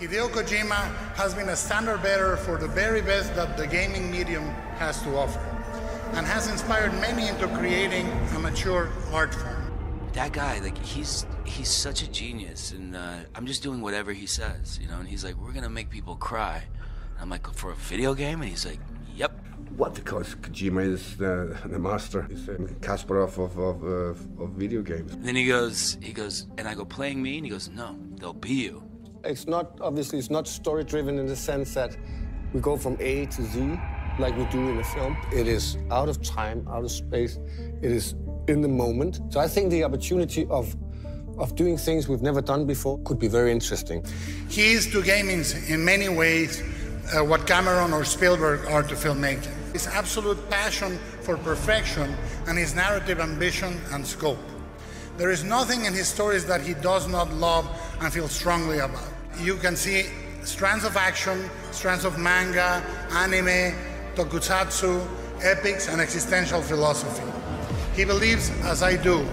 Hideo Kojima has been a standard bearer for the very best that the gaming medium has to offer and has inspired many into creating a mature art form. That guy, like, he's he's such a genius, and uh, I'm just doing whatever he says, you know. And he's like, "We're gonna make people cry." And I'm like, "For a video game?" And he's like, "Yep." What because Kojima is the, the master, he's the Kasparov of of, uh, of video games. And then he goes, he goes, and I go, "Playing me?" And he goes, "No, they'll be you." It's not obviously it's not story driven in the sense that we go from A to Z like we do in a film. It is out of time, out of space. It is in the moment. So I think the opportunity of of doing things we've never done before could be very interesting. He is to gaming in many ways uh, what Cameron or Spielberg are to filmmaking. His absolute passion for perfection and his narrative ambition and scope. There is nothing in his stories that he does not love and feel strongly about. You can see strands of action, strands of manga, anime, tokusatsu, epics, and existential philosophy. He believes, as I do,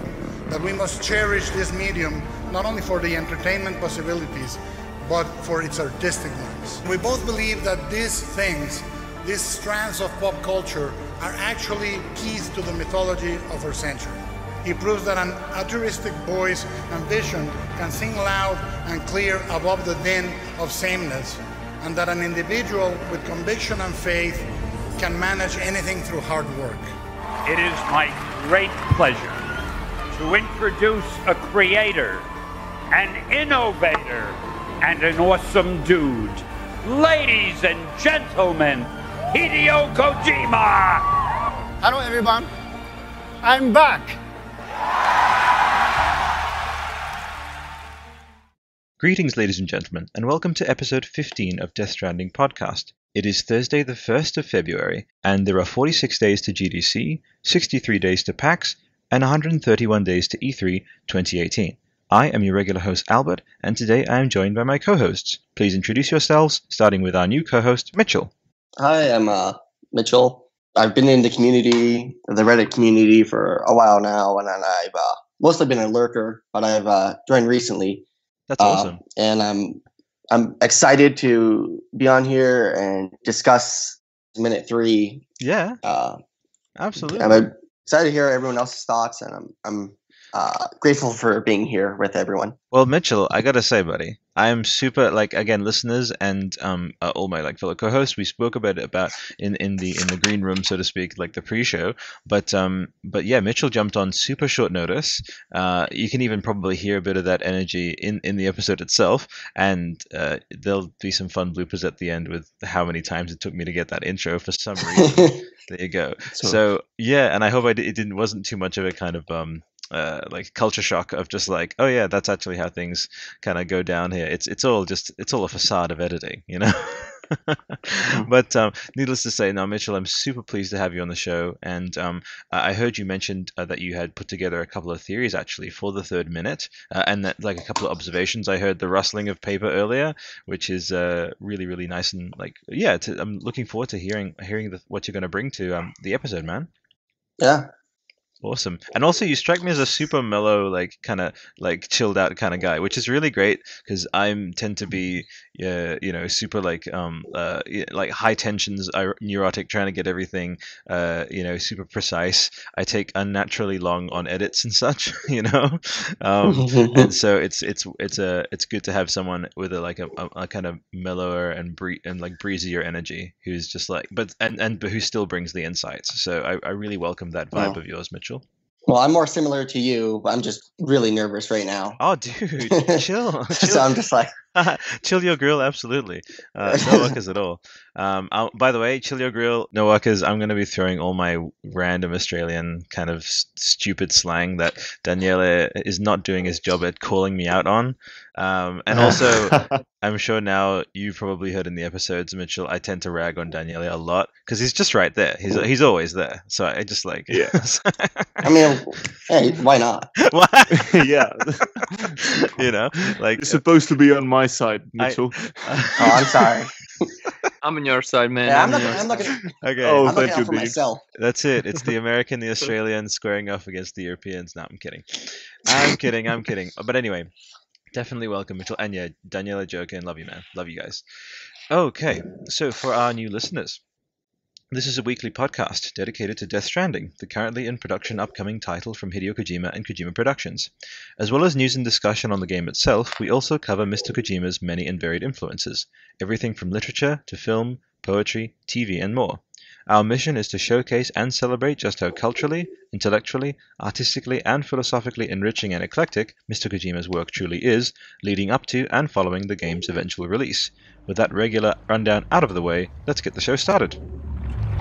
that we must cherish this medium not only for the entertainment possibilities, but for its artistic ones. We both believe that these things, these strands of pop culture, are actually keys to the mythology of our century. He proves that an altruistic voice and vision can sing loud and clear above the din of sameness, and that an individual with conviction and faith can manage anything through hard work. It is my great pleasure to introduce a creator, an innovator, and an awesome dude. Ladies and gentlemen, Hideo Kojima! Hello everyone. I'm back. Greetings, ladies and gentlemen, and welcome to episode 15 of Death Stranding podcast. It is Thursday, the 1st of February, and there are 46 days to GDC, 63 days to PAX, and 131 days to E3 2018. I am your regular host, Albert, and today I am joined by my co hosts. Please introduce yourselves, starting with our new co host, Mitchell. Hi, I'm uh, Mitchell. I've been in the community, the Reddit community, for a while now, and I've uh, mostly been a lurker, but I've uh, joined recently. That's awesome. And I'm I'm excited to be on here and discuss minute three. Yeah, Uh, absolutely. I'm uh, excited to hear everyone else's thoughts, and I'm I'm uh, grateful for being here with everyone. Well, Mitchell, I gotta say, buddy, I am super like again, listeners and um uh, all my like fellow co-hosts. We spoke about it about in in the in the green room, so to speak, like the pre-show. But um, but yeah, Mitchell jumped on super short notice. Uh, you can even probably hear a bit of that energy in in the episode itself, and uh, there'll be some fun bloopers at the end with how many times it took me to get that intro for some reason. there you go. So- So yeah, and I hope I it didn't wasn't too much of a kind of um uh, like culture shock of just like, oh yeah, that's actually how things kind of go down here. It's it's all just it's all a facade of editing, you know. but um, needless to say, now Mitchell, I'm super pleased to have you on the show, and um, I I heard you mentioned uh, that you had put together a couple of theories actually for the third minute, uh, and that like a couple of observations. I heard the rustling of paper earlier, which is uh, really really nice and like yeah. To, I'm looking forward to hearing hearing the, what you're going to bring to um, the episode, man. yeah, Awesome. And also you strike me as a super mellow, like kind of like chilled out kind of guy, which is really great because I'm tend to be, uh, you know, super like um uh like high tensions, neurotic, trying to get everything, uh, you know, super precise. I take unnaturally long on edits and such, you know. Um, and so it's it's it's a it's good to have someone with a like a, a, a kind of mellower and bree- and like breezier energy who's just like but and and but who still brings the insights. So I, I really welcome that vibe Oh. of yours, Mitchell. Well, I'm more similar to you, but I'm just really nervous right now. Oh, dude, chill, chill. so I'm just like, chill your grill, absolutely. Uh, no workers at all. Um, i by the way, chill your grill, no workers. I'm going to be throwing all my random Australian kind of s- stupid slang that Daniele is not doing his job at calling me out on. Um, and also, I'm sure now you've probably heard in the episodes, Mitchell. I tend to rag on Daniele a lot because he's just right there. He's he's always there. So I just like Yeah. I mean, hey, why not? yeah, you know, like it's supposed to be on my side, I- Mitchell. Oh, I'm sorry. I'm on your side, man. Yeah, I'm on not. your I'm side. Oh, looking. okay. Oh, I'm thank you, out for Biggs. myself. That's it. It's the American, the Australian squaring off against the Europeans. No, I'm kidding. I'm kidding. I'm kidding. But anyway, Definitely welcome, Mitchell. And yeah, Daniele, Joker, and love you, man. Love you guys. Okay, so for our new listeners, this is a weekly podcast dedicated to Death Stranding, the currently in production upcoming title from Hideo Kojima and Kojima Productions. As well as news and discussion on the game itself, we also cover Mr. Kojima's many and varied influences, everything from literature to film, poetry, TV, and more. Our mission is to showcase and celebrate just how culturally, intellectually, artistically, and philosophically enriching and eclectic Mr. Kojima's work truly is, leading up to and following the game's eventual release. With that regular rundown out of the way, let's get the show started.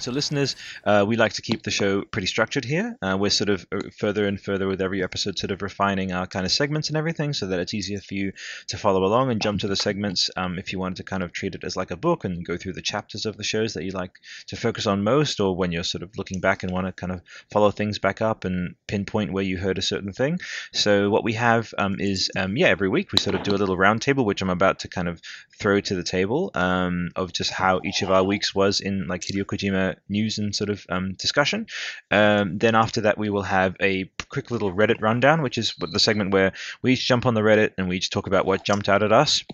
So, listeners, uh, we like to keep the show pretty structured here. Uh, we're sort of uh, further and further with every episode, sort of refining our kind of segments and everything so that it's easier for you to follow along and jump to the segments. Um, if you wanted to kind of treat it as like a book and go through the chapters of the shows that you like to focus on most, or when you're sort of looking back and want to kind of follow things back up and pinpoint where you heard a certain thing. So, what we have um, is, um, yeah, every week we sort of do a little roundtable, which I'm about to kind of throw to the table um, of just how each of our weeks was in like Hideo Kojima news and sort of um, discussion. Um, then after that, we will have a quick little Reddit rundown, which is the segment where we each jump on the Reddit and we each talk about what jumped out at us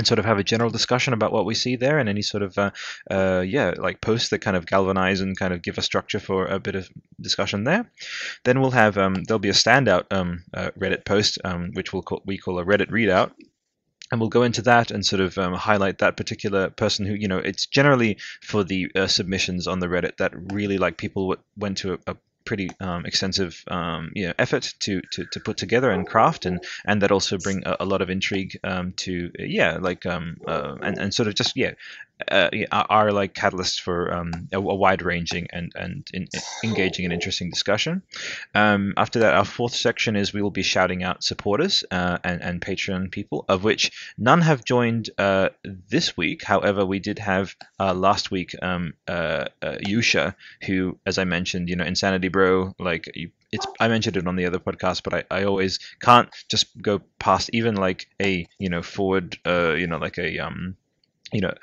and sort of have a general discussion about what we see there and any sort of uh, uh, yeah like posts that kind of galvanize and kind of give a structure for a bit of discussion there then we'll have um, there'll be a standout um, uh, reddit post um, which we'll call, we call a reddit readout and we'll go into that and sort of um, highlight that particular person who you know it's generally for the uh, submissions on the reddit that really like people went to a, a pretty um, extensive um, you know, effort to, to, to put together and craft and and that also bring a, a lot of intrigue um, to yeah like um, uh, and, and sort of just yeah uh, are, like catalysts for um, a, a wide ranging and and in, engaging and interesting discussion. Um, after that, our fourth section is we will be shouting out supporters uh, and and Patreon people, of which none have joined uh, this week. However, we did have uh, last week um, uh, uh, Yusha, who, as I mentioned, you know, Insanity Bro, like you it's I mentioned it on the other podcast, but I, I always can't just go past even like a you know forward uh you know like a um you know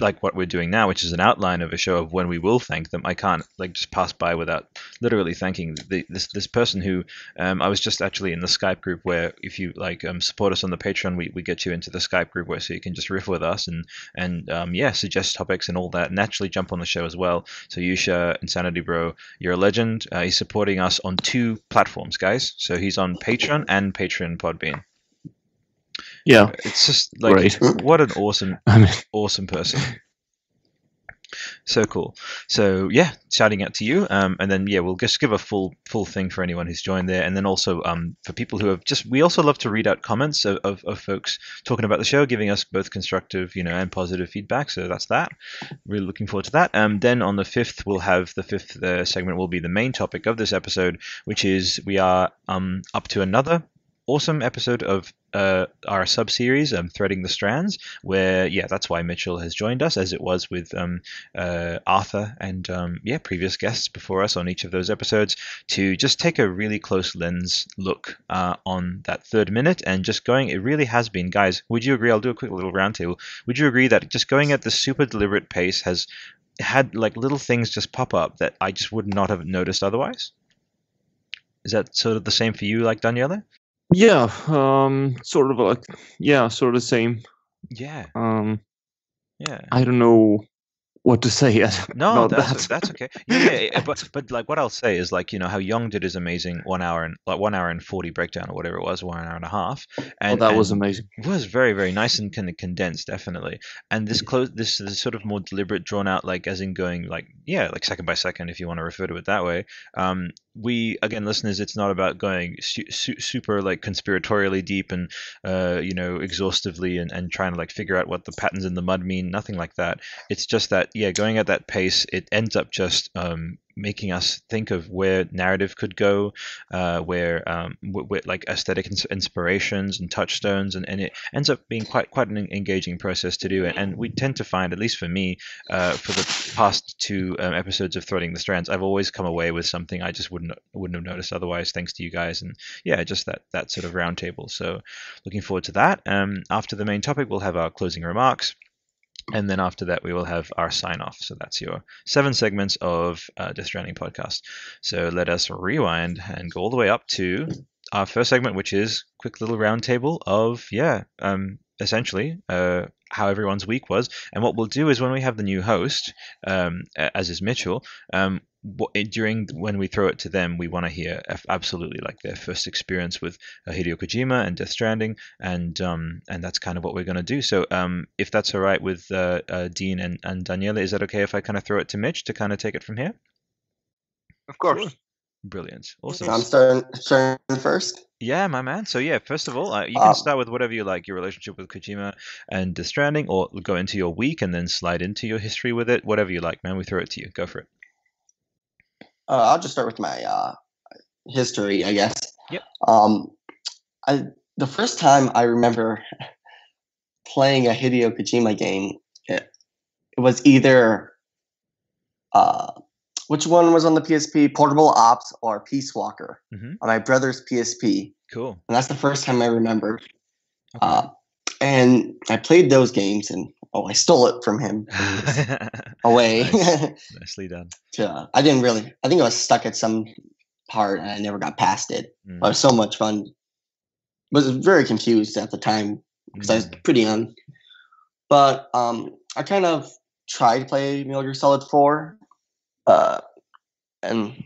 like what we're doing now, which is an outline of a show of when we will thank them. I can't like just pass by without literally thanking the, this this person who um, I was just actually in the Skype group where if you like um, support us on the Patreon, we, we get you into the Skype group where so you can just riff with us and and um, yeah suggest topics and all that, and actually jump on the show as well. So Yusha Insanity Bro, you're a legend. Uh, he's supporting us on two platforms, guys. So he's on Patreon and Patreon Podbean. Yeah, It's just like Great. what an awesome I mean, awesome person. So cool. So yeah, shouting out to you, um, and then yeah, we'll just give a full full thing for anyone who's joined there, and then also um, for people who have just. We also love to read out comments of, of, of folks talking about the show, giving us both constructive, you know, and positive feedback. So that's that. Really looking forward to that. Um, then on the fifth, we'll have the fifth uh, segment will be the main topic of this episode, which is we are um up to another awesome episode of uh, our sub series, um, Threading the Strands, where, yeah, that's why Mitchell has joined us, as it was with um, uh, Arthur and, um, yeah, previous guests before us on each of those episodes, to just take a really close lens look uh, on that third minute and just going, it really has been, guys, would you agree? I'll do a quick little roundtable. Would you agree that just going at the super deliberate pace has had like little things just pop up that I just would not have noticed otherwise? Is that sort of the same for you, like Daniele? Yeah, um, sort of like yeah, sort of the same. Yeah, Um, yeah. I don't know what to say yet? No, that's that. that's okay. Yeah, yeah, but but like what I'll say is like you know how Young did his amazing one hour and like one hour and forty breakdown or whatever it was, one hour and a half. Oh, And that was and amazing. It was very very nice and kind of condensed, definitely. And this close this, this sort of more deliberate, drawn out, like as in going like yeah, like second by second, if you want to refer to it that way. Um, we again, listeners, it's not about going su- su- super like conspiratorially deep and uh, you know exhaustively and, and trying to like figure out what the patterns in the mud mean. Nothing like that. It's just that yeah going at that pace, it ends up just um, making us think of where narrative could go, uh, where um, with like aesthetic ins- inspirations and touchstones, and, and it ends up being quite quite an engaging process to do. And, and we tend to find, at least for me, uh, for the past two um, episodes of Threading the Strands, I've always come away with something I just wouldn't wouldn't have noticed otherwise, thanks to you guys. And yeah, just that that sort of roundtable. So looking forward to that. Um, after the main topic, we'll have our closing remarks. And then after that, we will have our sign off. So that's your seven segments of uh, Death Stranding podcast. So let us rewind and go all the way up to our first segment, which is quick little roundtable of yeah, um, essentially uh, how everyone's week was. And what we'll do is when we have the new host, um, as is Mitchell, um, during when we throw it to them, we want to hear absolutely like their first experience with uh, Hideo Kojima and Death Stranding, and um, and that's kind of what we're going to do. So um, if that's all right with uh, uh, Dean and, and Daniele, is that okay if I kind of throw it to Mitch to kind of take it from here? Of course. Sure. Brilliant. Awesome. I'm starting, starting first. Yeah, my man. So yeah, first of all, uh, you can uh, start with whatever you like, your relationship with Kojima and Death Stranding, or go into your week and then slide into your history with it. Whatever you like, man. We throw it to you. Go for it. Uh, I'll just start with my uh, history, I guess. Yep. Um, I the first time I remember playing a Hideo Kojima game, it, it was either uh, which one was on the PSP, Portable Ops or Peace Walker mm-hmm. on my brother's PSP. Cool. And that's the first time I remember. Okay. Uh, and I played those games, and oh, I stole it from him away. nice. Nicely done. to, I didn't really. I think I was stuck at some part, and I never got past it. Mm. But it was so much fun. I Was very confused at the time because mm. I was mm. pretty young. But um, I kind of tried to play Metal Gear Solid Four, uh, and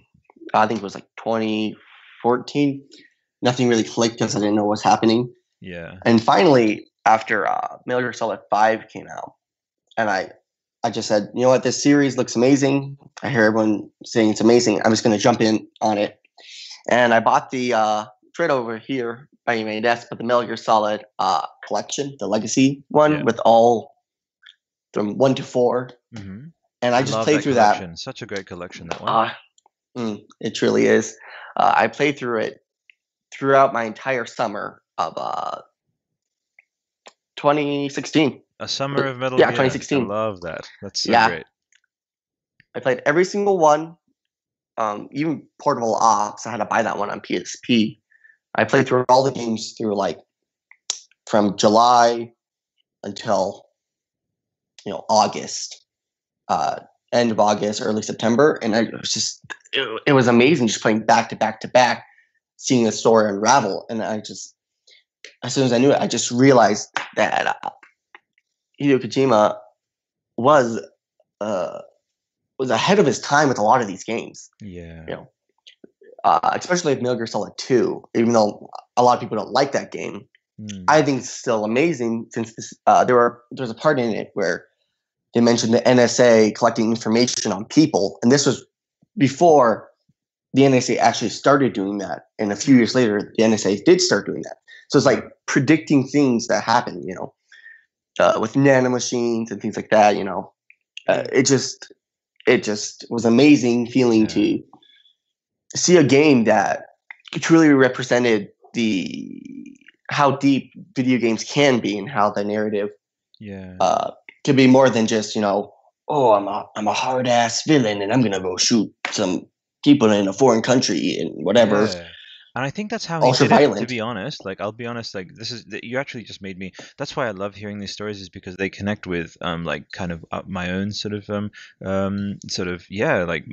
I think it was like 2014. Nothing really clicked because I didn't know what was happening. Yeah. And finally, after uh, Metal Gear Solid Five came out, and I, I just said, you know what, this series looks amazing. I hear everyone saying it's amazing. I'm just going to jump in on it, and I bought the uh, right over here by desk, but the Metal Gear Solid uh, collection, the Legacy one, yeah. with all from one to 4 mm-hmm. And I, I just played that through collection. that. Such a great collection that one. Uh, mm, it truly is. Uh, I played through it throughout my entire summer of uh, 2016. A summer of Metal yeah, Gear. 2016. I love that. That's so yeah. great. I played every single one, um, even Portable Ops. I had to buy that one on PSP. I played through all the games through like from July until you know August, uh, end of August, early September, and I it was just it, it was amazing just playing back to back to back, seeing the story unravel, and I just as soon as I knew it, I just realized that uh, Hideo Kojima was uh, was ahead of his time with a lot of these games. Yeah, you know, uh, especially with Metal Gear Solid Two. Even though a lot of people don't like that game, mm. I think it's still amazing since this, uh, there were there's a part in it where they mentioned the NSA collecting information on people, and this was before the NSA actually started doing that. And a few years later, the NSA did start doing that. So it's like predicting things that happen, you know, uh, with nanomachines and things like that. You know, uh, it just it just was amazing feeling yeah. to see a game that truly represented the how deep video games can be and how the narrative yeah uh, could be more than just you know oh I'm a I'm a hard ass villain and I'm gonna go shoot some people in a foreign country and whatever. Yeah and I think that's how he Also did it. To be honest, like I'll be honest, like this is you actually just made me. That's why I love hearing these stories, is because they connect with um like kind of uh, my own sort of um um sort of yeah like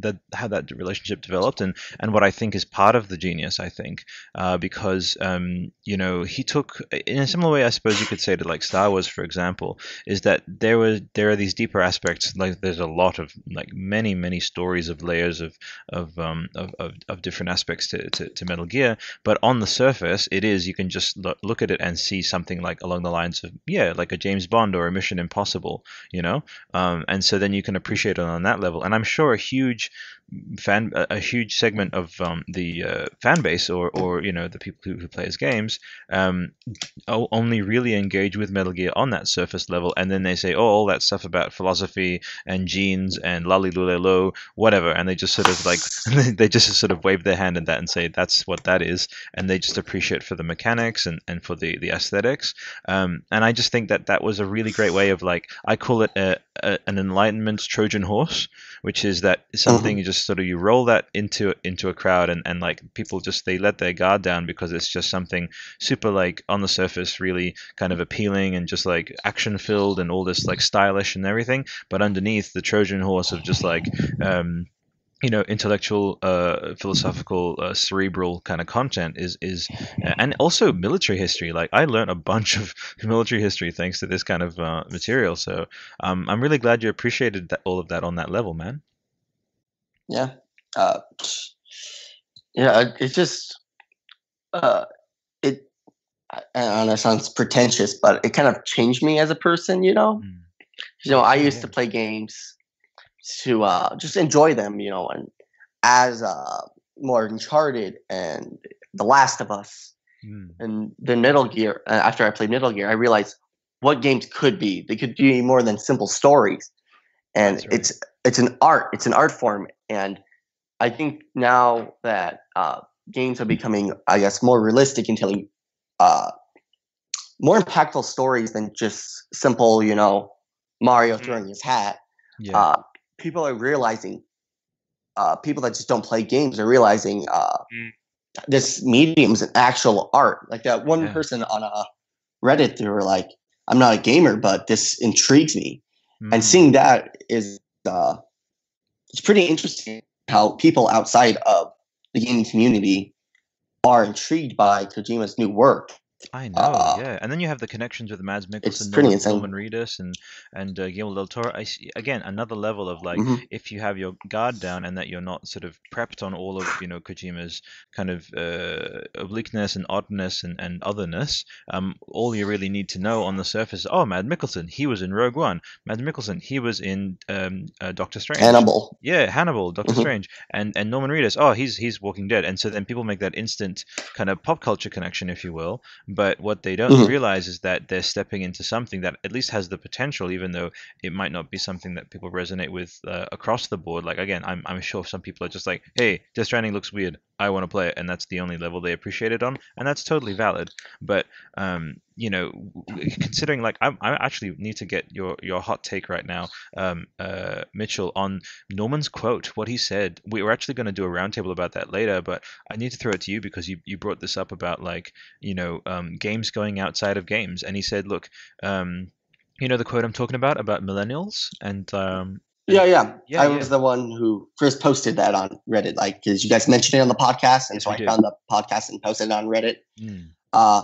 that how that relationship developed and and what I think is part of the genius. I think uh, because um you know he took in a similar way I suppose you could say to like Star Wars for example is that there was there are these deeper aspects like there's a lot of like many many stories of layers of of um of of, of different aspects to to, to Metal Gear, but on the surface, it is you can just look at it and see something like along the lines of yeah, like a James Bond or a Mission Impossible, you know. Um, and so then you can appreciate it on that level. And I'm sure a huge fan a, huge segment of um, the uh, fan base or or you know the people who, who play his games um, only really engage with Metal Gear on that surface level, and then they say, oh, all that stuff about philosophy and genes and lolly lo whatever, and they just sort of like they just sort of wave their hand at that and say that's what that is, and they just appreciate for the mechanics and, and for the the aesthetics. Um, and I just think that that was a really great way of like I call it a, a, an enlightenment Trojan horse, which is that something you just sort of you roll that into into a crowd and, and like people just they let their guard down because it's just something super like on the surface really kind of appealing and just like action filled and all this like stylish and everything, but underneath the Trojan horse of just like um, you know intellectual uh, philosophical uh, cerebral kind of content is is and also military history like i learned a bunch of military history thanks to this kind of uh, material so um, i'm really glad you appreciated that, all of that on that level man Yeah. Uh, yeah, it just uh, it. I I don't know. It sounds pretentious, but it kind of changed me as a person. You know, Mm. you know, I used yeah. to play games to uh, just enjoy them. You know, and as uh, more Uncharted and The Last of Us Mm. and then Metal Gear. Uh, after I played Metal Gear, I realized what games could be. They could be more than simple stories, and right. it's it's an art. It's an art form, and I think now that uh, games are becoming, I guess, more realistic and telling uh, more impactful stories than just simple, you know, Mario throwing his hat. yeah Uh, people are realizing, uh, people that just don't play games are realizing uh, Mm. this medium's an actual art. Like that one Yeah. person on a Reddit, they were like, "I'm not a gamer, but this intrigues me." And Mm. seeing that is, uh, it's pretty interesting how people outside of the gaming community are intrigued by Kojima's new work. I know, Uh, yeah, and then you have the connections with Mads Mikkelsen, Norman, insane. Norman Reedus, and and uh, Guillermo del Toro. I see, again another level of like Mhm. if you have your guard down and that you're not sort of prepped on all of you know Kojima's kind of uh, obliqueness and oddness and, and otherness. Um, all you really need to know on the surface is oh, Mads Mikkelsen, he was in Rogue One. Mads Mikkelsen, he was in um, uh, Doctor Strange. Hannibal. Yeah, Hannibal, Doctor Mhm. Strange, and and Norman Reedus. Oh, he's he's Walking Dead, and so then people make that instant kind of pop culture connection, if you will. But what they don't Mhm. realize is that they're stepping into something that at least has the potential, even though it might not be something that people resonate with uh, across the board. Like again, I'm I'm sure some people are just like, hey, Death Stranding looks weird. I want to play it, and that's the only level they appreciate it on, and that's totally valid. But um, you know, considering like I, I actually need to get your your hot take right now, um, uh, Mitchell, on Norman's quote, what he said. We were actually going to do a roundtable about that later, but I need to throw it to you because you, you brought this up about like you know um, games going outside of games, and he said, look, um, you know the quote I'm talking about about millennials and um, Yeah, yeah. Yeah, I yeah. was the one who first posted that on Reddit, like because you guys mentioned it on the podcast, and Yes, so I did. found the podcast and posted it on Reddit. mm, Uh,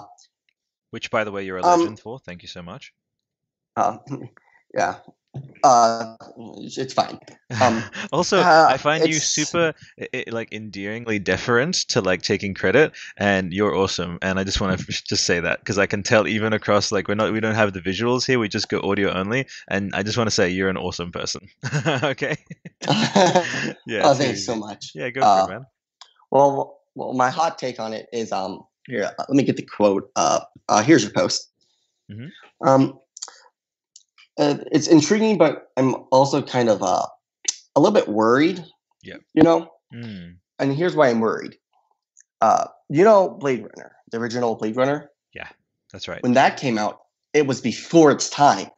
which by the way you're a Um, legend for. Thank you so much. uh, yeah. Uh, it's fine. Um, also, uh, I find you super i i like endearingly deferent to like taking credit, and you're awesome. And I just want to just say that because I can tell even across like we're not we don't have the visuals here, we just go audio only, and I just want to say you're an awesome person. okay. Yeah. oh, thanks so much. Yeah, go for Uh, it, man. Well, well, my hot take on it is um here. uh, Let me get the quote. Uh, uh here's your post. Mhm. Um, uh, it's intriguing, but I'm also kind of uh a little bit worried. Yeah. You know, Mm, and here's why I'm worried. Uh, you know, Blade Runner, the original Blade Runner. Yeah, that's right. When that came out, it was before its time,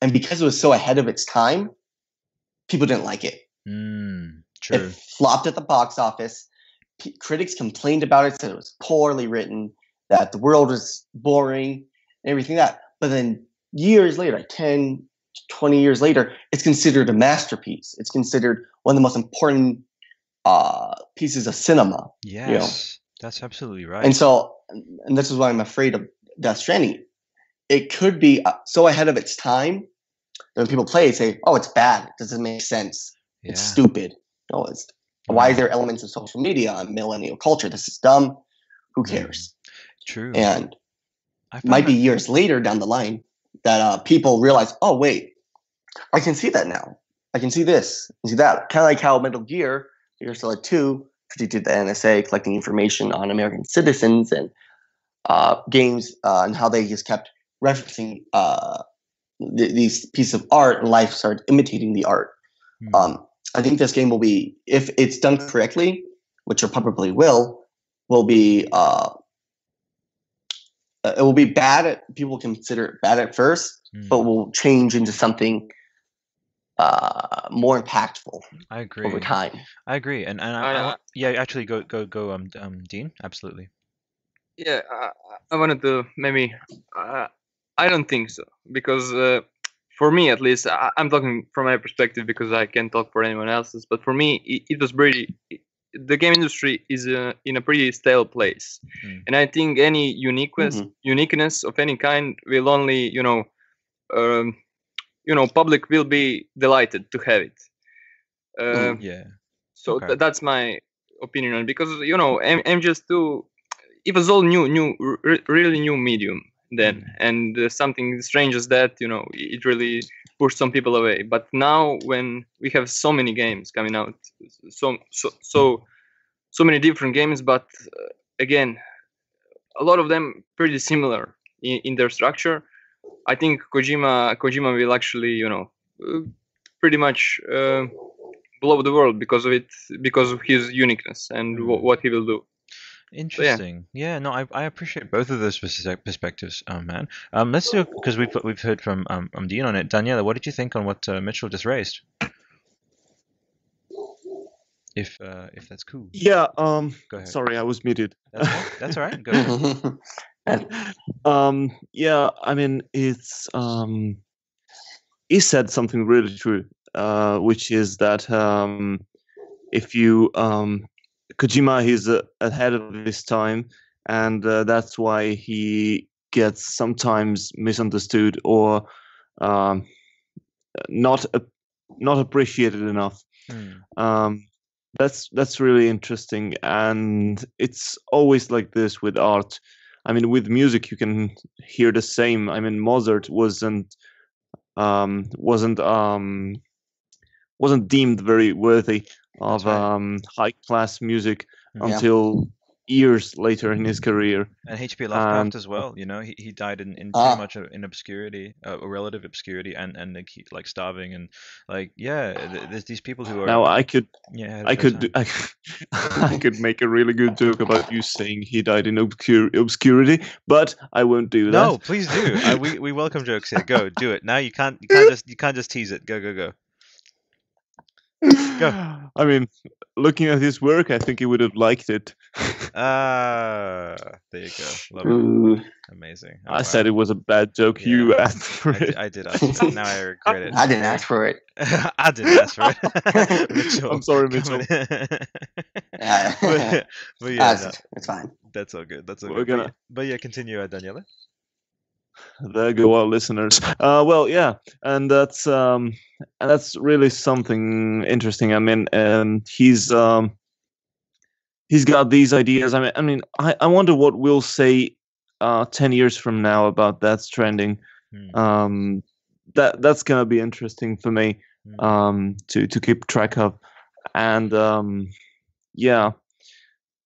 and because it was so ahead of its time, people didn't like it. Mm, true. It flopped at the box office. P- critics complained about it, said it was poorly written, that the world was boring, and everything that. But then years later, like 10, 20 years later, it's considered a masterpiece. It's considered one of the most important uh, pieces of cinema. Yes, that's absolutely right. And so, and this is why I'm afraid of Death Stranding. It could be uh, so ahead of its time that when people play it, say, "Oh, it's bad. It doesn't make sense. yeah. It's stupid. No, it's why is there elements of social media and millennial culture? This is dumb. Who Mm. cares?" True. And I it found might be years later down the line that uh, people realize, "Oh, wait, I can see that now. I can see this. I can see that." Kind of like how Metal Gear Gear Solid 2, to the NSA, collecting information on American citizens and uh, games uh, and how they just kept referencing uh, th- these pieces of art and life started imitating the art. Mm. Um, I think this game will be, if it's done correctly, which it probably will, will be uh, it will be bad. At, people consider it bad at first, mm. but will change into something uh, more impactful. I agree over time. I agree, and and I, I, I, yeah, actually, go go go, um, um, Dean, absolutely. Yeah, I, I wanted to maybe. Uh, I don't think so because uh, for me at least, I, am talking from my perspective because I can't talk for anyone else's. But for me, it, it was pretty. the game industry is uh, in a pretty stale place, mm. and I think any uniqueness mm-hmm. uniqueness of any kind will only you know. Um, you know public will be delighted to have it uh, yeah so okay. th- that's my opinion on because you know M- mgs2 it was all new new r- really new medium then mm. and uh, something strange as that you know it really pushed some people away but now when we have so many games coming out so so so so many different games but uh, again a lot of them pretty similar in, in their structure I think Kojima Kojima will actually you know uh, pretty much uh, blow the world because of it because of his uniqueness and w- what he will do. Interesting. Yeah. yeah. no, I, I appreciate both of those perspectives, um, man. Um, let's do because we've we've heard from um, um Dean on it. Daniele, what did you think on what uh, Mitchell just raised? If uh, if that's cool. Yeah. Um. Go ahead. Sorry, I was muted. That's, that's all right. Go ahead. um, yeah, I mean, it's um, he said something really true, uh, which is that um, if you um, Kojima, he's uh, ahead of his time, and uh, that's why he gets sometimes misunderstood or um, not uh, not appreciated enough. Mm. Um, that's that's really interesting, and it's always like this with art. I mean, with music, you can hear the same. I mean, Mozart wasn't um, wasn't um, wasn't deemed very worthy of right. um, high class music yeah. until years later in his career. And H.P. Lovecraft um, as well. You know, he, he died in, in uh, too much in obscurity, uh, relative obscurity, and and like, like starving and like yeah, there's these people who are. Now I could yeah I could I, I could make a really good joke about you saying he died in obscur- obscurity, but I won't do that. No, please do. uh, we we welcome jokes here. Go do it now. You can't you can't just you can't just tease it. Go go go. Go. I mean, looking at his work, I think he would have liked it. Ah, uh, there you go. Love it. Amazing. Oh, I wow. said it was a bad joke. Yeah. You asked for I, it. I did. I did. Now I regret it. I didn't ask for it. I didn't ask for it. Mitchell, I'm sorry, Mitchell. yeah. but, but yeah, no, it's fine. That's all good. That's all We're good. Gonna... But yeah, continue, uh, Daniele. There go our listeners. Uh, well, yeah, and that's um, and that's really something interesting. I mean, and he's um, he's got these ideas. I mean, I mean, I, I wonder what we'll say uh, ten years from now about Death Stranding. Hmm. Um, that that's gonna be interesting for me hmm. um, to to keep track of, and um, yeah.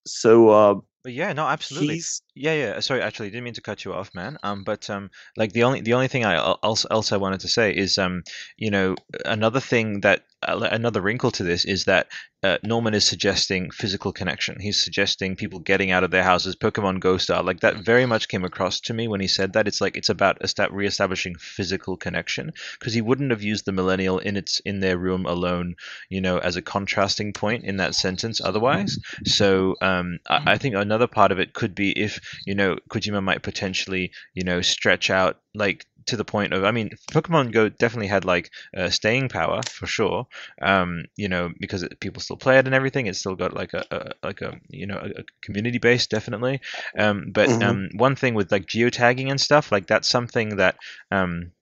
So uh, but yeah, no, absolutely. He's... Yeah, yeah. Sorry, actually, didn't mean to cut you off, man. Um, but um, like the only the only thing I also else I wanted to say is um, you know, another thing that uh, another wrinkle to this is that uh, Norman is suggesting physical connection. He's suggesting people getting out of their houses, Pokemon Go style. Like that very much came across to me when he said that. It's like it's about re-establishing physical connection because he wouldn't have used the millennial in its in their room alone, you know, as a contrasting point in that sentence otherwise. So um, I, I think another part of it could be if you know Kojima might potentially you know stretch out like to the point of I mean Pokemon Go definitely had like uh, staying power for sure um, you know because it, people still play it and everything it's still got like a, a like a you know a, a community base definitely um, but mm-hmm. um, one thing with like geotagging and stuff like that's something that um,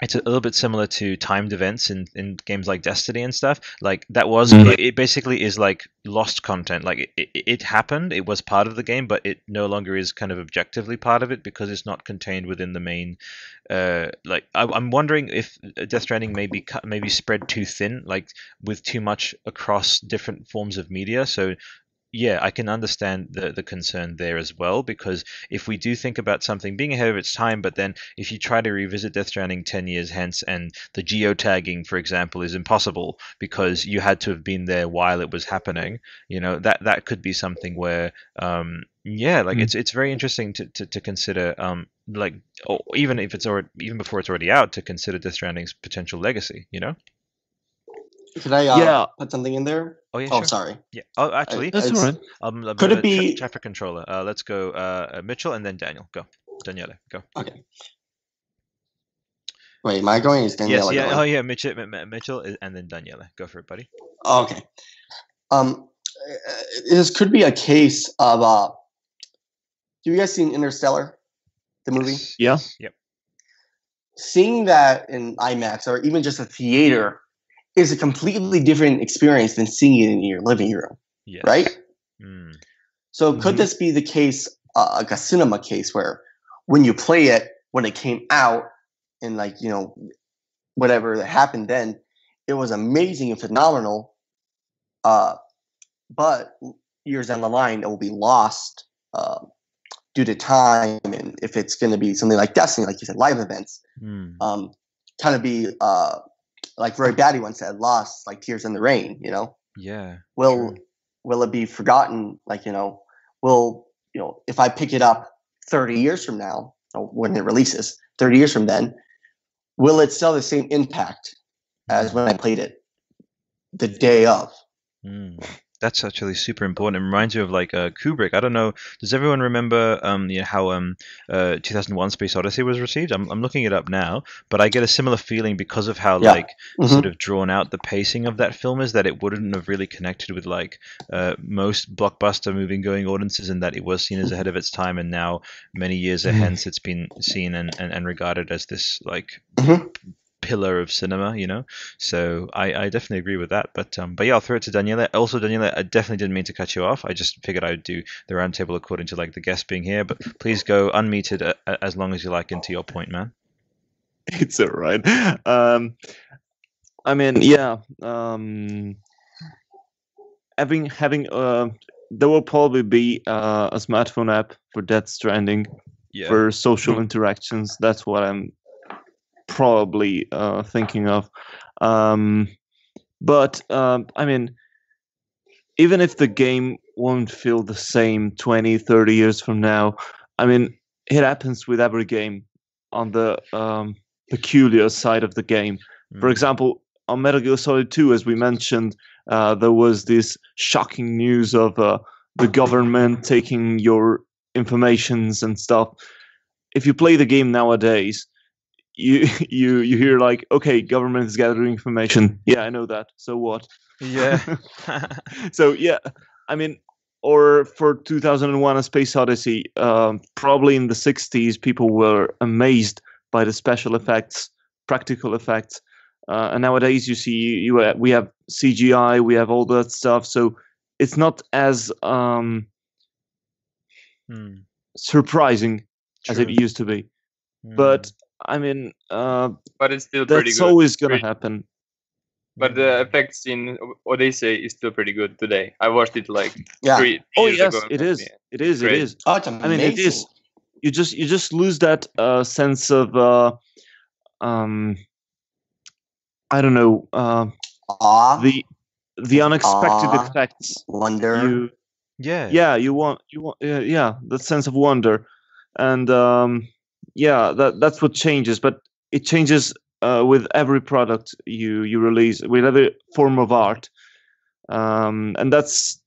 it's a little bit similar to timed events in, in games like Destiny and stuff. Like that was Mhm. it basically is like lost content. Like it, it, it happened, it was part of the game, but it no longer is kind of objectively part of it because it's not contained within the main. Uh, like I, I'm wondering if Death Stranding may be cut, maybe spread too thin, like with too much across different forms of media. So yeah, I can understand the the concern there as well because if we do think about something being ahead of its time, but then if you try to revisit Death Stranding ten years hence and the geotagging, for example, is impossible because you had to have been there while it was happening, you know that that could be something where um, yeah, like Mm. it's it's very interesting to to, to consider um like or even if it's already even before it's already out to consider Death Stranding's potential legacy, you know? Could I uh, Yeah. put something in there? Oh yeah, Oh, sure. sorry. Yeah. Oh, actually, That's it's- all right. um, a Could it of a tra- traffic controller? Uh, let's go, uh, uh, Mitchell, and then Daniel. Go, Daniele. Go. Okay. Wait, am I going? Is Daniele yes. Yeah. going? Oh yeah. Mitchell, M- M- Mitchell, and then Daniele. Go for it, buddy. Okay. Um, uh, this could be a case of. Uh, do you guys seen Interstellar, the movie? Yes, Yeah. yes, Yep. Seeing that in IMAX or even just a theater is a completely different experience than seeing it in your living room, Yes. right? Mm. So could this be the case, uh, like a cinema case, where when you play it when it came out, and like you know, whatever that happened then, it was amazing and phenomenal. Uh, but years down the line, it will be lost uh, due to time, and if it's going to be something like Destiny, like you said, live events, Mm. um, kind of be uh, like Roy Batty once said, lost like tears in the rain. You know Yeah. will True. will it be forgotten like you know will you know if i pick it up 30 years from now or when it releases 30 years from then will it still have the same impact as when i played it the day of Mm. That's actually super important. It reminds you of like uh, Kubrick. I don't know. Does everyone remember um, you know, how um, uh, 2001: Space Odyssey was received? I'm, I'm looking it up now, but I get a similar feeling because of how Yeah. like Mhm. sort of drawn out the pacing of that film is that it wouldn't have really connected with like uh, most blockbuster movie going audiences, and that it was seen as ahead of its time, and now many years Mhm. hence it's been seen and, and, and regarded as this like Mhm. Pillar of cinema, you know. So I, I definitely agree with that. But um, but yeah, I'll throw it to Daniele. Also, Daniele, I definitely didn't mean to cut you off. I just figured I would do the roundtable according to like the guest being here. But please go unmuted uh, uh, as long as you like into your point, man. it's all right. Um, I mean, yeah. Um, having having uh, there will probably be uh, a smartphone app for Death Stranding Yeah. for social interactions. That's what I'm probably uh, thinking of. Um, but um, I mean, even if the game won't feel the same 20, 30 years from now, I mean, it happens with every game on the um, peculiar side of the game. For Mm. example, on Metal Gear Solid 2, as we mentioned, uh, there was this shocking news of uh, the government taking your informations and stuff. If you play the game nowadays, you you you hear like, okay, government is gathering information. Yeah, I know that. So what? Yeah. so yeah, I mean, or for 2001: A Space Odyssey, um, probably in the 60s, people were amazed by the special effects, practical effects, uh, and nowadays you see you uh, we have CGI, we have all that stuff. So it's not as um, Mm, surprising as it used to be. Mm, But I mean, uh, but it's still pretty that's always gonna Pretty- happen. But the effects in Odyssey is still pretty good today. I watched it like yeah three Oh years yes, ago. it is. Yeah. It is. It Great. is. oh it's I mean, it is. You just you just lose that uh, sense of uh, um, I don't know uh, awe the the unexpected Aw. effects. wonder You yeah. yeah you want you want yeah, yeah that sense of wonder, and um, yeah that that's what changes. But it changes uh, with every product you you release with every form of art, um, and that's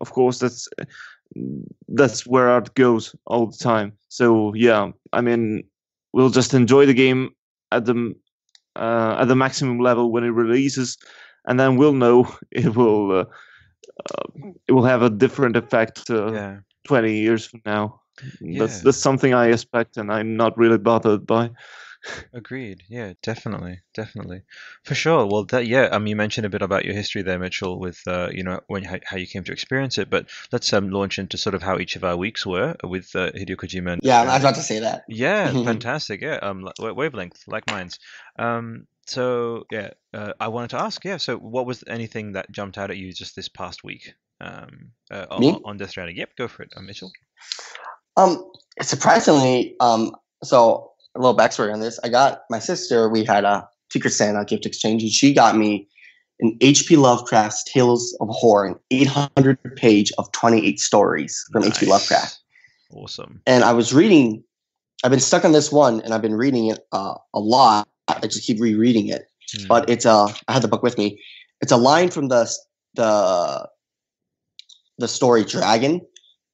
of course that's that's where art goes all the time. So yeah, I mean, we'll just enjoy the game at the uh, at the maximum level when it releases, and then we'll know it will uh, uh, it will have a different effect uh, Yeah. twenty years from now. That's Yeah. that's something I expect, and I'm not really bothered by. Agreed. Yeah, definitely, definitely, for sure. Well, that yeah. Um, you mentioned a bit about your history there, Mitchell, with uh, you know, when how, how you came to experience it. But let's um launch into sort of how each of our weeks were with uh, Hideo Kojima. And, Yeah, I was about to say that. Yeah, fantastic. Yeah, um, li- wavelength like mine's. Um, so yeah, uh, I wanted to ask. Yeah, so what was anything that jumped out at you just this past week? Um, uh, on, Me? on Death Stranding. Yep, go for it, uh, Mitchell. Um, surprisingly, um, so a little backstory on this. I got my sister. We had a Secret Santa gift exchange, and she got me an H.P. Lovecraft's Tales of Horror, an 800 page of 28 stories from H.P. Nice. Lovecraft. Awesome. And I was reading. I've been stuck on this one, and I've been reading it uh, a lot. I just keep rereading it. Hmm. But it's uh, I had the book with me. It's a line from the the the story Dagon.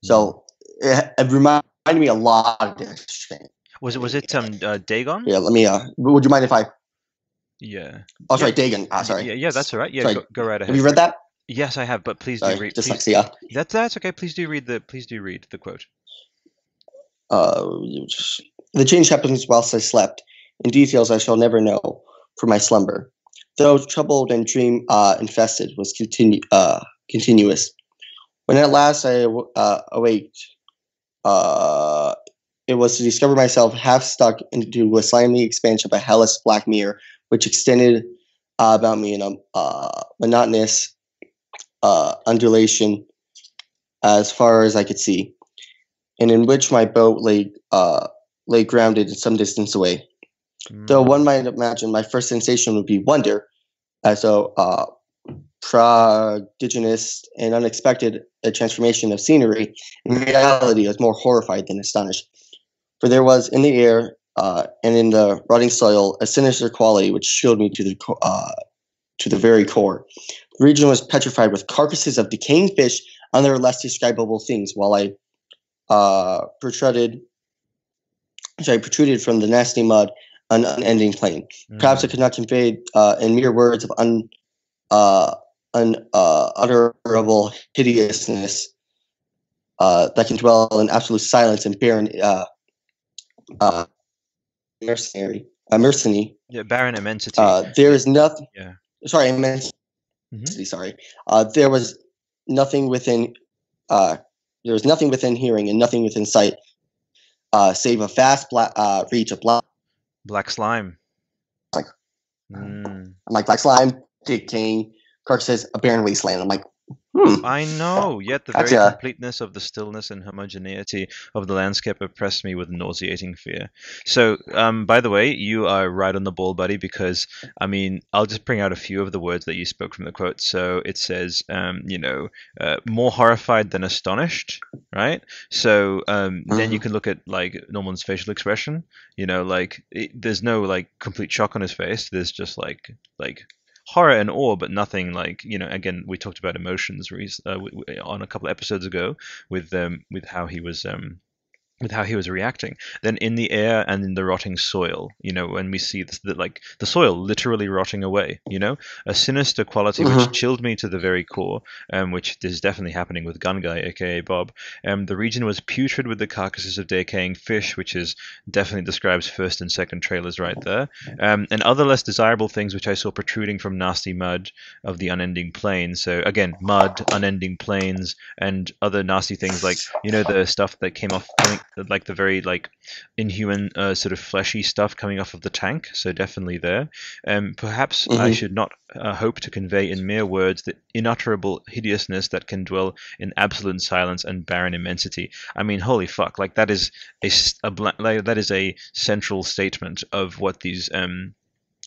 So it, it reminded me a lot of Death Stranding. Was it was it um uh, Dagon? Yeah, let me. Uh, would you mind if I? Yeah. Oh, sorry, Dagon. Ah, sorry. Yeah, yeah, that's all right. Yeah, go, go right ahead. Have you read that? Yes, I have, but please do Sorry, read. Please, dyslexia. that's that's okay. Please do read the please do read the quote. Uh, the change happens whilst I slept. In details I shall never know for my slumber. Though troubled and dream uh, infested was continu- uh, continuous. When at last I uh, awaked, uh, it was to discover myself half stuck into a slimy expansion of a hellish black mirror, which extended uh, about me in a uh, monotonous uh, undulation as far as I could see, and in which my boat lay uh, lay grounded some distance away. Though one might imagine my first sensation would be wonder, as though uh, prodigious and unexpected a transformation of scenery, in reality I was more horrified than astonished. For there was in the air uh, and in the rotting soil a sinister quality which chilled me to the uh, to the very core. The region was petrified with carcasses of decaying fish and other less describable things, while I uh, protruded, sorry, protruded from the nasty mud an unending plain. Perhaps I could not convey uh, in mere words of un, uh, unutterable hideousness uh, that can dwell in absolute silence and barren uh, uh, mercenary, uh, mercenary. Yeah, barren immensity. Uh, there is nothing. Yeah. Sorry, immensity. Sorry. Uh, there was nothing within. Uh, there was nothing within hearing and nothing within sight, uh, save a vast black uh, reach of black. Black slime. Like, Mm. I'm like black slime, decaying carcasses, a barren wasteland. I'm like, hmm. I know, yet the That's very completeness of the stillness and homogeneity of the landscape oppressed me with nauseating fear. So, um, by the way, you are right on the ball, buddy, because, I mean, I'll just bring out a few of the words that you spoke from the quote. So it says, um, you know, uh, more horrified than astonished, right? So um, then you can look at, like, Norman's facial expression, you know, like, it, there's no, like, complete shock on his face. There's just, like, like, horror and awe, but nothing like you know. Again, we talked about emotions uh, on a couple episodes ago with um, with how he was um, with how he was reacting. Then in the air and in the rotting soil, you know, when we see this, the, like the soil literally rotting away, you know, a sinister quality Mhm. which chilled me to the very core, um, which is definitely happening with Gun Guy, aka Bob. Um, the region was putrid with the carcasses of decaying fish, which is definitely describes first and second trailers right there, um, and other less desirable things which I saw protruding from nasty mud of the unending plain. So again, mud, unending plains, and other nasty things like you know the stuff that came off, like the very like inhuman uh, sort of fleshy stuff coming off of the tank. So definitely there. Um, perhaps I Mhm. should not uh, hope to convey in mere words the unutterable hideousness that can dwell in absolute silence and barren immensity. I mean, holy fuck! Like that is a, bla- like, that is a central statement of what these um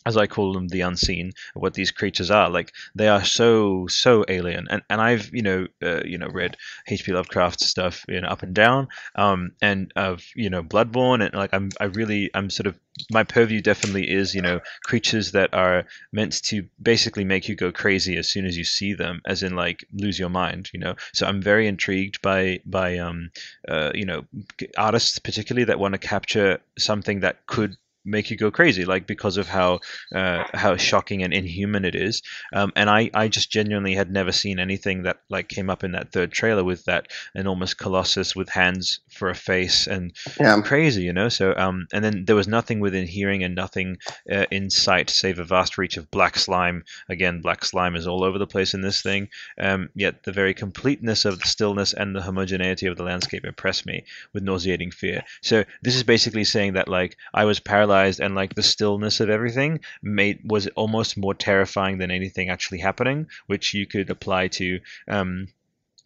as I call them, the unseen, what these creatures are. Like they are so so alien, and and I've you know uh, you know read H.P. Lovecraft stuff you know up and down, um, and of you know Bloodborne, and like I'm I really I'm sort of my purview definitely is you know creatures that are meant to basically make you go crazy as soon as you see them, as in like lose your mind, you know. So I'm very intrigued by by um uh, you know artists particularly that want to capture something that could make you go crazy, like because of how uh, how shocking and inhuman it is. Um, and I, I just genuinely had never seen anything that like came up in that third trailer with that enormous colossus with hands for a face and Yeah. crazy, you know. So um, and then there was nothing within hearing and nothing uh, in sight save a vast reach of black slime. Again, black slime is all over the place in this thing. Um, yet the very completeness of the stillness and the homogeneity of the landscape impressed me with nauseating fear. So this is basically saying that like I was paralyzed and like the stillness of everything made was almost more terrifying than anything actually happening, which you could apply to um,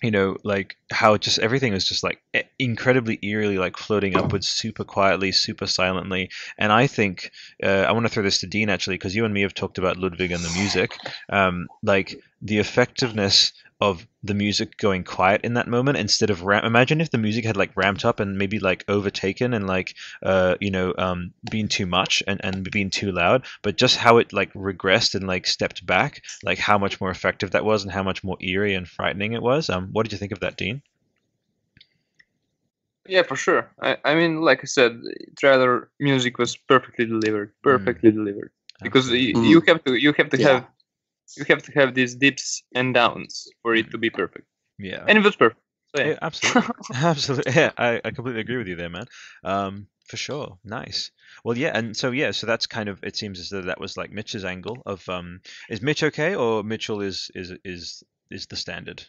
you know, like how just everything was just like incredibly eerily like floating upwards, super quietly, super silently. And I think uh, I want to throw this to Dean actually, because you and me have talked about Ludwig and the music. Um, like the effectiveness of the music going quiet in that moment instead of ram- imagine if the music had like ramped up and maybe like overtaken and like uh you know um been too much and and been too loud but just how it like regressed and like stepped back like how much more effective that was and how much more eerie and frightening it was um what did you think of that dean Yeah, for sure. I, I mean, like I said, trailer music was perfectly delivered, perfectly delivered. Because y- you have to, you have to Yeah. have, you have to have these dips and downs for it to be perfect, yeah and it was perfect. So yeah. Yeah, absolutely, absolutely. Yeah, I, I completely agree with you there, man. Um, for sure. Nice. Well, yeah, and so yeah, so that's kind of. It seems as though that was like Mitch's angle of. Um, is Mitch okay, or Mitchell is is is is the standard?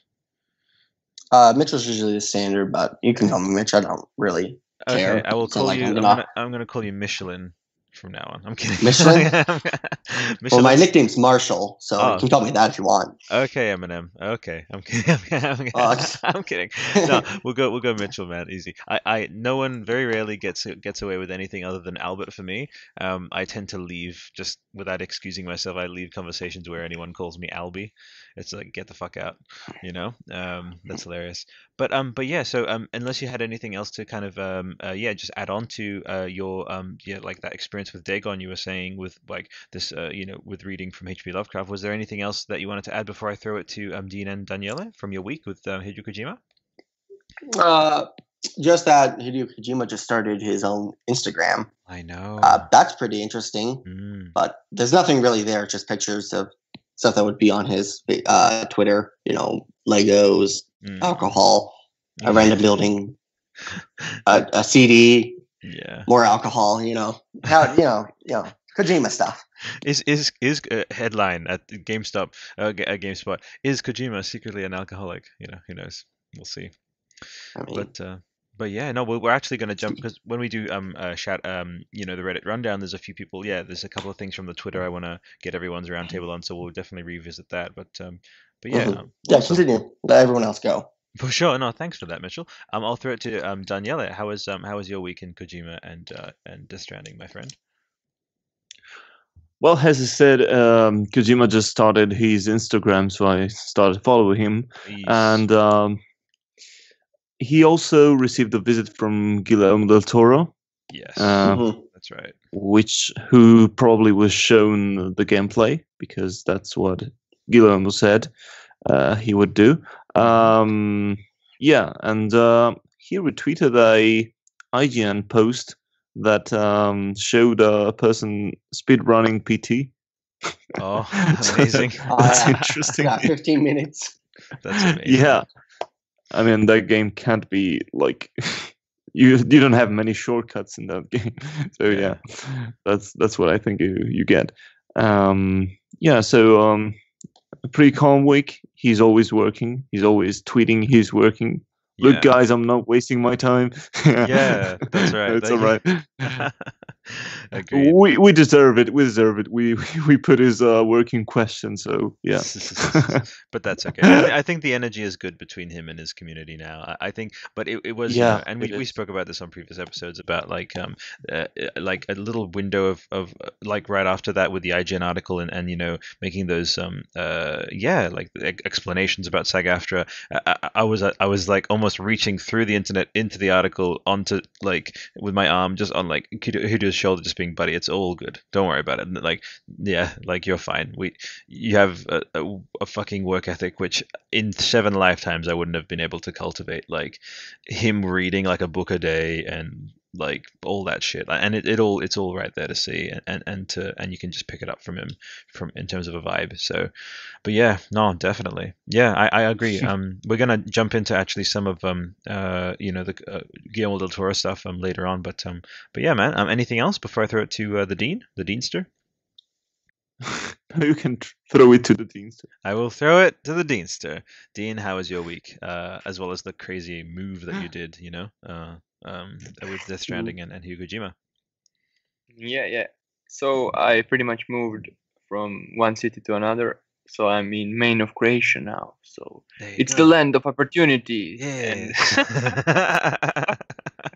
Uh, Mitchell's usually the standard, but you can call me Mitch. I don't really Okay, care. I will It's not call like you. I'm I'm gonna- gonna, I'm gonna call you Michelin from now on. I'm kidding. Michelin? Well, my nickname's Marshall, so Oh. you can call me that if you want. Okay, Eminem. Okay, I'm kidding. I'm kidding. Oh, I'm kidding. No, we'll go. We'll go Mitchell, man. Easy. I, I. No one very rarely gets gets away with anything other than Albert for me. Um, I tend to leave just without excusing myself. I leave conversations where anyone calls me Albie. It's like get the fuck out, you know. Um, that's hilarious. But um, but yeah. So um, unless you had anything else to kind of um, uh, yeah, just add on to uh, your um, yeah, like that experience with Dagon you were saying with like this uh, you know, with reading from H.P. Lovecraft. Was there anything else that you wanted to add before I throw it to um, Dean and Daniele from your week with um, Hideo Kojima? Uh, just that Hideo Kojima just started his own Instagram. I know. Uh, that's pretty interesting, Mm, but there's nothing really there. Just pictures of stuff that would be on his uh, Twitter. You know, Legos, mm. alcohol, Yeah. a random building, a, a CD, Yeah. more alcohol. You know, how you know, you know, Kojima stuff. Is is is uh, headline at GameStop? Uh, at GameSpot is Kojima secretly an alcoholic? You know, who knows? We'll see. I mean, But uh, but yeah, no, we're, we're actually going to jump because when we do um uh, chat um you know the Reddit rundown, there's a few people. Yeah, there's a couple of things from the Twitter I want to get everyone's roundtable on, so we'll definitely revisit that. But um but yeah, Mhm. um, yeah, awesome. continue. Let everyone else go. For sure. No, thanks for that, Mitchell. Um, I'll throw it to um Daniele. How was um how was your week in Kojima and uh and Death Stranding, my friend? Well, as I said, um, Kojima just started his Instagram, so I started following him. Please. And um, he also received a visit from Guillermo del Toro, yes, uh, Mhm. that's right. which who probably was shown the gameplay because that's what Guillermo said uh, he would do. Um, yeah, and uh, he retweeted a IGN post that um, showed a person speedrunning PT. Oh, amazing. Oh, That's yeah. interesting. Yeah, 15 minutes. That's amazing. Yeah, I mean that game can't be like you. You don't have many shortcuts in that game, so Yeah. that's that's what I think you you get. Um, yeah, so um, a pretty calm week. He's always working. He's always tweeting. He's working. Look, Yeah. guys, I'm not wasting my time. Yeah, that's right. That's That- all right. Agreed. we we deserve it. We deserve it. We we put his uh, work in question. So yeah. but that's okay. I, I think the energy is good between him and his community now. I, I think, but it, it was, Yeah, and we, we spoke about this on previous episodes about like um uh, uh, like a little window of, of uh, like right after that with the IGN article and, and you know making those um uh yeah like explanations about SAG-AFTRA. I, I, I was I was like almost reaching through the internet into the article onto like with my arm just on like Hideo's shoulder, just being buddy. It's all good. Don't worry about it. Like yeah, like you're fine. We you have a, a, a fucking work ethic which in seven lifetimes I wouldn't have been able to cultivate. Like him reading like a book a day and like all that shit, and it, it all it's all right there to see, and, and and to and you can just pick it up from him from in terms of a vibe. So, but yeah, no, definitely, yeah, I, I agree. um, we're gonna jump into actually some of um uh you know the uh, Guillermo del Toro stuff um later on, but um but yeah, man. Um, anything else before I throw it to uh, the dean, the deanster? you can throw it to the deanster. I will throw it to the Deanster. Dean, how was your week? Uh, as well as the crazy move that you did, you know, uh, um, with Death Stranding and, and Hideo Kojima. Yeah, yeah. So I pretty much moved from one city to another. So I'm in Main of Croatia now. So it's go. the land of opportunity. and- Yeah.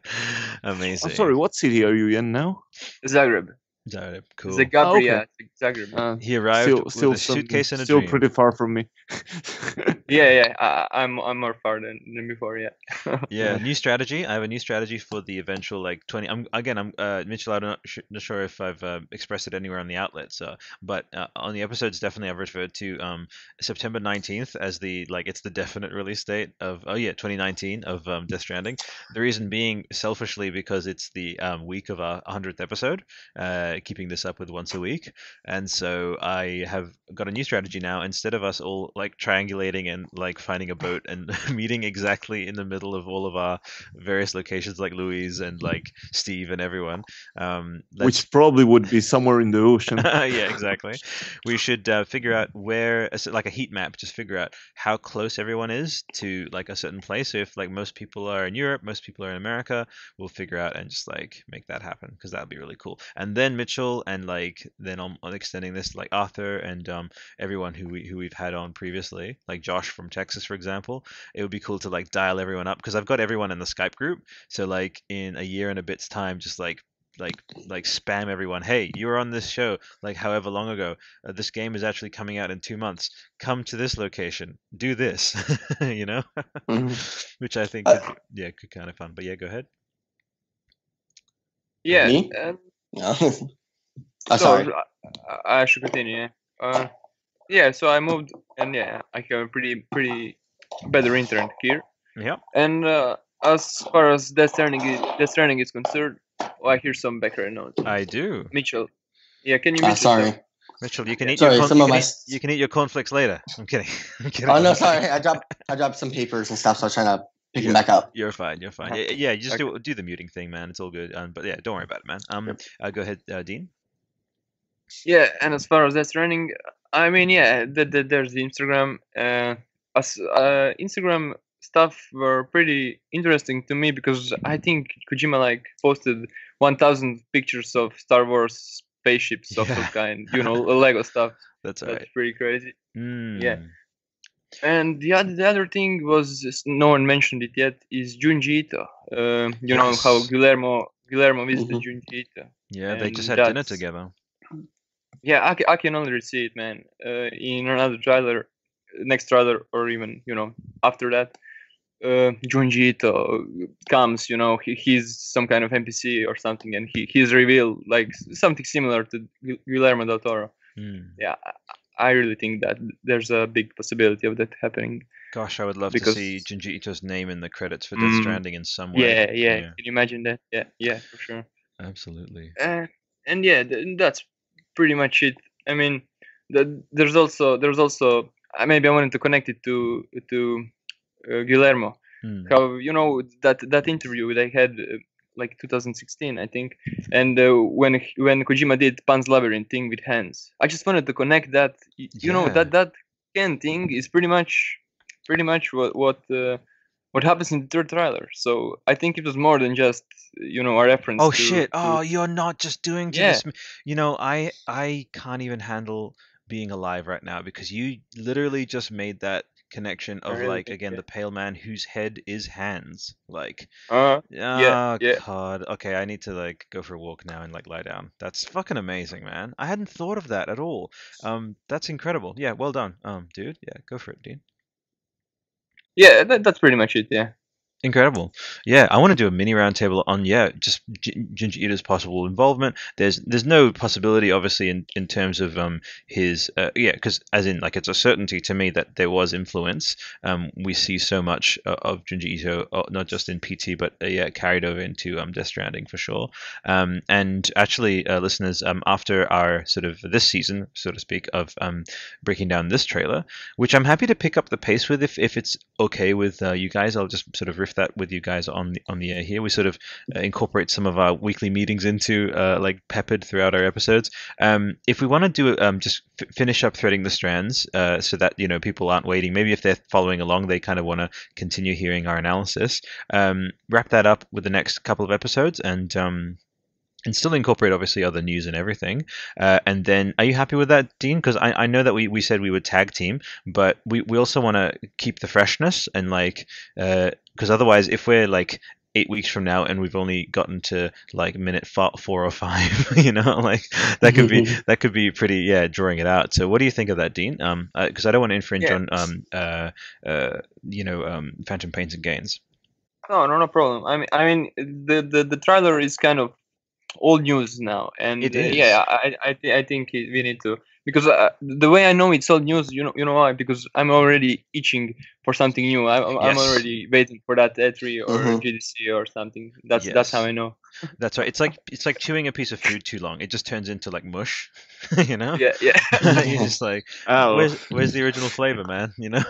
Amazing. I'm sorry, what city are you in now? Zagreb. Zagreb, cool. Zagabria. Zagreb. Uh, He arrived still, with still, a some- suitcase and a still dream. pretty far from me. yeah, yeah. I, I'm I'm more far than, than before. Yeah. Yeah, new strategy. I have a new strategy for the eventual like twenty. I'm again. I'm uh, Mitchell. I'm not, sh- not sure if I've uh, expressed it anywhere on the outlets. Uh, but uh, on the episodes, definitely I've referred to um, September nineteenth as the like it's the definite release date of oh yeah 2019 of um, Death Stranding. The reason being selfishly because it's the um, week of our hundredth episode. Uh, keeping this up with once a week, and so I have got a new strategy now. Instead of us all like triangulating and like finding a boat and meeting exactly in the middle of all of our various locations, like Louise and like Steve and everyone, um, Which probably would be somewhere in the ocean. yeah, exactly. We should uh, figure out where, like a heat map, just figure out how close everyone is to like a certain place. So if like most people are in Europe, most people are in America, we'll figure out and just like make that happen because that'd be really cool. And then Mitchell and like then I'm I'm extending this to, like Arthur and um everyone who we who we've had on previously, like Josh from Texas, for example. It would be cool to like dial everyone up because I've got everyone in the Skype group. So like in a year and a bit's time, just like like like spam everyone hey you were on this show like however long ago uh, this game is actually coming out in two months come to this location do this you know Mhm. which i think Uh, could, yeah could kind of fun but yeah go ahead yeah. Me? and Yeah. oh, so sorry. I, I should continue. Yeah. Uh, yeah. So I moved, and yeah, I have a pretty pretty better internet here. yeah And uh, as far as Death Stranding is, Death Stranding is concerned, oh, I hear some background noise. i do Mitchell, yeah, can you? Ah, mute yourself? sorry. mitchell you can eat Sorry, your some you of can, my eat, you can eat your cornflakes later i'm kidding i'm kidding Oh no, I'm sorry. I dropped I dropped some papers and stuff, so I was trying to pick them Yeah. back up. you're fine you're fine yeah, yeah you just Okay. do do the muting thing man it's all good um, but yeah don't worry about it man um uh, go ahead uh, dean Yeah, and as far as Death Stranding, I mean, yeah, the, the, there's the Instagram. Uh, as, uh, Instagram stuff were pretty interesting to me because I think Kojima like posted 1,000 pictures of Star Wars spaceships of some kind, you know, Lego stuff. that's That's right pretty crazy. mm. And the other, the other thing was no one mentioned it yet is Junji Ito. Uh, you know how Yes. Guillermo Guillermo visited Mhm. Junji Ito. yeah they just had dinner together Yeah, I, I can only see it, man. Uh, in another trailer, next trailer, or even you know after that, uh, Junji Ito comes. You know, he, he's some kind of NPC or something, and he he's revealed like something similar to Gu- Guillermo del Toro. Mm. Yeah, I, really think that there's a big possibility of that happening. Gosh, I would love Because- to see Junji Ito's name in the credits for Death Mm. Stranding in some way. Yeah, yeah, Can you imagine that? Yeah, yeah, for sure. absolutely. Uh, and yeah, th- that's pretty much it. I mean, the, there's also there's also uh, maybe I wanted to connect it to to uh, Guillermo. Hmm. How you know that that interview they had uh, like 2016, I think, and uh, when when Kojima did Pan's Labyrinth thing with hands, I just wanted to connect that. You know Yeah. that that hand thing is pretty much pretty much what what. Uh, what happens in the third trailer? So I think it was more than just you know a reference. Oh to- shit! to- Oh, you're not just doing Yeah. this. You know, I I can't even handle being alive right now because you literally just made that connection of really like again yeah. the pale man whose head is hands. Like, Uh, oh yeah. god. Okay, I need to like go for a walk now and like lie down. That's fucking amazing, man. I hadn't thought of that at all. Um, that's incredible. Yeah, well done, um, dude. Yeah, go for it, dude. Yeah, that, that's pretty much it. Yeah. Incredible. Yeah, I want to do a mini roundtable on yeah, just G- Junji Ito's possible involvement. There's there's no possibility, obviously, in, in terms of um his uh, yeah, because as in like it's a certainty to me that there was influence. Um, we see so much uh, of Junji Ito, uh, not just in PT, but uh, yeah, carried over into um Death Stranding for sure. Um, and actually, uh, listeners, um, after our sort of this season, so to speak, of um breaking down this trailer, which I'm happy to pick up the pace with if if it's okay with uh, you guys, I'll just sort of riff that with you guys on the on the air here. We sort of uh, incorporate some of our weekly meetings into uh, like peppered throughout our episodes. Um, if we want to do um, just f- finish up threading the strands, uh, so that you know people aren't waiting. Maybe if they're following along, they kind of want to continue hearing our analysis. Um, wrap that up with the next couple of episodes and. Um, and still incorporate obviously other news and everything. Uh, and then, are you happy with that, Dean? Because I, I know that we, we said we would tag team, but we, we also want to keep the freshness and like because otherwise, if we're like eight weeks from now and we've only gotten to like minute four, four or five, you know, like that could be that could be pretty yeah drawing it out. So what do you think of that, Dean? Um, because I don't want to infringe Yeah. on um uh uh you know um Phantom Pains and Gains. No, no, no problem. I mean, I mean, the the, the trailer is kind of old news now, and It uh, yeah, I I, thi- I think we need to because uh, the way I know it's old news, you know, you know why? Because I'm already itching for something new. I'm I'm I'm already waiting for that E3 or Mhm. GDC or something. That's that's how I know. That's right. It's like it's like chewing a piece of food too long. It just turns into like mush, you know. Yeah, yeah. You're just like, Oh, where's where's the original flavor, man? You know.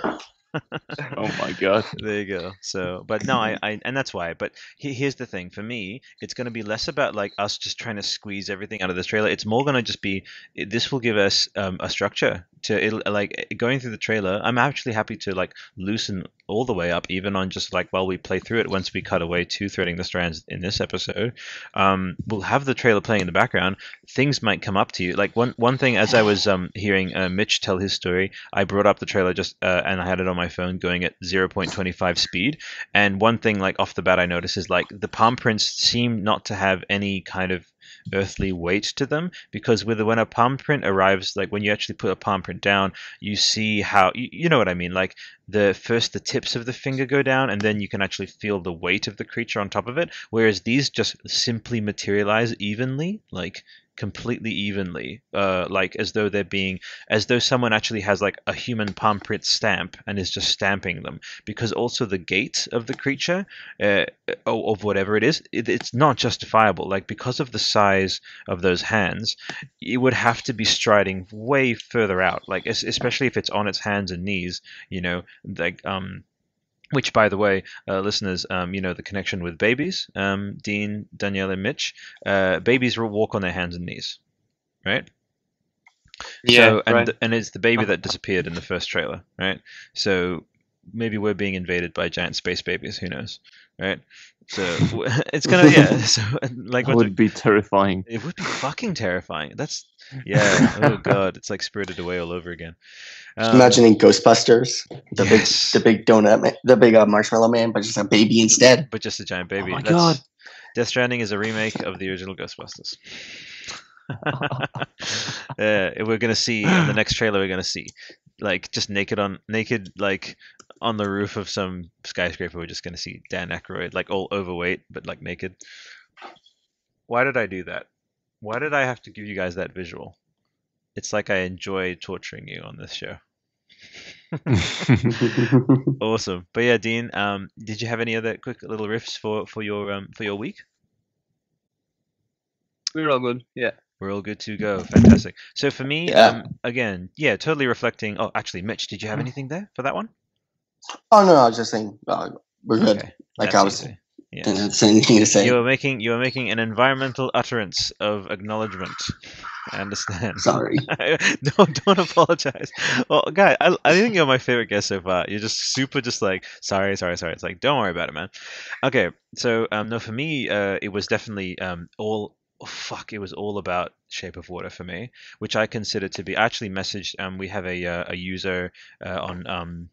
Oh my god. There you go. So, but no, I, I and that's why. But he, here's the thing: for me, it's going to be less about like us just trying to squeeze everything out of this trailer. It's more going to just be this will give us um, a structure to it'll, like going through the trailer. I'm actually happy to like loosen all the way up, even on just like while we play through it. Once we cut away to threading the strands in this episode, um, we'll have the trailer playing in the background. Things might come up to you. Like one one thing, as I was um, hearing uh, Mitch tell his story, I brought up the trailer just uh, and I had it on my phone going at 0.25 speed. And one thing, like off the bat, I noticed is like the palm prints seem not to have any kind of earthly weight to them because with when a palm print arrives like when you actually put a palm print down you see how you, you know what i mean? Like the first the tips of the finger go down and then you can actually feel the weight of the creature on top of it whereas these just simply materialize evenly like completely evenly uh like as though they're being as though someone actually has like a human palm print stamp and is just stamping them. Because also the gait of the creature uh, of whatever it is it, it's not justifiable. Like because of the size of those hands it would have to be striding way further out. Like especially if it's on its hands and knees you know like um which, by the way, uh, listeners, um, you know the connection with babies, um, Dean, Daniele, and Mitch. Uh, babies will walk on their hands and knees, right? Yeah, so, and right. and it's the baby that disappeared in the first trailer, right? So maybe we're being invaded by giant space babies. Who knows, right? So it's gonna yeah. So like That would be terrifying. it would be fucking terrifying. That's yeah. oh god, it's like Spirited Away all over again. Just Um, imagining Ghostbusters, the yes. big, the big donut, man, the big uh, marshmallow man, but just a baby instead. but just a giant baby. Oh my That's- God. Death Stranding is a remake of the original Ghostbusters. uh, we're gonna see in the next trailer. We're gonna see like just naked on naked like on the roof of some skyscraper. We're just gonna see Dan Aykroyd like all overweight but like naked. Why did I do that? Why did I have to give you guys that visual? It's like I enjoy torturing you on this show. Awesome. But yeah, Dean, um, did you have any other quick little riffs for for your um for your week? We're all good. Yeah. We're all good to go. Fantastic. So for me, Yeah. um, again, yeah, totally reflecting. Oh, actually, Mitch, did you have anything there for that one? Oh no, no, I was just saying uh, we're good. Okay, Like that's I was, easy. Didn't have to say anything to say. You are making you are making an environmental utterance of acknowledgement. I understand. Sorry. don't don't apologize. Well, guy, I, I think you're my favorite guest so far. You're just super, just like sorry, sorry, sorry. It's like don't worry about it, man. Okay, so um, no, for me, uh, it was definitely um all. oh, fuck, it was all about Shape of Water for me, which I consider to be. I actually messaged. Um, we have a uh, a user uh, on um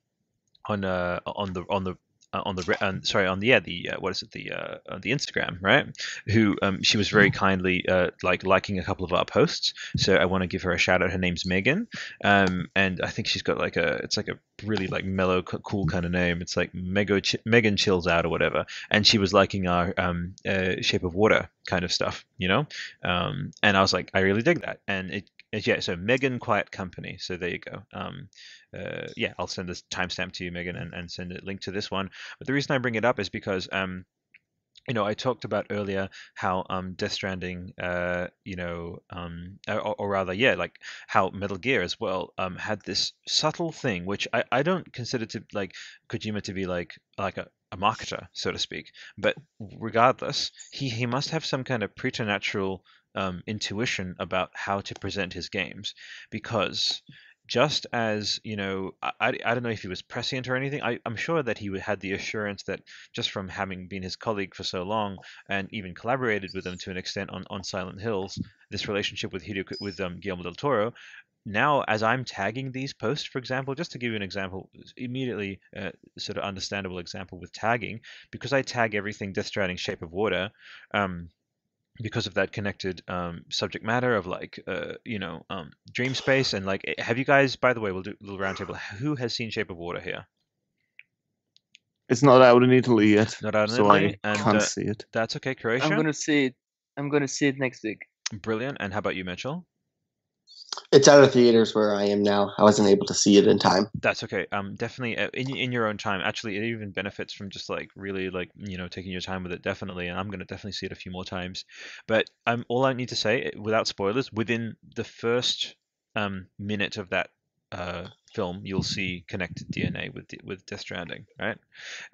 on uh on the on the uh, on the um, sorry on the yeah the uh, what is it the uh, on the Instagram right? Who um, she was very kindly uh, like liking a couple of our posts. So I want to give her a shout out. Her name's Megan. Um, and I think she's got like a it's like a really like mellow c- cool kind of name. It's like Mego Ch- Megan chills out or whatever. And she was liking our um, uh, Shape of Water kind of stuff you know? Um, and I was like I really dig that. And it yeah, so Megan Quiet Company. So there you go. Um, uh, yeah, I'll send this timestamp to you, Megan, and, and send a link to this one. But the reason I bring it up is because um, you know, I talked about earlier how um, Death Stranding, uh, you know, um, or, or rather, yeah, like how Metal Gear as well um, had this subtle thing, which I, I don't consider to like Kojima to be like like a, a marketer, so to speak. But regardless, he he must have some kind of preternatural um, intuition about how to present his games, because just as you know I, I don't know if he was prescient or anything I, i'm sure that he had the assurance that just from having been his colleague for so long and even collaborated with him to an extent on, on silent hills this relationship with Hideo, with um, guillermo del toro now as i'm tagging these posts for example just to give you an example immediately uh, sort of understandable example with tagging because i tag everything death stranding shape of water um, because of that connected um, subject matter of like uh, you know um, dream space and like eh, have you guys by the way we'll do a little roundtable who has seen shape of water here It's not out in Italy yet, not out in so Italy, I and can't uh, see it. that's okay croatia I'm gonna see it. I'm gonna see it next week. brilliant and how about you mitchell It's out of theaters where I am now. I wasn't able to see it in time. that's okay um definitely uh, in, in your own time actually it even benefits from just like really like you know taking your time with it definitely and i'm to definitely see it a few more times but um all i need to say eh, without spoilers within the first um minute of that uh film you'll see connected dna with with death stranding right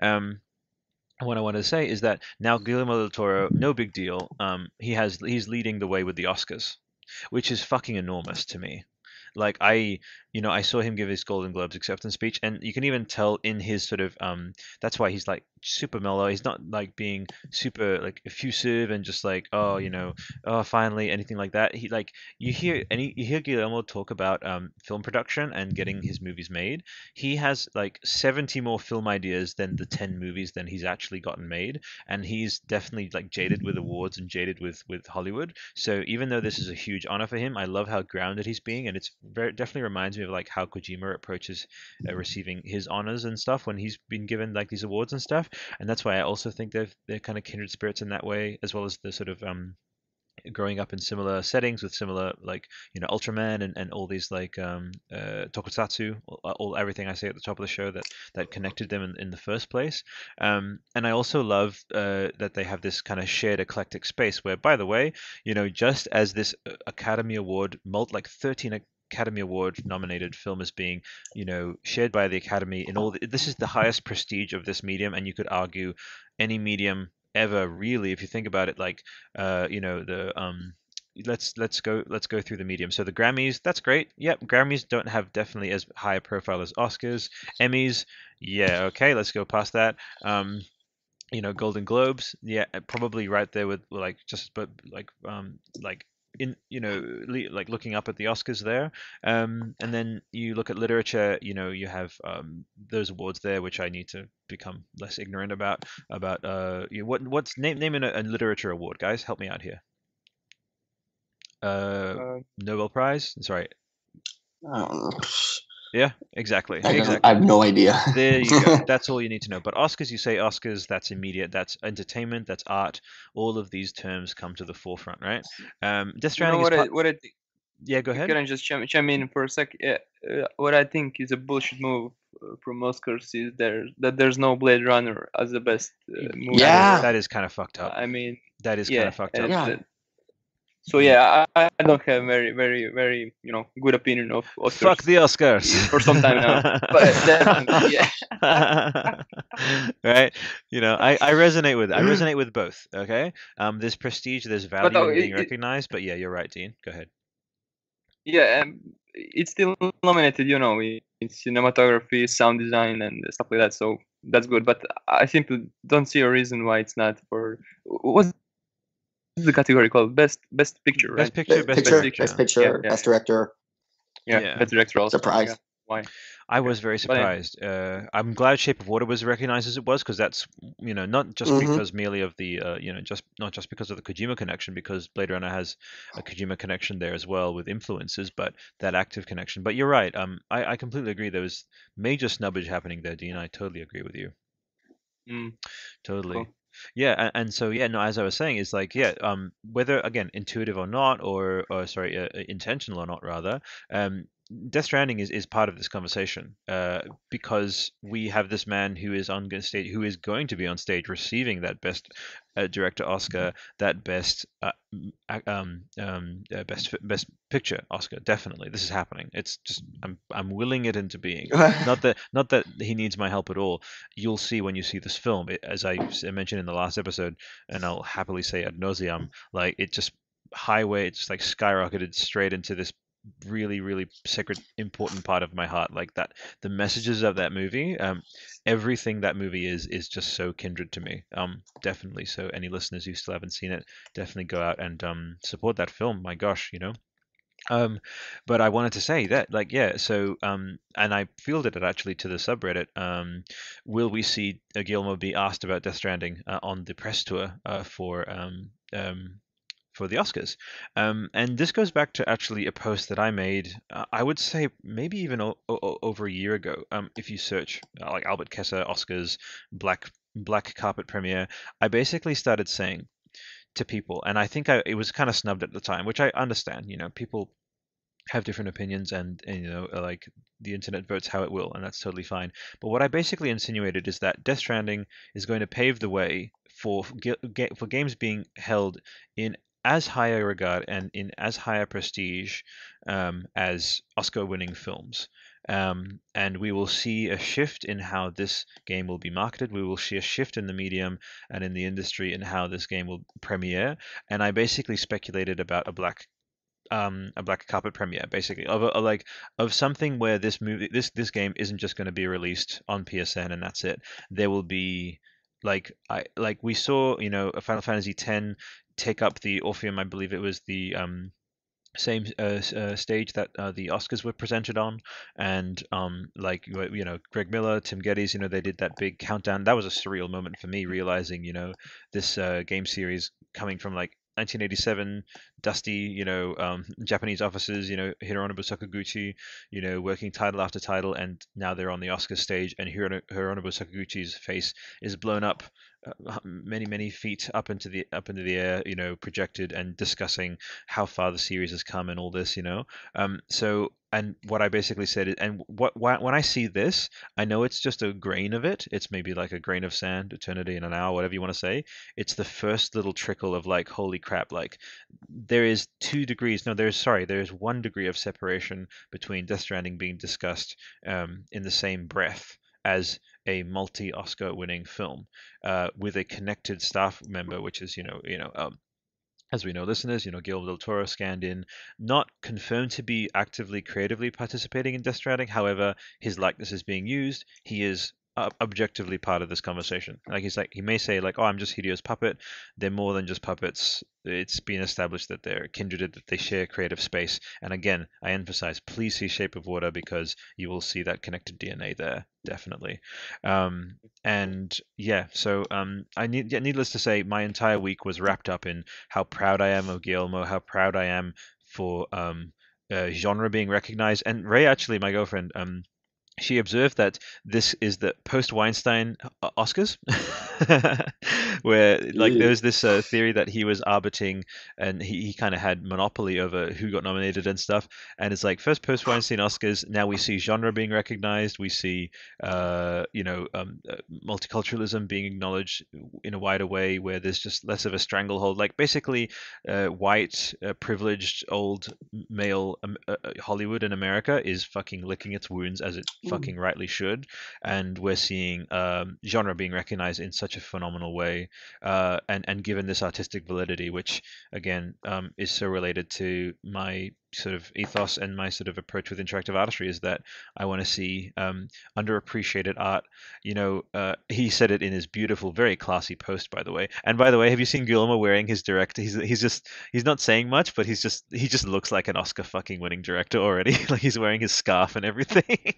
um what I want to say is that now Guillermo del Toro, no big deal. Um, he has he's leading the way with the Oscars, which is fucking enormous to me. Like I, you know, I saw him give his Golden Globes acceptance speech, and you can even tell in his sort of um. That's why he's like super mellow. He's not like being super like effusive and just like oh you know oh finally anything like that. He like you hear and you hear Guillermo talk about um film production and getting his movies made. He has like seventy more film ideas than the ten movies than he's actually gotten made, and he's definitely like jaded with awards and jaded with with Hollywood. So even though this is a huge honor for him, I love how grounded he's being, and it's very definitely reminds me of like how Kojima approaches uh, receiving his honors and stuff when he's been given like these awards and stuff. And that's why I also think they're they're kind of kindred spirits in that way, as well as the sort of um growing up in similar settings with similar like you know Ultraman and, and all these like um uh tokusatsu all, all everything I say at the top of the show that that connected them in, in the first place. Um and I also love uh that they have this kind of shared eclectic space where by the way you know just as this uh, Academy Award mult like 13 ac- Academy Award nominated film is being, you know, shared by the Academy in all. The, this is the highest prestige of this medium, and you could argue any medium ever really, if you think about it. Like, uh, you know, the um, let's let's go let's go through the medium. So the Grammys, that's great. Yep, Grammys don't have definitely as high a profile as Oscars, Emmys. Yeah, okay, let's go past that. Um, you know, Golden Globes, yeah, probably right there with like just but like um like in you know le- like looking up at the Oscars there, um, and then you look at literature. You know, you have um, those awards there, which I need to become less ignorant about. About uh, you, what what's name naming a, a literature award, guys? Help me out here. Uh, Uh, Nobel Prize. Sorry. Um, Yeah, exactly. I, exactly. I have no idea. There you go. That's all you need to know. But Oscars, you say Oscars, that's immediate. That's entertainment. That's art. All of these terms come to the forefront, right? Um, Death you know Stranding what is I, what I yeah. Go ahead. Can I just chime, chime in for a sec? Yeah, uh, what I think is a bullshit move uh, from Oscars is there that there's no Blade Runner as the best uh, movie. Yeah. that is kind of fucked up. I mean, That is yeah. kind of fucked up. Yeah. So yeah, I, I don't have very, very, very, you know, good opinion of Oscars Fuck the Oscars. for some time now. But then, yeah. right. You know, I, I resonate with I resonate with both. Okay. Um, there's prestige, there's value in being it- recognized. But yeah, you're right, Dean. Go ahead. Yeah, um, it's still nominated, you know, in in cinematography, sound design, and stuff like that. So that's good. But I simply don't see a reason why it's not for what's the category called? Best Best Picture, right? Best picture, Best best picture, picture. best picture, Yeah, yeah. best director. Yeah, Yeah. best director also. Surprise. yeah. Why? I was very surprised. Uh, I'm glad Shape of Water was recognized as it was because that's you know not just Mhm. because merely of the uh, you know just not just because of the Kojima connection because Blade Runner has a Kojima connection there as well with influences, but that active connection. But you're right. Um, I, I completely agree. There was major snubbage happening there, Dean. I totally agree with you. Mm. Totally. Cool. Yeah, and, and so yeah, no, as I was saying, is like yeah, um, whether again intuitive or not, or or sorry, uh, uh, intentional or not, rather, um, Death Stranding is, is part of this conversation, uh, because we have this man who is on stage, who is going to be on stage receiving that best uh, director Oscar, that best uh, um um uh, best best picture Oscar. Definitely, this is happening. It's just I'm I'm willing it into being. Not that not that he needs my help at all. You'll see when you see this film, it, as I mentioned in the last episode, and I'll happily say ad nauseum, like it just highway, it just like skyrocketed straight into this really really sacred important part of my heart like that the messages of that movie um everything that movie is is just so kindred to me um definitely so any listeners who still haven't seen it definitely go out and um support that film my gosh you know um, but I wanted to say that, like, yeah. So, um, and I fielded it actually to the subreddit. Um, will we see uh, Guillermo be asked about Death Stranding uh, on the press tour uh, for um, um, for the Oscars? Um, and this goes back to actually a post that I made. Uh, I would say maybe even o- o- over a year ago. Um, if you search uh, like Albert Kesser Oscars Black Black Carpet Premiere, I basically started saying to people, and I think I, it was kind of snubbed at the time, which I understand. You know, people have different opinions, and, and you know, uh, like the internet votes how it will, and that's totally fine. But what I basically insinuated is that Death Stranding is going to pave the way for for games being held in as high a regard and in as high a prestige um, as Oscar-winning films. Um, and we will see a shift in how this game will be marketed. We will see a shift in the medium and in the industry in how this game will premiere. And I basically speculated about a black um a black carpet premiere basically of a, like of something where this movie this this game isn't just going to be released on PSN and that's it there will be like I like we saw you know a Final Fantasy X take up the Orpheum I believe it was the um same uh, uh, stage that uh, the Oscars were presented on, and um, like you know, Greg Miller, Tim Gettys, you know, they did that big countdown. That was a surreal moment for me, realizing you know this uh, game series coming from like 1987, dusty, you know, um, Japanese officers, you know, Hironobu Sakaguchi, you know, working title after title, and now they're on the Oscar stage, and Hirono- Hironobu Sakaguchi's face is blown up many many feet up into the up into the air, you know, projected and discussing how far the series has come and all this, you know. Um, so and what I basically said, is, and what wh- when I see this, I know it's just a grain of it. It's maybe like a grain of sand, eternity in an hour, whatever you want to say. It's the first little trickle of like, holy crap! Like there is two degrees. No, there's sorry, there is one degree of separation between Death Stranding being discussed um, in the same breath as a multi-Oscar winning film uh, with a connected staff member, which is you know you know um, as we know, listeners, you know, Guillermo del Toro scanned in, not confirmed to be actively creatively participating in Death Stranding. However, his likeness is being used. He is objectively part of this conversation. Like he's like he may say like, "Oh, I'm just Hideo's puppet." They're more than just puppets. It's been established that they're kindred, that they share creative space. And again, I emphasize, please see Shape of Water because you will see that connected DNA there, definitely. Um, and yeah, so um, I need, yeah, needless to say, my entire week was wrapped up in how proud I am of Guillermo, how proud I am for um, uh, genre being recognized. And Ray, actually, my girlfriend, um, she observed that this is the post Weinstein uh, Oscars, where like Yeah. there's this uh, theory that he was arbiting and he, he kind of had monopoly over who got nominated and stuff. And it's like first post Weinstein Oscars, now we see genre being recognized, we see uh, you know um, uh, multiculturalism being acknowledged in a wider way, where there's just less of a stranglehold. Like basically, uh, white uh, privileged old male um, uh, Hollywood in America is fucking licking its wounds as it fucking rightly should, and we're seeing um, genre being recognized in such such a phenomenal way, uh, and and given this artistic validity, which again um, is so related to my sort of ethos and my sort of approach with interactive artistry is that I want to see um, underappreciated art. You know, uh, he said it in his beautiful, very classy post, by the way. And by the way, have you seen Guillermo wearing his direct? He's he's just he's not saying much, but he's just he just looks like an Oscar fucking winning director already. like he's wearing his scarf and everything.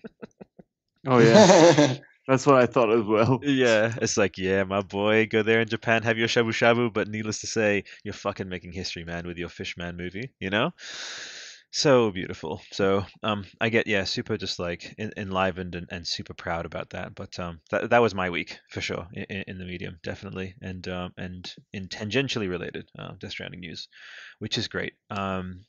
Oh yeah, that's what I thought as well. Yeah, it's like, yeah, my boy, go there in Japan, have your shabu shabu, but needless to say, you're fucking making history, man, with your Fishman movie, you know? So beautiful. So, um, I get, yeah, super just like en- enlivened and, and super proud about that. But um, that that was my week for sure in, in the medium, definitely, and um, and in tangentially related uh, Death Stranding news, which is great. Um,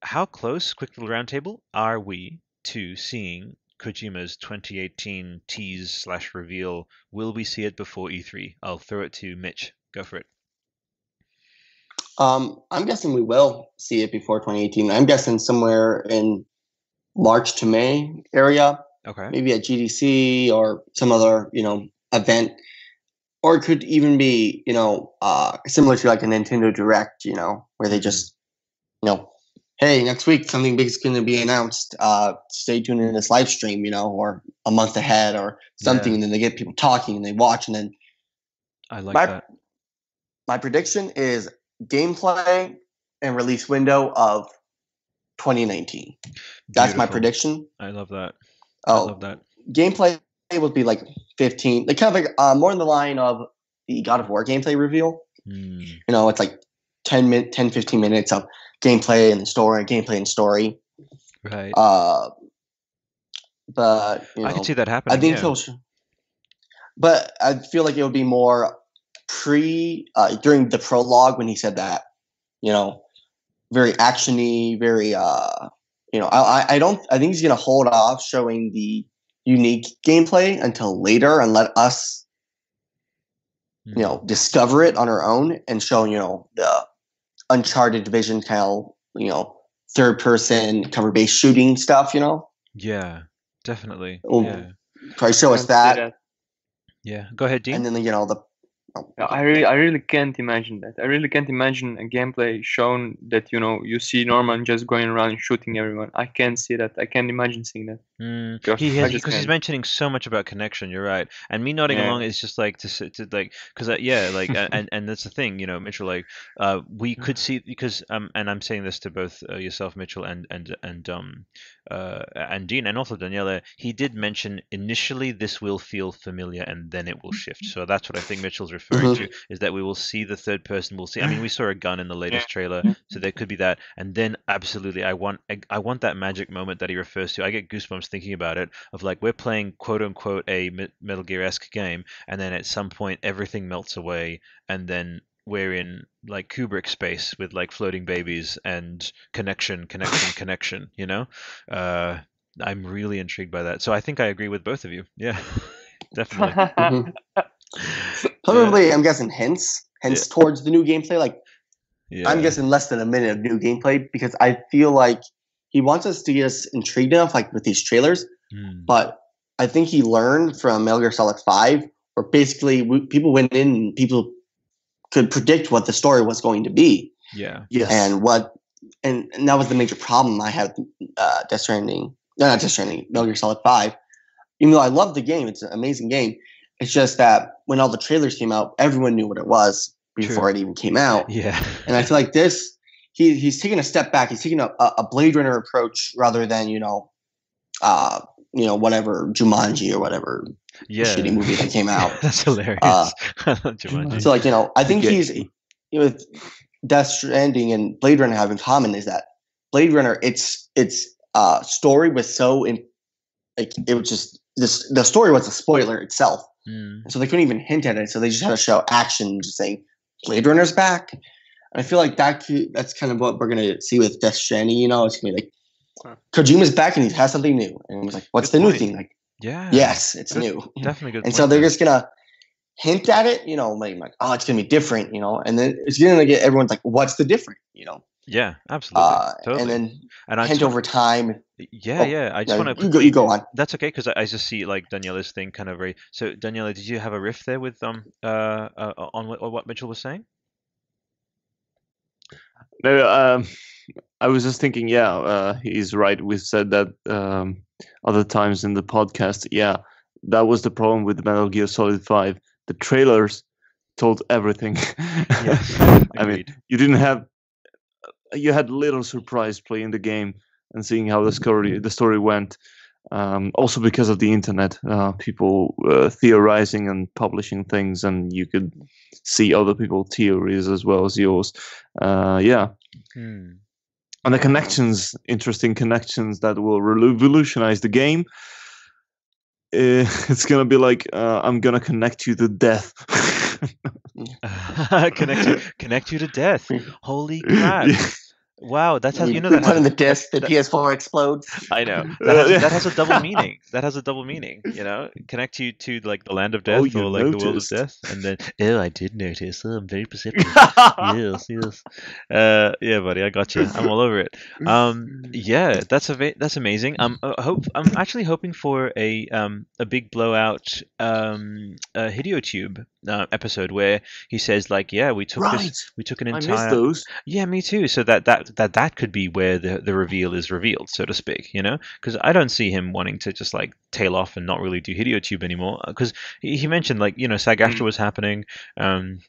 how close, quick little roundtable, are we to seeing Kojima's 2018 tease slash reveal. Will we see it before E3? I'll throw it to Mitch. Go for it. Um, I'm guessing we will see it before 2018. I'm guessing somewhere in March to May area, Okay. maybe at GDC or some other you know event, or it could even be you know uh, similar to like a Nintendo Direct, you know, where they just you know, hey, next week something big is going to be announced. Uh, stay tuned in this live stream, you know, or a month ahead or something, Yeah. and then they get people talking and they watch, and then I like my that. my prediction is gameplay and release window of 2019. That's my prediction. I love that. I Oh, love that. gameplay would be like 15, like kind of like uh, more in the line of the God of War gameplay reveal. Hmm. You know, it's like 10 min, 10 15 minutes of gameplay and story, gameplay and story. Right. Uh, but you know, I could see that happening. I think yeah. But I feel like it would be more pre uh, during the prologue when he said that, you know, very actiony, very uh, you know, I I- I don't I think he's gonna hold off showing the unique gameplay until later and let us Hmm. you know discover it on our own and show you know the uncharted vision kind of you know third person cover based shooting stuff you know Yeah, definitely. Oh, Yeah. probably show us that Yeah. Go ahead, Dean. and then you know the Yeah, I really, I really can't imagine that. I really can't imagine a gameplay shown that you know you see Norman just going around and shooting everyone. I can't see that. I can't imagine seeing that. Mm, Gosh, he has because he's mentioning so much about connection. You're right, and me nodding Yeah. along is just like to, to like because uh, yeah, like and and that's the thing, you know, Mitchell. Like uh, we could see because um, and I'm saying this to both uh, yourself, Mitchell, and and and um, uh, and Dean, and also Daniele. He did mention initially this will feel familiar, and then it will shift. So that's what I think Mitchell's referring to is that we will see the third person. We'll see. I mean, we saw a gun in the latest trailer, so there could be that, and then absolutely, I want I, I want that magic moment that he refers to. I get goosebumps thinking about it of like we're playing quote unquote a Metal Gear esque game, and then at some point everything melts away, and then we're in like Kubrick space with like floating babies and connection, connection, connection. You know, uh, I'm really intrigued by that. So I think I agree with both of you. Yeah, definitely. Mhm. Yeah. probably i'm guessing hints hints towards the new gameplay like Yeah. i'm guessing less than a minute of new gameplay because i feel like he wants us to get us intrigued enough like with these trailers Mm, but i think he learned from metal gear solid 5 where basically we, people went in and people could predict what the story was going to be yeah. Yes. and what and, and that was the major problem I had with uh, Death Stranding. No, not Death Stranding. Metal Gear Solid Five. Even though I love the game, it's an amazing game. It's just that when all the trailers came out, everyone knew what it was before True. it even came out. Yeah. And I feel like this, he he's taking a step back. He's taking a, a a Blade Runner approach rather than you know, uh, you know whatever Jumanji or whatever Yeah. shitty movie that came out. That's hilarious. Uh, I love Jumanji. So like you know, I think Yeah. he's you know, with Death Stranding and Blade Runner have in common is that Blade Runner, its its uh, story was so in, like it was just this the story was a spoiler itself, Mm, so they couldn't even hint at it. So they just had to show action, just saying Blade Runner's back. And I feel like that could, that's kind of what we're gonna see with Death Stranding. You know, it's gonna be like Huh. Kojima's back and he has something new, and it was like, what's Good the new thing? Like, yeah. yes, it's Good- new Definitely good. and point so they're there. just gonna hint at it, you know, like, like oh, it's gonna be different, you know, and then it's gonna get everyone's like, what's the different, you know? Yeah, absolutely. uh, totally. and then and I hint just over time. Yeah, Oh, yeah. I just no, want to you go. You go on. That's okay because I, I just see like Daniele's thing kind of very. So Daniele, did you have a riff there with um uh, uh on what, what Mitchell was saying? No, um, I was just thinking. Yeah, uh, he's right. We've said that um, other times in the podcast. Yeah, that was the problem with Metal Gear Solid Five. The trailers told everything. Yes, I mean, you didn't have. You had little surprise playing the game and seeing how the story the story went. Um, also because of the internet, uh, people uh, theorizing and publishing things, and you could see other people's theories as well as yours. Uh, yeah, Hmm. And the connections, interesting connections that will revolutionize the game. Uh, it's gonna be like uh, I'm gonna connect you to death. connect you, connect you to death. Holy crap! Yeah. Wow, that's how you know that. One of has- the disc, the that- PS4 explodes. I know that has, that has a double meaning. That has a double meaning. You know, connect you to like the land of death Oh, or like the world of death, and then oh, I did notice. Oh, I'm very perceptive. yes, yes. Uh, yeah, buddy, I got you. I'm all over it. Um, yeah, that's a va- that's amazing. Um, I hope I'm actually hoping for a um a big blowout um uh, Hideotube uh, episode where he says like, yeah, we took Right. this, we took an entire. those. Yeah, me too. So that that that that could be where the the reveal is revealed, so to speak. You know, because I don't see him wanting to just like tail off and not really do Hideotube anymore. Because he, he mentioned like you know SAG Mm. Was happening. Um,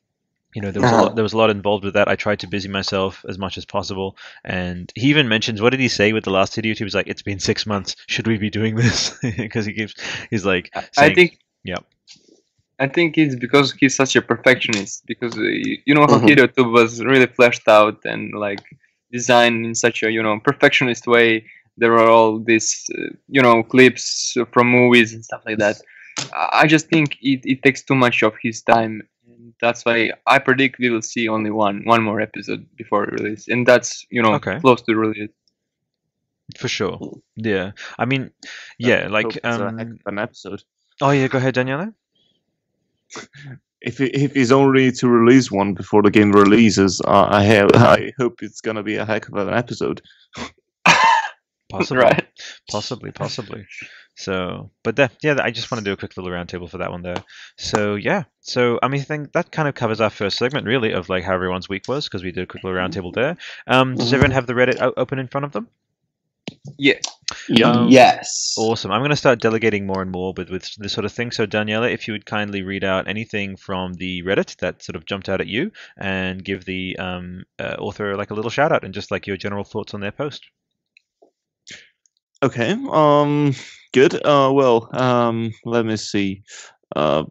you know, there was a Uh-huh. lot, there was a lot involved with that. I tried to busy myself as much as possible, and he even mentions what did he say with the last Hideotube? He was like, "It's been six months. Should we be doing this?" Because he keeps he's like, I think Yep. I think it's because he's such a perfectionist. Because uh, you you know how Mhm. Hideo was really fleshed out and like designed in such a you know perfectionist way. There are all these uh, you know clips from movies and stuff like that. I I just think it, it takes too much of his time. And that's why I predict we will see only one one more episode before release, and that's you know Okay. close to release. for sure. Yeah, I mean, yeah, like Hope it's a heck um. an episode. Oh yeah, go ahead, Daniele. If he, if he's only to release one before the game releases, uh, I have, I hope it's gonna be a heck of an episode. Possibly. Right. Possibly, possibly. So, but that, yeah, I just want to do a quick little roundtable for that one there. So, yeah. So, I mean, I think that kind of covers our first segment, really, of like how everyone's week was, because we did a quick little roundtable there. Um, does everyone have the Reddit open in front of them? Yeah. Um, yes. Awesome. I'm going to start delegating more and more with, with this sort of thing. So, Daniele, if you would kindly read out anything from the Reddit that sort of jumped out at you and give the um, uh, author like a little shout out and just like your general thoughts on their post. Okay. Um. Good. Uh. Well. Um. Let me see. Uh.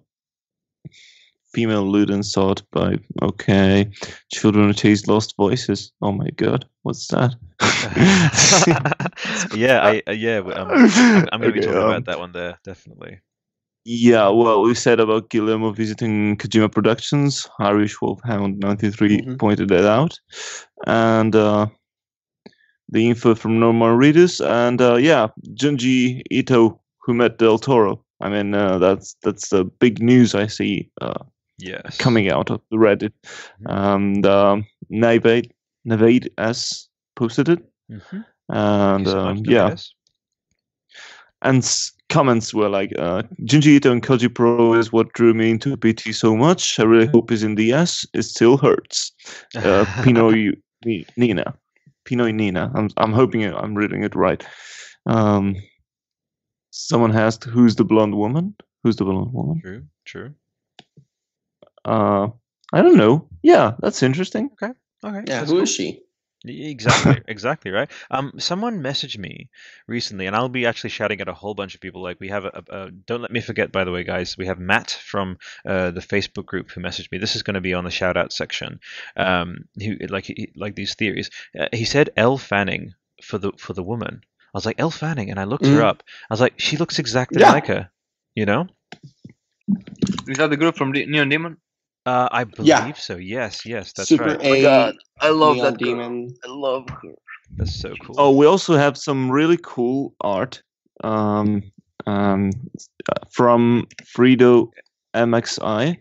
Female Luden sought by. Okay. Children who chase lost voices. Oh my god. What's that? yeah, I uh, yeah, um, I'm, I'm going to be talking um, about that one there definitely. Yeah, well, we said about Guillermo visiting Kojima Productions. Irish Wolfhound 93 Mhm. pointed that out. And uh, the info from Norman Reedus. And uh, yeah, Junji Ito, who met Del Toro. I mean, uh, that's that's the big news I see uh, Yes. coming out of the Reddit. And um, Navade, Navade S posted it. Mhm. And Thank you so um, yeah, Tobias. and s- comments were like, uh, Junji Ito and Koji Pro is what drew me into PT so much. I really hope he's in the S. It still hurts. Uh, Pinoy Ni- Nina. Pinoy Nina. I'm, I'm hoping I'm reading it right. Um, someone asked, who's the blonde woman? Who's the blonde woman? True, true. Uh, I don't know. Yeah, that's interesting. Okay, Okay. yeah, that's who cool. is she? Exactly, exactly right. Um, someone messaged me recently, and I'll be actually shouting at a whole bunch of people. Like we have a, a, a don't let me forget, by the way, guys. We have Matt from uh, the Facebook group who messaged me. This is going to be on the shout out section. Um, who like he, like these theories. Uh, he said Elle Fanning for the for the woman. I was like Elle Fanning, and I looked her Mm. up. I was like, she looks exactly Yeah. like her. You know. Is that the group from De- Neon Demon? Uh, I believe Yeah. so. Yes, yes, that's Super right. I love Neon that girl. Demon. I love her. That's so cool. Oh, we also have some really cool art um, um, uh, from Fredo MXI.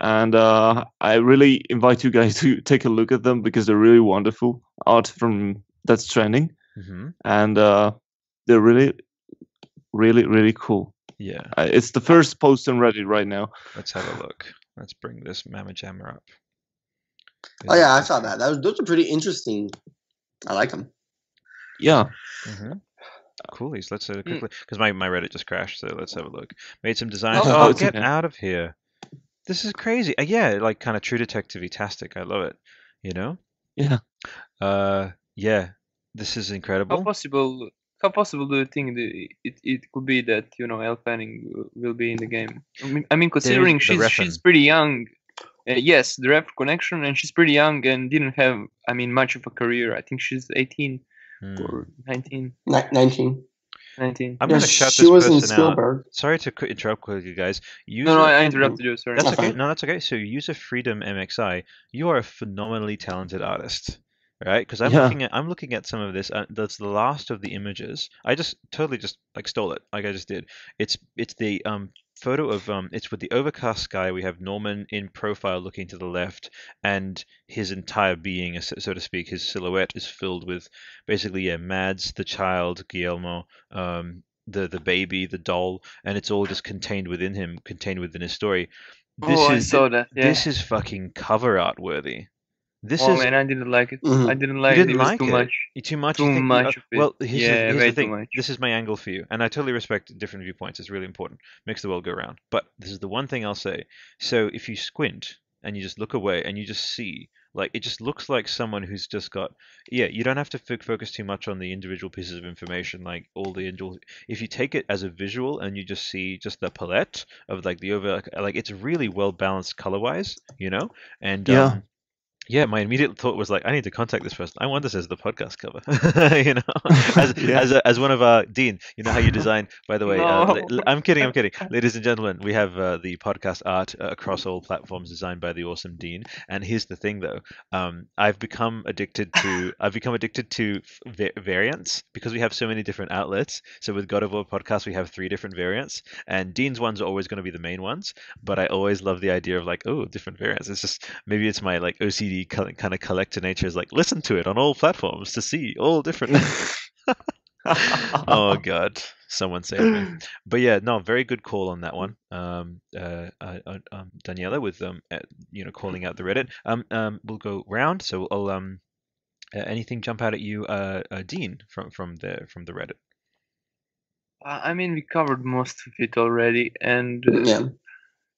and uh, I really invite you guys to take a look at them because they're really wonderful art from that's trending, hmm and uh, they're really, really, really cool. Yeah. Uh, it's the first post on Reddit right now. Let's have a look. Let's bring this Mama Jammer up. Oh yeah, I saw that. that was, those are pretty interesting. I like them. Yeah, Mm-hmm. Coolies. Let's uh, Mm. quickly because my, my Reddit just crashed, so let's have a look. Made some designs. Oh, Oh, it's get okay. out of here! This is crazy. Uh, yeah, like kind of True Detective tastic. I love it. You know. yeah. Uh, yeah. This is incredible. How incredible. possible? How possible do you think the, it, it could be that you know Elle Fanning will- will be in the game? I mean, I mean considering the she's reference. she's pretty young. Uh, yes, the ref connection, and she's pretty young and didn't have, I mean, much of a career. I think she's 18 Hmm. or 19. Ni- Nineteen. 19. I'm Yeah, gonna shut this was in person out. Sorry to interrupt quickly, guys. Use No, no, a- I interrupted you. Sorry. That's That's okay. fine. No, that's okay. So user freedom MXI, you are a phenomenally talented artist, right? Because I'm Yeah. looking at I'm looking at some of this. Uh, that's the last of the images. I just totally just like stole it, like I just did. It's it's the um photo of um it's with the overcast sky. We have Norman in profile looking to the left, and his entire being, so to speak, his silhouette is filled with basically yeah, Mads, the child, Guillermo, um, the the baby, the doll, and it's all just contained within him, contained within his story. This oh, I saw that. Yeah. this is fucking cover art worthy. This oh is man, I didn't like it. Mhm. I didn't like didn't it. It was too it? much. you too much. you Too think- much uh, of it. Well, here's, the, here's the thing. This is my angle for you, and I totally respect different viewpoints. It's really important. Makes the world go round. But this is the one thing I'll say. So if you squint and you just look away and you just see, like, it just looks like someone who's just got. Yeah, you don't have to fo- focus too much on the individual pieces of information, like all the individual. If you take it as a visual and you just see just the palette of like the over, like it's really well balanced color wise, you know, and Yeah. um, yeah, my immediate thought was like, I need to contact this person. I want this as the podcast cover, you know, as Yeah. as a, as one of our Dean. You know how you design. By the way, uh, No. li- li- I'm kidding. I'm kidding, ladies and gentlemen. We have uh, the podcast art uh, across all platforms, designed by the awesome Dean. And here's the thing, though, um, I've become addicted to I've become addicted to f- va- variants because we have so many different outlets. So with God of War podcast, we have three different variants, and Dean's ones are always going to be the main ones. But I always love the idea of like, oh, different variants. It's just maybe it's my like OCD kind of collector nature is like listen to it on all platforms to see all different. oh god, someone save me. But yeah, no, very good call on that one, um, uh, uh, um, Daniele, with um, uh, you know, calling out the Reddit. Um, um, we'll go round. So I'll um, uh, anything jump out at you, uh, uh, Dean, from from the from the Reddit. Uh, I mean, we covered most of it already, and uh, Yeah.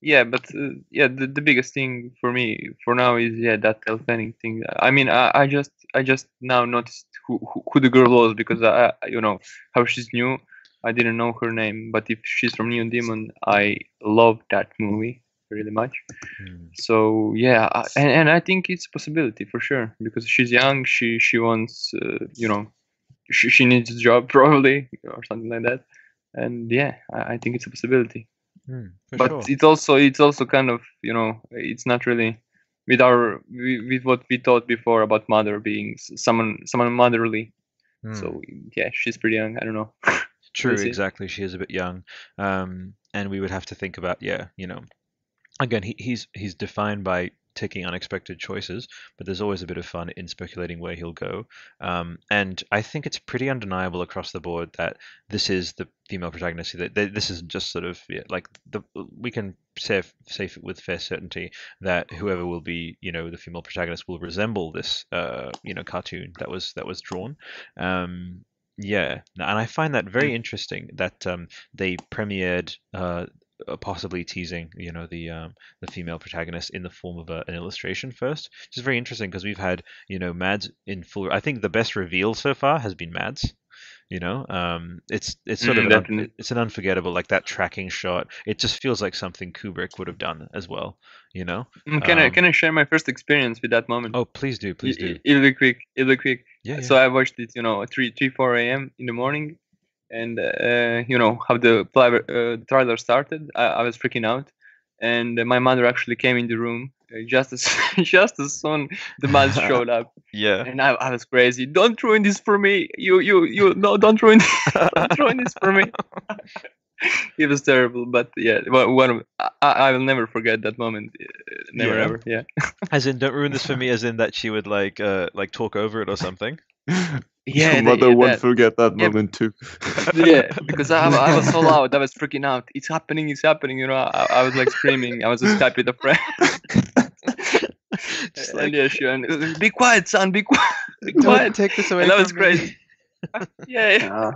Yeah, but uh, yeah, the, the biggest thing for me for now is yeah that Elle Fanning thing. I mean, I, I just I just now noticed who, who who the girl was because I you know how she's new. I didn't know her name, but if she's from Neon Demon, I love that movie really much. Hmm. So yeah, I- and and I think it's a possibility for sure because she's young. She she wants uh, you know she she needs a job probably or something like that. And yeah, I, I think it's a possibility Hmm, but sure. it's also it's also kind of you know it's not really with our with, what we thought before about mother being someone someone motherly Hmm. so yeah she's pretty young i don't know True, exactly. She is a bit young, um, and we would have to think about, yeah, you know, again, he, he's he's defined by taking unexpected choices, but there's always a bit of fun in speculating where he'll go. Um, and I think it's pretty undeniable across the board that this is the female protagonist. That this isn't just sort of yeah, like the we can say say with fair certainty that whoever will be, you know, the female protagonist will resemble this, uh, you know, cartoon that was that was drawn. Um, yeah, and I find that very interesting that um, they premiered uh, possibly teasing, you know, the um, the female protagonist in the form of a, an illustration first, which is very interesting because we've had, you know, Mads in full. I think the best reveal so far has been Mads. You know, um, it's it's sort of Mm, an un- it's an unforgettable like that tracking shot. It just feels like something Kubrick would have done as well. You know. Mm, can i Um, can i share my first experience with that moment Oh, please do, please do. i- it'll be quick it'll be quick Yeah. so i watched it you know 3 3 4 a.m in the morning and uh, you know how the uh, trailer started I, I was freaking out and my mother actually came in the room uh, just as just as soon the man showed up, Yeah. and I, I was crazy. Don't ruin this for me. You you you no don't ruin don't ruin this for me. it was terrible, but yeah, one I, I will never forget that moment. Never Yeah. ever. Yeah. As in, don't ruin this for me. As in that she would like uh like talk over it or something. Yeah, Your the- mother yeah, won't that- forget that yeah. moment too. yeah, because I, I was so loud, I was freaking out. It's happening, it's happening. You know, I, I was like screaming. I was just Skype with a friend. Just and like, yeah, she and, be quiet, son, be quiet, be don't quiet. take this away. And that was from me." crazy. Yeah, yeah.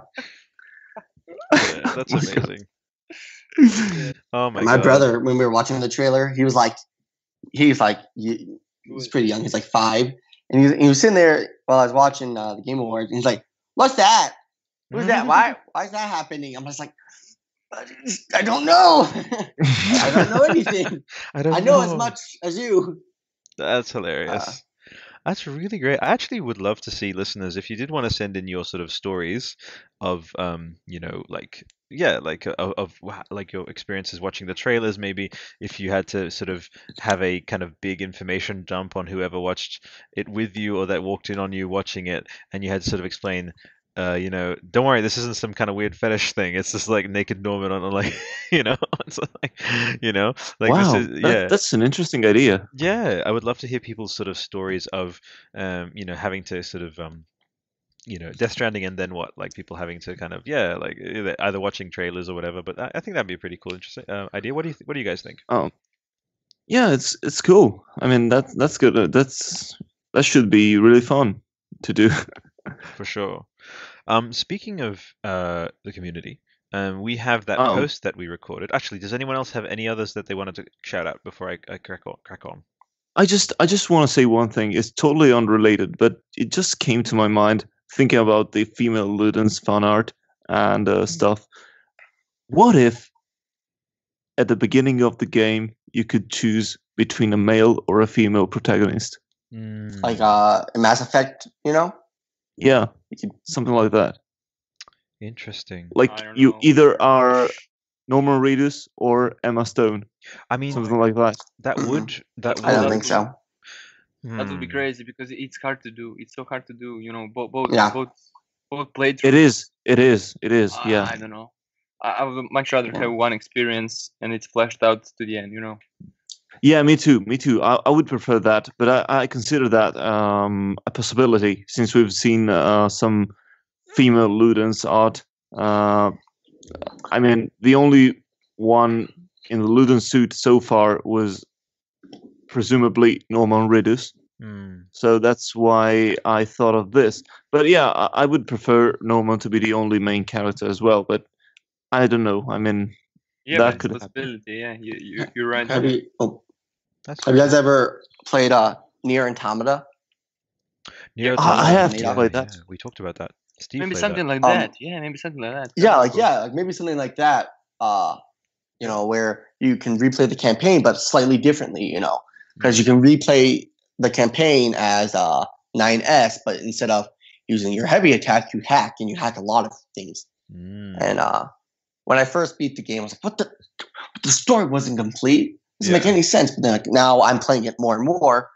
Yeah, that's Oh my God. amazing. Oh my, my god. brother, when we were watching the trailer, he was like, he's like, he, he's pretty young. He's like five, and he, he was sitting there while I was watching uh, the Game Awards. And he's like, "What's that? Who's that? Why? Why is that happening?" I'm just like, "I don't know. I don't know anything. I don't I know as much as you." That's hilarious. That's really great. I actually would love to see listeners if you did want to send in your sort of stories of um, you know, like yeah, like uh, of, of like your experiences watching the trailers maybe if you had to sort of have a kind of big information dump on whoever watched it with you or that walked in on you watching it and you had to sort of explain uh, you know, don't worry, this isn't some kind of weird fetish thing. It's just like naked Norman on a, like, you know, it's like, you know, like wow, this is that- yeah. that's an interesting idea. Yeah, I would love to hear people's sort of stories of, um, you know, having to sort of, um, you know, Death Stranding and then what, like people having to kind of, yeah, like either, watching trailers or whatever. But I, I think that'd be a pretty cool, interesting uh, idea. What do you, th- what do you guys think? Oh, yeah, it's it's cool. I mean, that that's good. Uh, That's that should be really fun to do. For sure. Um, speaking of uh the community, um, we have that Oh. post that we recorded. Actually, does anyone else have any others that they wanted to shout out before I, I crack on? Crack on. I just I just want to say one thing. It's totally unrelated, but it just came to my mind thinking about the female Ludens fan art and uh, stuff. What if at the beginning of the game you could choose between a male or a female protagonist? Mm, Like uh, Mass Effect, you know, Yeah, you could something like that. interesting. Like you know. either are Norman Reedus or Emma Stone, I mean, something like that. that Mm-mm. would I don't would think so. That would be Hmm. crazy because it's hard to do. It's so hard to do. You know, both both Yeah. both both played. It is. It is. It is. I- Yeah. I don't know. I, I would much rather Yeah. have one experience and it's fleshed out to the end. You know. Yeah, me too. Me too. I, I would prefer that, but I, I consider that um, a possibility since we've seen uh, some female Ludens art. Uh, I mean, the only one in the Luden suit so far was presumably Norman Reedus. Hmm. So that's why I thought of this. But yeah, I, I would prefer Norman to be the only main character as well. But I don't know. I mean, Yeah, That could a happen. Yeah, you, you you're right. Have you? Oh, have you guys ever played uh, Nier Automata? Nier I- I have yeah, played that. yeah, we talked about that. Steve maybe something that. like Um, that. Yeah, maybe something like that. Yeah, like yeah, like maybe something like that. Uh, you know, where you can replay the campaign, but slightly differently. You know, because you can replay the campaign as uh 9S, but instead of using your heavy attack, you hack and you hack a lot of things. Mm. And uh, when I first beat the game, I was like, "What the? The story wasn't complete. Doesn't make any sense." But then, like now, I'm playing it more and more.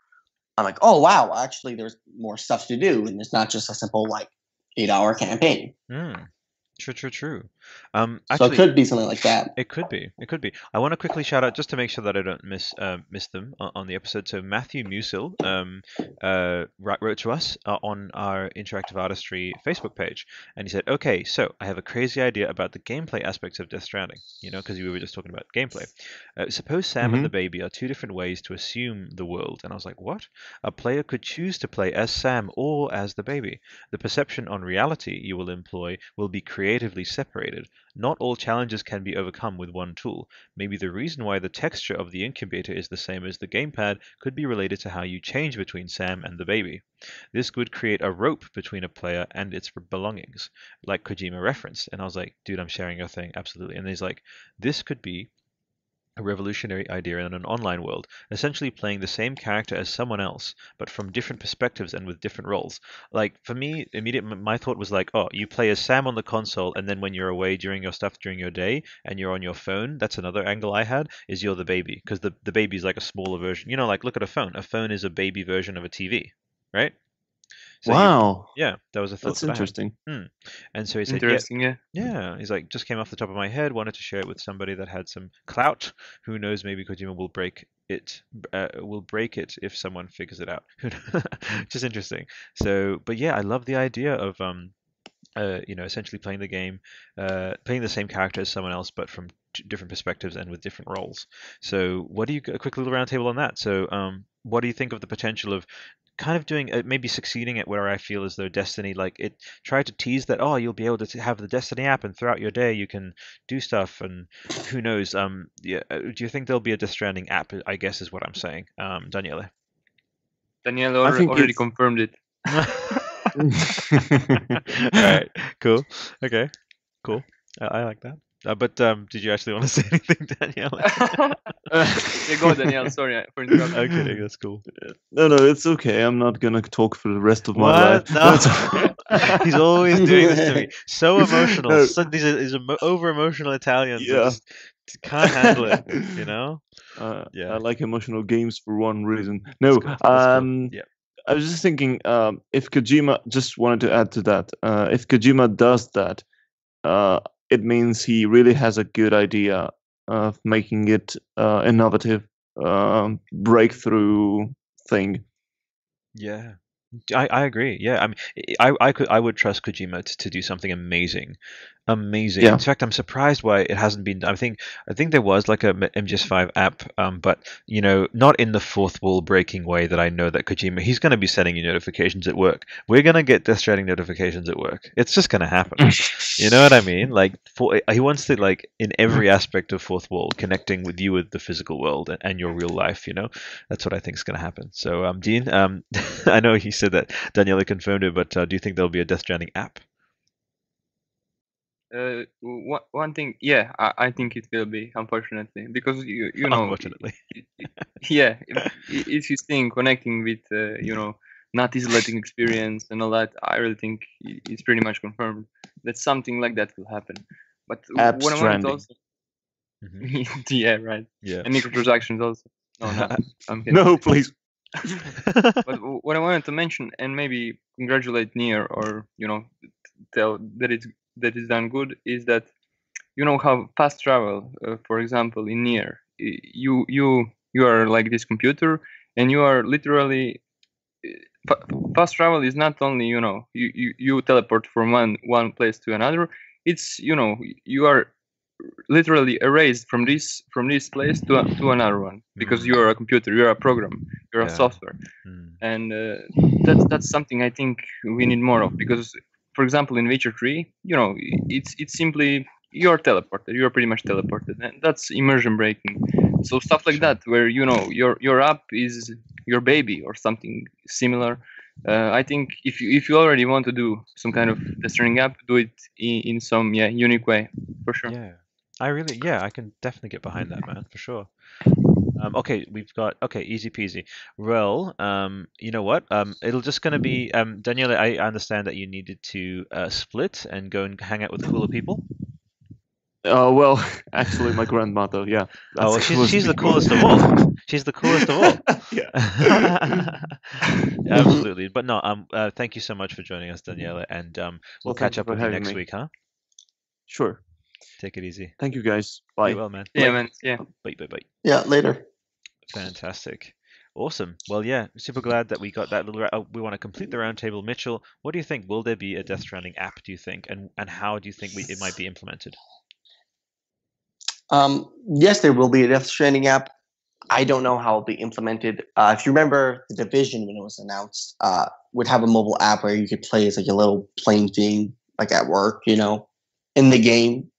I'm like, "Oh wow, actually, there's more stuff to do, and it's not just a simple like eight-hour campaign." Mm. True, true, true. Um, so it could be something like that. It could be. It could be. I want to quickly shout out just to make sure that I don't miss uh, miss them on, on the episode. So Matthew Musil um, uh, wrote to us uh, on our Interactive Artistry Facebook page, and he said, "Okay, so I have a crazy idea about the gameplay aspects of Death Stranding. You know, because we were just talking about gameplay. Uh, suppose Sam and the baby are two different ways to assume the world." And I was like, "What? A player could choose to play as Sam or as the baby. The perception on reality you will employ will be creatively separated." Not all challenges can be overcome with one tool. Maybe the reason why the texture of the incubator is the same as the gamepad could be related to how you change between Sam and the baby. This would create a rope between a player and its belongings, like Kojima referenced. And I was like, dude, I'm sharing your thing, absolutely. And he's like, this could be a revolutionary idea in an online world, essentially playing the same character as someone else, but from different perspectives and with different roles. Like for me, immediate my thought was like, oh, you play as Sam on the console, and then when you're away during your stuff during your day and you're on your phone, that's another angle I had is you're the baby because the the baby's like a smaller version. You know, like look at a phone. A phone is a baby version of a TV, right? So you- wow, yeah, that was a thought. that's that interesting. Hmm. And so he said, yeah, Interesting, yeah. yeah, he's like, just came off the top of my head, wanted to share it with somebody that had some clout. Who knows, maybe Kojima will break it, uh, will break it if someone figures it out. Which is interesting. So, but yeah, I love the idea of, um, uh, you know, essentially playing the game, uh, playing the same character as someone else, but from t- different perspectives and with different roles. So, what do you, a quick little roundtable on that. So, um, what do you think of the potential of kind of doing uh, maybe succeeding at where I feel is their Destiny like it tried to tease that oh you'll be able to have the Destiny app and throughout your day you can do stuff and who knows um yeah uh, do you think there'll be a Death Stranding app I guess is what I'm saying um Daniele? Danielle I alre- think already confirmed it. all right cool. Okay cool. I, I like that uh, but um did you actually want to say anything Daniele yeah, go Daniele. Sorry for interrupting. I'm that's cool no, no, it's okay. I'm not gonna talk for the rest of my What? life. No. He's always doing this to me. So emotional. No. So, these are, these are emo- over emotional Italians. Yeah. just can't handle it. You know? Uh, Yeah. I like emotional games for one reason. No, cool, that's cool. um, Yeah. I was just thinking, um, if Kojima just wanted to add to that, uh, if Kojima does that, uh, it means he really has a good idea of making it uh, innovative, um, breakthrough thing. Yeah. I, I agree. Yeah, I mean, I, I could I would trust Kojima to, to do something amazing, amazing. Yeah. In fact, I'm surprised why it hasn't been. I think I think there was like a MGS5 app, um, but you know, not in the fourth wall breaking way that I know that Kojima. He's going to be sending you notifications at work. We're going to get Death Stranding notifications at work. It's just going to happen. You know what I mean? Like, for, he wants to like in every aspect of fourth wall, connecting with you with the physical world and, and your real life. You know, that's what I think is going to happen. So, um, Dean, um, I know he said that Daniele confirmed it, but uh, do you think there'll be a Death Stranding app? Uh, one, one thing, yeah, I, I think it will be, unfortunately, because you you know, Unfortunately. yeah, if, if you think connecting with uh, you know not isolating experience and all that, I really think it's pretty much confirmed that something like that will happen. But what I wanted Stranding. to also, yeah, right, Yeah. and microtransactions also. No, no, I'm kidding. No, please. but what I wanted to mention and maybe congratulate Nier or you know tell that it's that it's done good is that you know how fast travel, uh, for example, in Nier you you you are like this computer and you are literally uh, fast travel is not only you know you, you you teleport from one one place to another. It's you know you are literally erased from this from this place to a, to another one because you are a computer, you are a program, you're a Yeah. software, and uh, that's that's something I think we need more of because, for example, in Witcher Three, you know, it's it's simply you're teleported, you're pretty much teleported, and that's immersion breaking. So stuff like that, where you know your your app is your baby or something similar. Uh, I think if you if you already want to do some kind of Death app, do it in, in some yeah unique way for sure. Yeah. I really, yeah, I can definitely get behind that, man, for sure. Um, okay, we've got okay, easy peasy. Well, um, you know what? Um, it'll just gonna be um, Daniele. I understand that you needed to uh, split and go and hang out with cooler people. Oh well, actually, my grandmother. Yeah. Oh, well, she's she's the coolest of all. She's the coolest of all. yeah. Absolutely. But no, um, uh, thank you so much for joining us, Daniele, and um, we'll catch up with you next me. week, huh? Sure. Take it easy. Thank you, guys. Bye. Be well, man. Yeah, man. Yeah. Bye, bye, bye. Yeah, later. Fantastic. Awesome. Well, yeah, super glad that we got that little. ra- Oh, we want to complete the roundtable. Mitchell, what do you think? Will there be a Death Stranding app? Do you think, and and how do you think we, it might be implemented? Um, yes, there will be a Death Stranding app. I don't know how it'll be implemented. Uh, if you remember, the Division when it was announced uh, would have a mobile app where you could play as like a little plane thing, like at work. You know, in the game,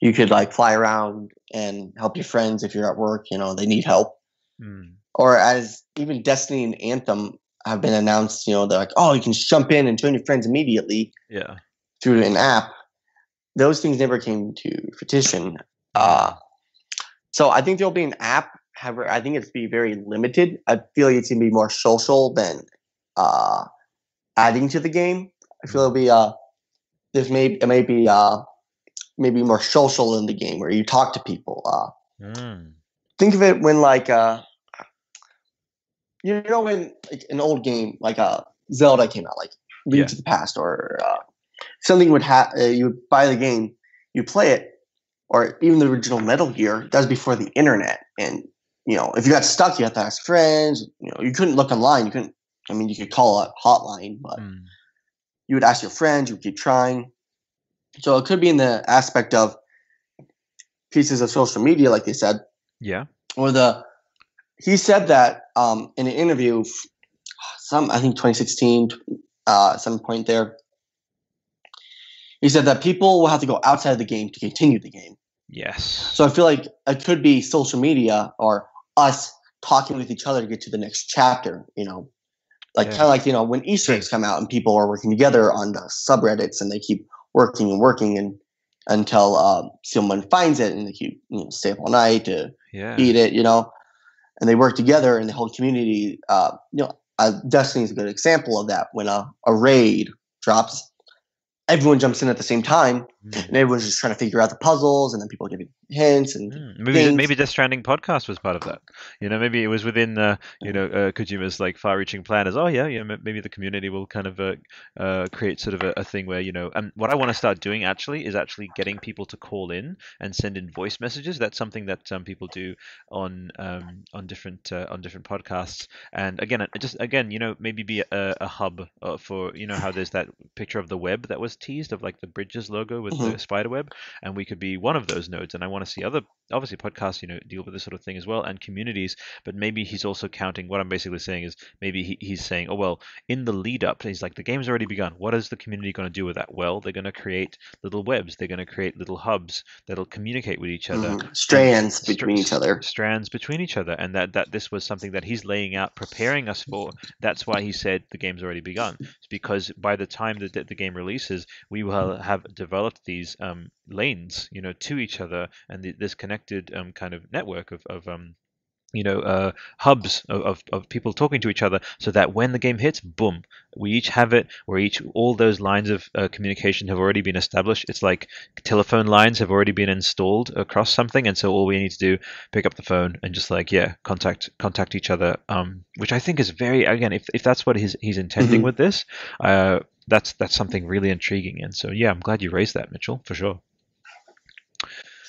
you could like fly around and help your friends if you're at work. You know, they need help. Hmm. Or as even Destiny and Anthem have been announced. You know, they're like, oh, you can jump in and join your friends immediately Yeah. through an app. Those things never came to fruition. Uh, So I think there'll be an app. However, I think it's be very limited. I feel like it's gonna be more social than uh, adding to the game. I feel it'll be uh, this may it may be uh, maybe more social in the game where you talk to people. Uh, Mm. think of it when like uh, you know when like an old game like uh, Zelda came out, like Link Yeah. to the Past, or uh, something would have uh, you would buy the game, you play it, or even the original Metal Gear. That was before the internet, and you know if you got stuck, you had to ask friends. You know you couldn't look online. You couldn't. I mean, you could call a hotline, but Mm. you would ask your friends. You would keep trying. So it could be in the aspect of pieces of social media, like they said, Yeah. or the he said that um, in an interview, some I think 2016, uh, some point there. He said that people will have to go outside of the game to continue the game. Yes. So I feel like it could be social media or us talking with each other to get to the next chapter. You know, like Yeah. kind of like you know when Easter eggs come out and people are working together on the subreddits and they keep working and working and until um, someone finds it and they keep you know stay up all night to yeah. beat it. You know, and they work together and the whole community. Uh, you know, uh, Destiny is a good example of that. When a, a raid drops, everyone jumps in at the same time Mm. and everyone's just trying to figure out the puzzles and then people are giving hints and Mm, Maybe things. maybe Death Stranding podcast was part of that. You know, maybe it was within uh, you know uh, Kojima's like far-reaching plan. As oh yeah, you know, maybe the community will kind of uh, uh, create sort of a, a thing where you know. And what I want to start doing actually is actually getting people to call in and send in voice messages. That's something that um, people do on um, on different uh, on different podcasts. And again, just again, you know, maybe be a, a hub uh, for you know how there's that picture of the web that was teased of like the Bridges logo with the Mhm. spider web and we could be one of those nodes and i want to see other obviously podcasts you know deal with this sort of thing as well and communities but maybe he's also counting what i'm basically saying is maybe he, he's saying oh well in the lead up he's like the game's already begun. What is the community going to do with that? Well they're going to create little webs. They're going to create little hubs that'll communicate with each other. Mhm. strands Stra- between each other. strands between each other and that that this was something that he's laying out preparing us for. That's why he said the game's already begun. It's because by the time that the, the game releases we will have developed these um, lanes you know to each other and the, this connected um, kind of network of, of um, you know uh, hubs of, of, of people talking to each other so that when the game hits boom we each have it where each all those lines of uh, communication have already been established. It's like telephone lines have already been installed across something and so all we need to do pick up the phone and just like yeah contact contact each other um which i think is very again if, if that's what he's he's intending Mhm. with this uh that's that's something really intriguing. And so yeah i'm glad you raised that mitchell for sure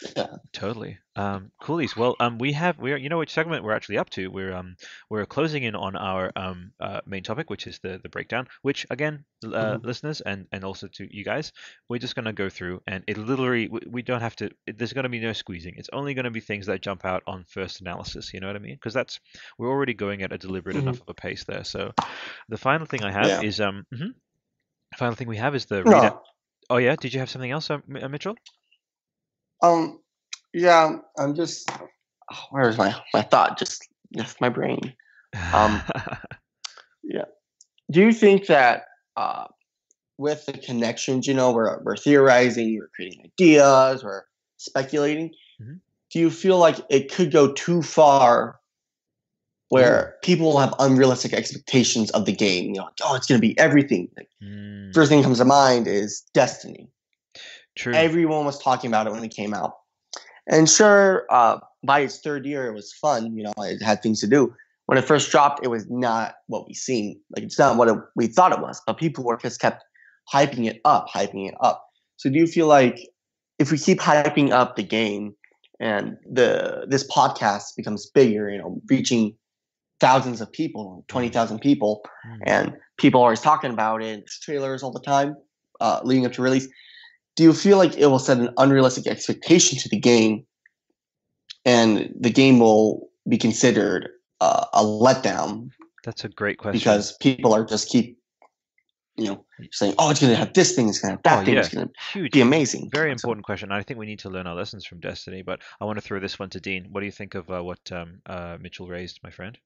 Yeah. Totally. Um, coolies. Well, um, we have we're you know which segment we're actually up to. We're um we're closing in on our um uh, main topic, which is the the breakdown. Which again, uh, Mhm. listeners and and also to you guys, we're just gonna go through and it literally we, we don't have to. It, there's gonna be no squeezing. It's only gonna be things that jump out on first analysis. You know what I mean? Because that's we're already going at a deliberate Mhm. enough of a pace there. So the final thing I have Yeah. is um. mhm. Final thing we have is the readout. Oh yeah, did you have something else, uh, uh, Mitchell? Um. Yeah. I'm just. where's my my thought? Just left my brain. Um, yeah. Do you think that uh, with the connections, you know, we're we're theorizing, we're creating ideas, we're speculating. Mhm. Do you feel like it could go too far, where people will have unrealistic expectations of the game? You know, like, oh, it's going to be everything. Like, Mm, first thing comes to mind is Destiny. True. Everyone was talking about it when it came out. And sure, uh, by its third year, it was fun. You know, it had things to do. When it first dropped, it was not what we seen. Like, it's not what it, we thought it was. But people were just kept hyping it up, hyping it up. So, do you feel like if we keep hyping up the game and the this podcast becomes bigger, you know, reaching thousands of people, twenty thousand people, Mm. and people are always talking about it. Trailers all the time uh, leading up to release. Do you feel like it will set an unrealistic expectation to the game, and the game will be considered uh, a letdown That's a great question. because people are just keep, you know, saying, "Oh, it's going to have this thing, it's going to have that Oh, thing, yeah. it's going to be amazing." very So- important question. I think we need to learn our lessons from Destiny. But I want to throw this one to Dean. What do you think of uh, what um, uh, Mitchell raised, my friend?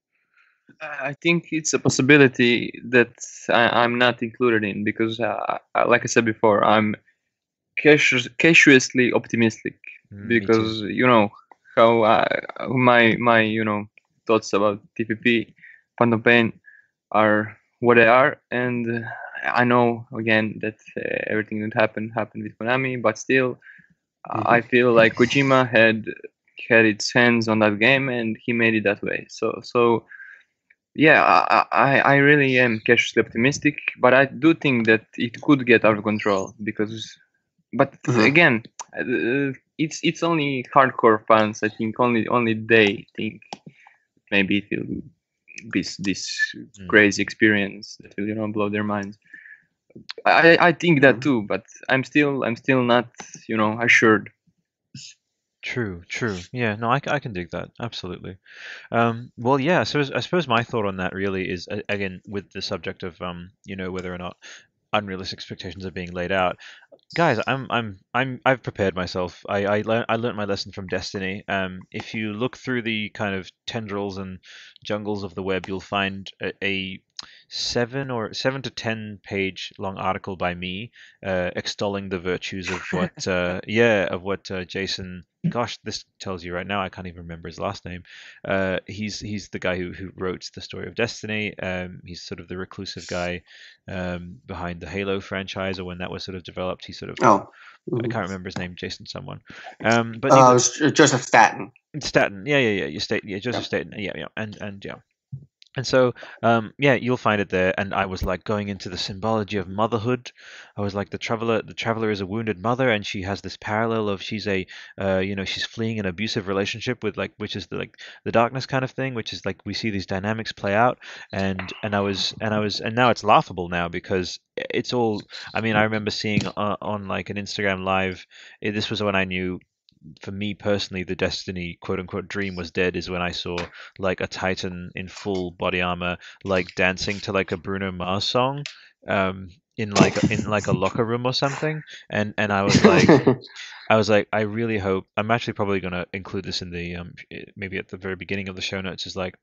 I think it's a possibility that I, I'm not included in because, uh, like I said before, I'm cautious, cautiously optimistic Mm, because you know how uh, my my you know thoughts about TPP, Phantom Pain, are what they are, and I know again that uh, everything that happened happened with Konami, but still, Mm-hmm. I feel like Kojima had had its hands on that game, and he made it that way. So so. Yeah, I, I, I really am cautiously optimistic, but I do think that it could get out of control because, but Mhm. again, uh, it's it's only hardcore fans. I think only only they think maybe it will be this Mm. crazy experience that will you know blow their minds. I I think that too, but I'm still I'm still not you know assured. True, true. Yeah, no, I, I can dig that. Absolutely. Um, well, yeah, so I suppose my thought on that really is, again, with the subject of, um, you know, whether or not unrealistic expectations are being laid out. Guys, I'm, I'm, I'm, I've prepared myself. I, I, learned, I learned my lesson from Destiny. Um, if you look through the kind of tendrils and jungles of the web, you'll find a, a seven or seven to ten page long article by me uh, extolling the virtues of what uh, yeah of what uh, Jason gosh this tells you right now I can't even remember his last name. Uh, he's he's the guy who, who wrote the story of Destiny. Um, he's sort of the reclusive guy um, behind the Halo franchise or when that was sort of developed he sort of Oh, I can't remember his name Jason someone. Um, but uh, was Joseph Staten. Staten, yeah, yeah, yeah. You state, yeah, Joseph Staten, yeah, yeah, and and yeah, and so um, yeah, you'll find it there. And I was like going into the symbology of motherhood. I was like the traveler. The traveler is a wounded mother, and she has this parallel of she's a, uh, you know, she's fleeing an abusive relationship with like, which is the like the darkness kind of thing, which is like we see these dynamics play out. And and I was and I was and now it's laughable now because it's all. I mean, I remember seeing uh, on like an Instagram live. eh, This was when I knew for me personally, the Destiny quote unquote dream was dead is when I saw like a Titan in full body armor, like dancing to like a Bruno Mars song, um, in like in like a locker room or something, and and I was like, I was like, I really hope I'm actually probably gonna include this in the um maybe at the very beginning of the show notes is like,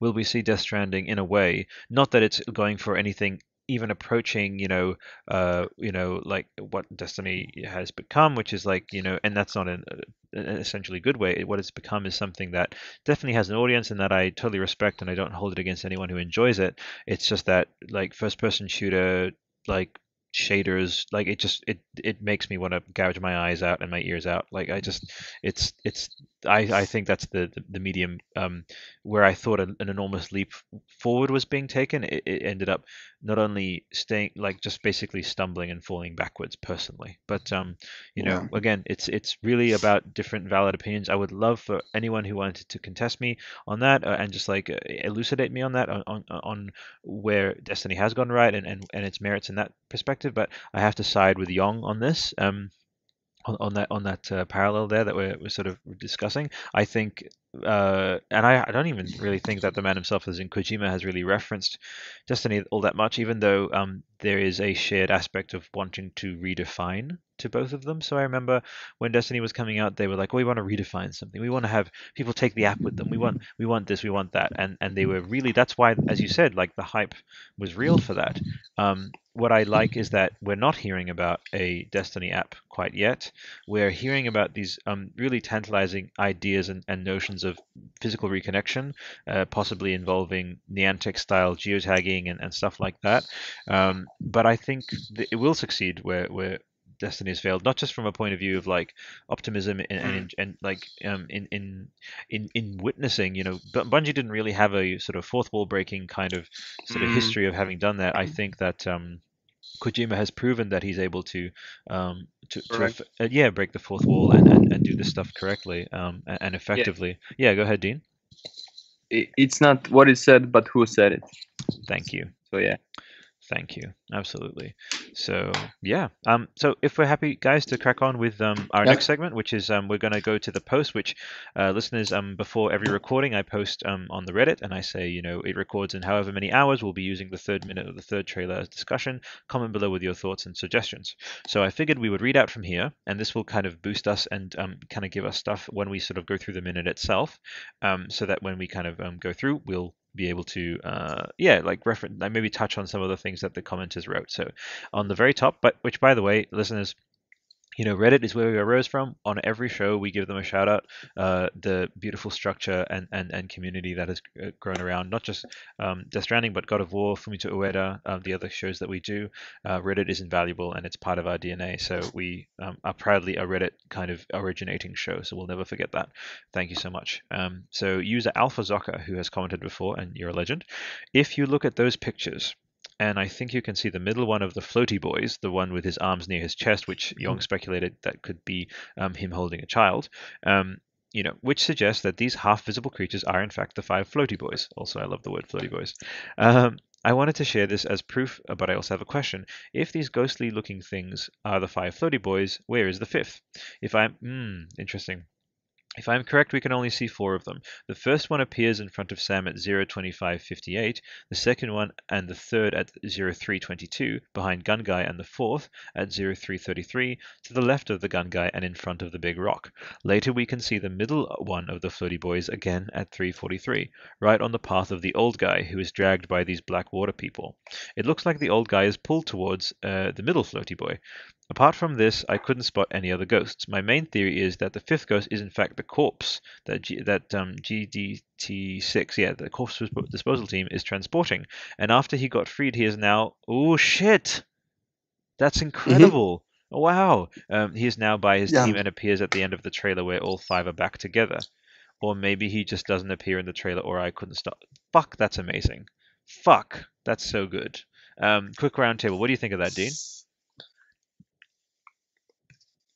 will we see Death Stranding in a way, not that it's going for anything even approaching you know uh you know like what destiny has become which is like you know and that's not an, an essentially good way. What it's become is something that definitely has an audience and that i totally respect and i don't hold it against anyone who enjoys it. It's just that like first person shooter like shaders like it just it it makes me want to gouge my eyes out and my ears out. Like i just it's it's i i think that's the the, the medium um where i thought an, an enormous leap forward was being taken. It, it ended up not only staying like just basically stumbling and falling backwards personally but um you know again it's it's really about different valid opinions. I would love for anyone who wanted to contest me on that uh, and just like elucidate me on that on, on on where destiny has gone right and, and and its merits in that perspective but i have to side with yong on this um on, on that on that uh, parallel there that we're, we're sort of discussing. I think uh, and I, I don't even really think that the man himself, as in Kojima, has really referenced Destiny all that much, even though um, there is a shared aspect of wanting to redefine to both of them. So I remember when Destiny was coming out, they were like, "Oh, we want to redefine something. We want to have people take the app with them. We want we want this. We want that." And and they were really that's why, as you said, like the hype was real for that. Um, what I like is that we're not hearing about a Destiny app quite yet. We're hearing about these um, really tantalizing ideas and, and notions of physical reconnection, uh, possibly involving Niantic style geotagging and, and stuff like that. Um, but I think th- it will succeed where, where Destiny has failed, not just from a point of view of like optimism and and, and like um, in in in in witnessing, you know, Bu- Bungie didn't really have a sort of fourth wall breaking kind of sort of Mm. history of having done that. I think that um, Kojima has proven that he's able to um, to, to uh, yeah break the fourth wall and, and, and do this stuff correctly um, and, and effectively. Yeah. go ahead, Dean. It's not what is said, but who said it. Thank you. So yeah. Thank you. Absolutely. So yeah. Um. So if we're happy, guys, to crack on with um our next segment, which is um we're going to go to the post, which uh, listeners um before every recording I post um on the Reddit and I say you know it records in however many hours. We'll be using the third minute of the third trailer as discussion. Comment below with your thoughts and suggestions. So I figured we would read out from here, and this will kind of boost us and um kind of give us stuff when we sort of go through the minute itself, um so that when we kind of um go through, we'll be able to uh yeah like reference like maybe touch on some of the things that the commenters wrote. So on the very top but which by the way listeners you know, Reddit is where we arose from. On every show, we give them a shout out. Uh, the beautiful structure and, and, and community that has uh, grown around, not just um, Death Stranding, but God of War, Fumito Ueda, um, the other shows that we do. Uh, Reddit is invaluable and it's part of our DNA. So we um, are proudly a Reddit kind of originating show. So we'll never forget that. Thank you so much. Um, so user Alpha Zocker, who has commented before, and you're a legend. If you look at those pictures, and I think you can see the middle one of the floaty boys, the one with his arms near his chest, which Young speculated that could be um, him holding a child. Um, you know, which suggests that these half-visible creatures are in fact the five floaty boys. Also, I love the word floaty boys. Um, I wanted to share this as proof, but I also have a question. If these ghostly-looking things are the five floaty boys, where is the fifth? If I'm, hmm, interesting. If I'm correct, we can only see four of them. The first one appears in front of Sam at 02558, the second one and the third at 0322, behind Gun Guy, and the fourth at 0333, to the left of the Gun Guy and in front of the big rock. Later we can see the middle one of the floaty boys again at 343, right on the path of the old guy who is dragged by these black water people. It looks like the old guy is pulled towards uh, the middle floaty boy. Apart from this, I couldn't spot any other ghosts. My main theory is that the fifth ghost is in fact the corpse that G- that um, GDT6, yeah, the corpse disposal team is transporting. And after he got freed, he is now oh shit, that's incredible. Oh, wow, um, he is now by his Yeah. team and appears at the end of the trailer where all five are back together. Or maybe he just doesn't appear in the trailer, or I couldn't stop. Fuck, that's amazing. Fuck, that's so good. Um, quick roundtable. What do you think of that, Dean?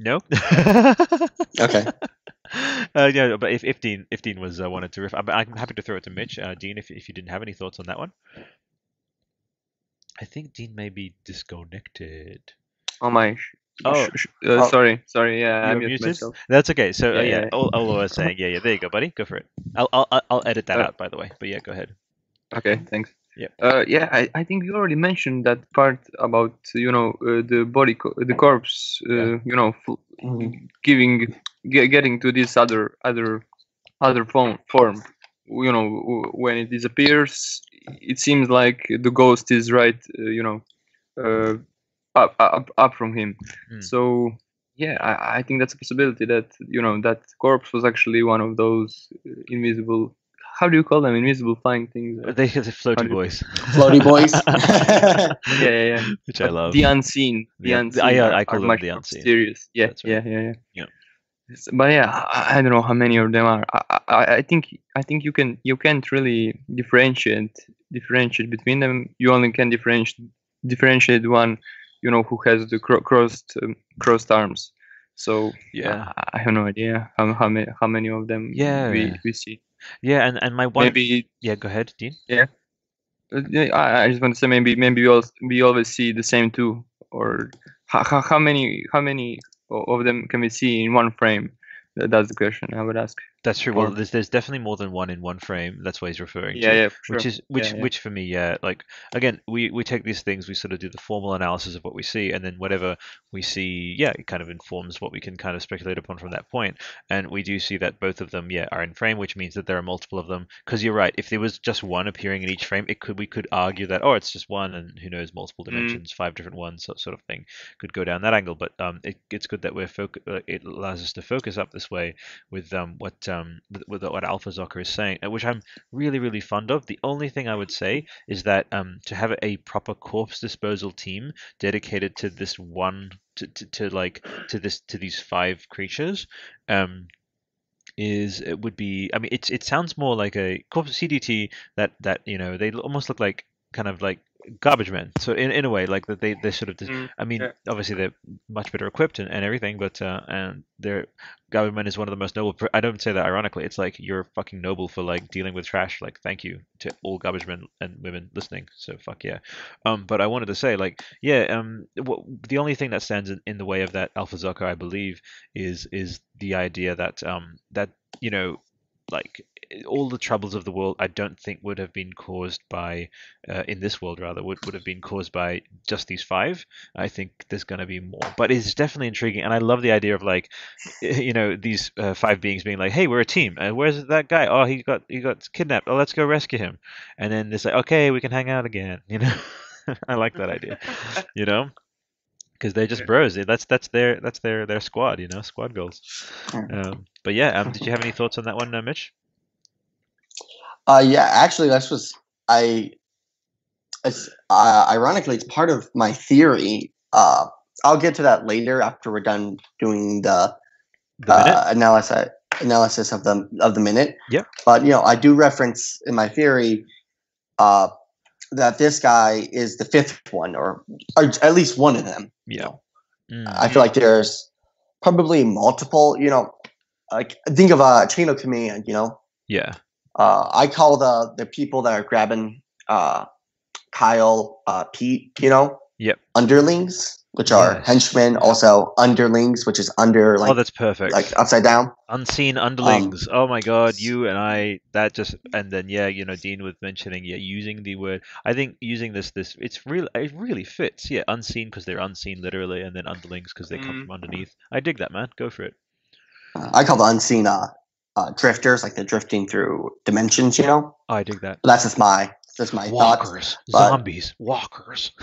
No. Okay. Uh, yeah, but if, if Dean if Dean was uh, wanted to riff, I'm, I'm happy to throw it to Mitch. Uh, Dean, if if you didn't have any thoughts on that one, I think Dean may be disconnected. Oh my. Oh. sh- sh- uh, Oh. sorry, sorry. Yeah, I You're muted muted? myself. That's okay. So uh, Yeah, yeah, yeah. all, all I was saying, yeah, yeah. There you go, buddy. Go for it. I'll I'll I'll- I'll edit that Uh, out, by the way. But yeah, go ahead. Okay, thanks. Yeah. Uh, yeah, I, I think you already mentioned that part about you know uh, the body co- the corpse uh, Yeah. you know f- giving ge- getting to this other other other form form you know w- when it disappears it seems like the ghost is right uh, you know uh, up, up up from him Hmm. so yeah I, I think that's a possibility that you know that corpse was actually one of those uh, invisible how do you call them invisible flying things They the floaty Hundred- boys, Floaty boys. yeah, yeah, yeah. which I love. The unseen, the Yeah, unseen. I, uh, are, I call are them the unseen. mysterious. Yeah, That's right. yeah, yeah, yeah. Yeah. But yeah, I, I don't know how many of them are. I, I, I think I think you can you can't really differentiate differentiate between them. You only can differentiate differentiate one, you know, who has the cro- crossed um, crossed arms. So Yeah. I, I have no idea how how many how many of them Yeah. we we see. Yeah, and and my one. Maybe Yeah, go ahead, Dean. Uh, yeah, I, I just want to say maybe maybe we all we always see the same two, or how, how, how many how many of them can we see in one frame? That's the question I would ask. That's true. Well, there's there's definitely more than one in one frame. That's what he's referring Yeah, to. yeah, sure. Which is which Yeah, yeah. which for me, yeah. Like again, we we take these things, we sort of do the formal analysis of what we see, and then whatever we see, yeah, it kind of informs what we can kind of speculate upon from that point. And we do see that both of them, yeah, are in frame, which means that there are multiple of them. Because you're right, if there was just one appearing in each frame, it could we could argue that oh, it's just one, and who knows, multiple Mm. dimensions, five different ones, so, sort of thing, could go down that angle. But um, it, it's good that we're foc- uh, it allows us to focus up this way with um what um with, what Alpha Zocker is saying, uh, which I'm really really fond of. The only thing I would say is that um to have a proper corpse disposal team dedicated to this one to, to, to like to this to these five creatures um is it would be I mean it's it sounds more like a corpse CDT that that you know they almost look like kind of like garbage men so in, in a way like that they they sort of dis- Mm, I mean yeah. obviously they're much better equipped and, and everything but uh and their garbage men is one of the most noble pr- I don't say that ironically it's like you're fucking noble for like dealing with trash like thank you to all garbage men and women listening so fuck yeah um but I wanted to say like yeah um what, the only thing that stands in, in the way of that alpha Zucker I believe is is the idea that um that you know like all the troubles of the world I don't think would have been caused by uh, in this world rather would, would have been caused by just these five. I think there's going to be more. But it's definitely intriguing and I love the idea of like you know these uh, five beings being like hey we're a team and where's that guy? Oh he got he got kidnapped. Oh let's go rescue him. And then it's like okay we can hang out again you know? I like that idea you know? Because they're just bros. That's that's their that's their their squad, you know, squad goals. Um, but yeah, um, did you have any thoughts on that one, uh, Mitch? Uh, yeah, actually, that's was I. It's uh, ironically, it's part of my theory. Uh, I'll get to that later after we're done doing the, The uh, analysis analysis of the of the minute. Yeah. But you know, I do reference in my theory uh, that this guy is the fifth one, or, or at least one of them. Yeah. Mm. I feel like there's probably multiple. You know, like think of a chain of command. You know, Yeah. uh, I call the the people that are grabbing uh, Kyle, uh, Pete. You know, Yep. underlings, which are Yes. henchmen. Also underlings, which is under like oh, that's perfect. like upside down. Unseen Um, underlings. oh my god, you and I. That just and then yeah, you know, Dean was mentioning yeah, using the word. I think using this this it's real. It really fits. Yeah, unseen because they're unseen literally, and then underlings because they come Mm. from underneath. I dig that, man. Go for it. I call the unseen uh, uh, drifters, like they're drifting through dimensions. You know, I dig that. but that's just my that's my thoughts. Walkers, but- zombies, walkers,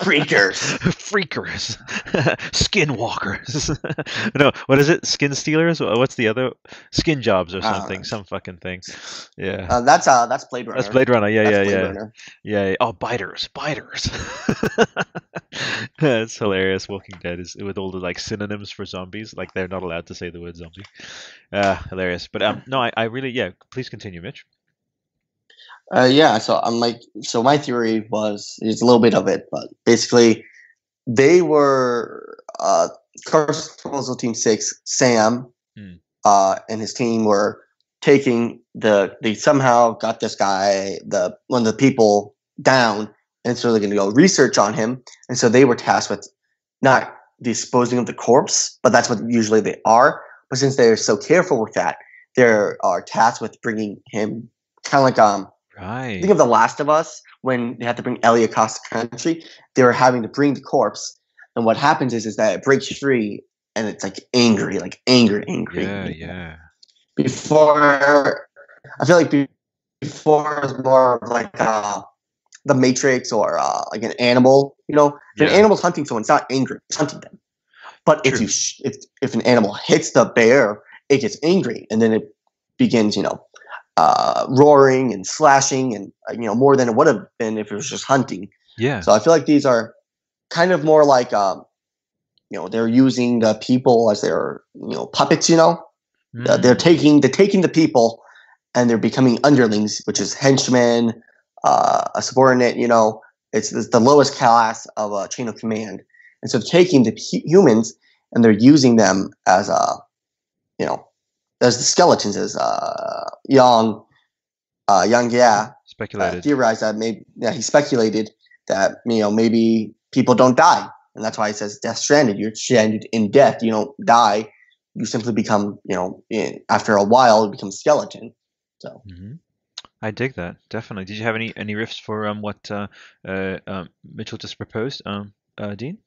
Freakers. freakers, skinwalkers. no, what is it? Skin stealers? What's the other? Skin jobs or Uh, something? Some fucking thing. Yeah. Uh, that's uh that's Blade Runner. That's Blade Runner. Yeah, That's yeah, Blade yeah. Runner. Yeah, yeah. Oh, biters, biters. it's hilarious. Walking Dead is with all the like synonyms for zombies. Like they're not allowed to say the word zombie. Uh, hilarious. But um, no, I, I really, yeah. Please continue, Mitch. Uh, yeah, so I'm like, so my theory was there's a little bit of it, but basically, they were uh, Corpse Disposal Team Six, Sam, Hmm. uh, and his team were taking the. They somehow got this guy, the one of the people down, and so they're going to go research on him, and so they were tasked with not disposing of the corpse, but that's what usually they are. But since they're so careful with that, they are tasked with bringing him kind of like um Right. Think of The Last of Us when they had to bring Ellie across the country. They were having to bring the corpse, and what happens is is that it breaks free, and it's like angry, like angry, angry. yeah, yeah. Before, I feel like before it was more of like uh, the Matrix or uh, like an animal. You know, if an animal's hunting someone, it's not angry; it's hunting them. But if you sh- if if an animal hits the bear, it gets angry, and then it begins, you know, uh, roaring and slashing, and uh, you know more than it would have been if it was just hunting. Yeah. So I feel like these are kind of more like, um, you know, they're using the people as their you know puppets. You know, Uh, they're Mm. taking they're taking the people, and they're becoming underlings, which is henchmen, uh, a subordinate. You know, it's, it's the lowest class of a chain of command, and so taking the hu- humans and they're using them as a, you know, as the skeletons. As uh, young, uh, young, yeah, uh, Speculated. theorized that maybe yeah, he speculated that you know maybe people don't die, and that's why he says death stranded. You're stranded in death. You don't die. You simply become you know in, after a while you become skeleton. So hmm I dig that definitely. Did you have any any riffs for um what uh, uh um, Mitchell just proposed, um uh, Dean?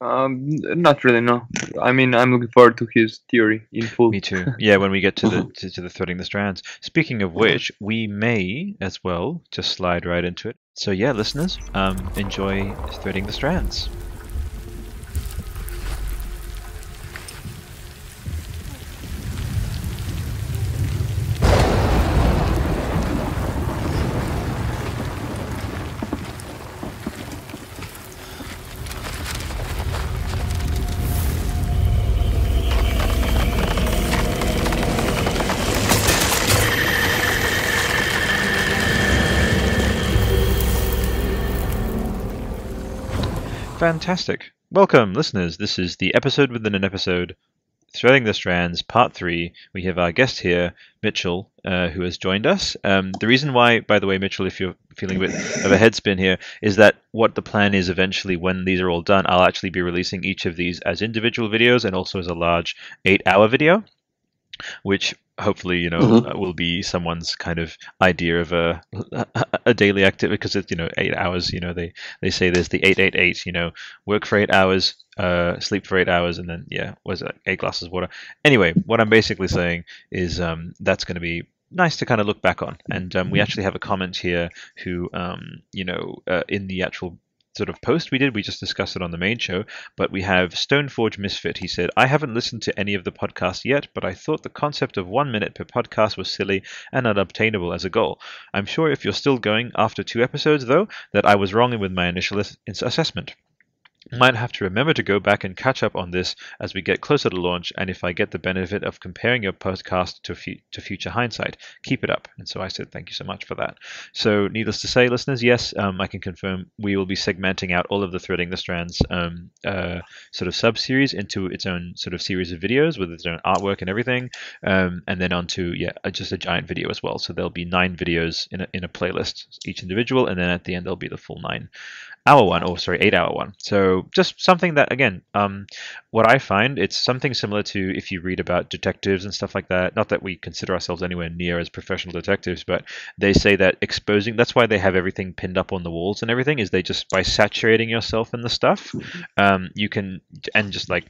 Um, not really. No. I mean, I'm looking forward to his theory in full. Me too. Yeah, when we get to the to, to the threading the strands. Speaking of which, we may as well just slide right into it. So yeah, listeners, um, enjoy threading the strands. Fantastic. Welcome, listeners. This is the episode within an episode, Threading the Strands, Part 3. We have our guest here, Mitchell, uh, who has joined us. Um, the reason why, by the way, Mitchell, if you're feeling a bit of a headspin here, is that what the plan is eventually when these are all done, I'll actually be releasing each of these as individual videos and also as a large eight hour video, which hopefully you know Mhm. uh, will be someone's kind of idea of a a daily activity because it's you know eight hours you know they they say there's the 888 you know work for eight hours uh sleep for eight hours and then yeah was it eight glasses of water. Anyway what i'm basically saying is um that's going to be nice to kind of look back on. And um, we actually have a comment here who um you know uh, in the actual sort of post we did. We just discussed it on the main show. But we have Stoneforge Misfit. He said, I haven't listened to any of the podcasts yet, but I thought the concept of one minute per podcast was silly and unobtainable as a goal. I'm sure if you're still going after two episodes, though, that I was wrong with my initial assessment. Might have to remember to go back and catch up on this as we get closer to launch, and if I get the benefit of comparing your podcast to, fu- to future hindsight, keep it up. And so I said, thank you so much for that. So, needless to say, listeners, yes, um, I can confirm we will be segmenting out all of the Threading the Strands um, uh, sort of sub series into its own sort of series of videos with its own artwork and everything, um, and then onto yeah, just a giant video as well. So there'll be nine videos in a, in a playlist, each individual, and then at the end there'll be the full nine hour one, or sorry, eight hour one. So just something that again, um, what I find it's something similar to if you read about detectives and stuff like that. Not that we consider ourselves anywhere near as professional detectives, but they say that exposing that's why they have everything pinned up on the walls and everything is they just by saturating yourself in the stuff, um, you can and just like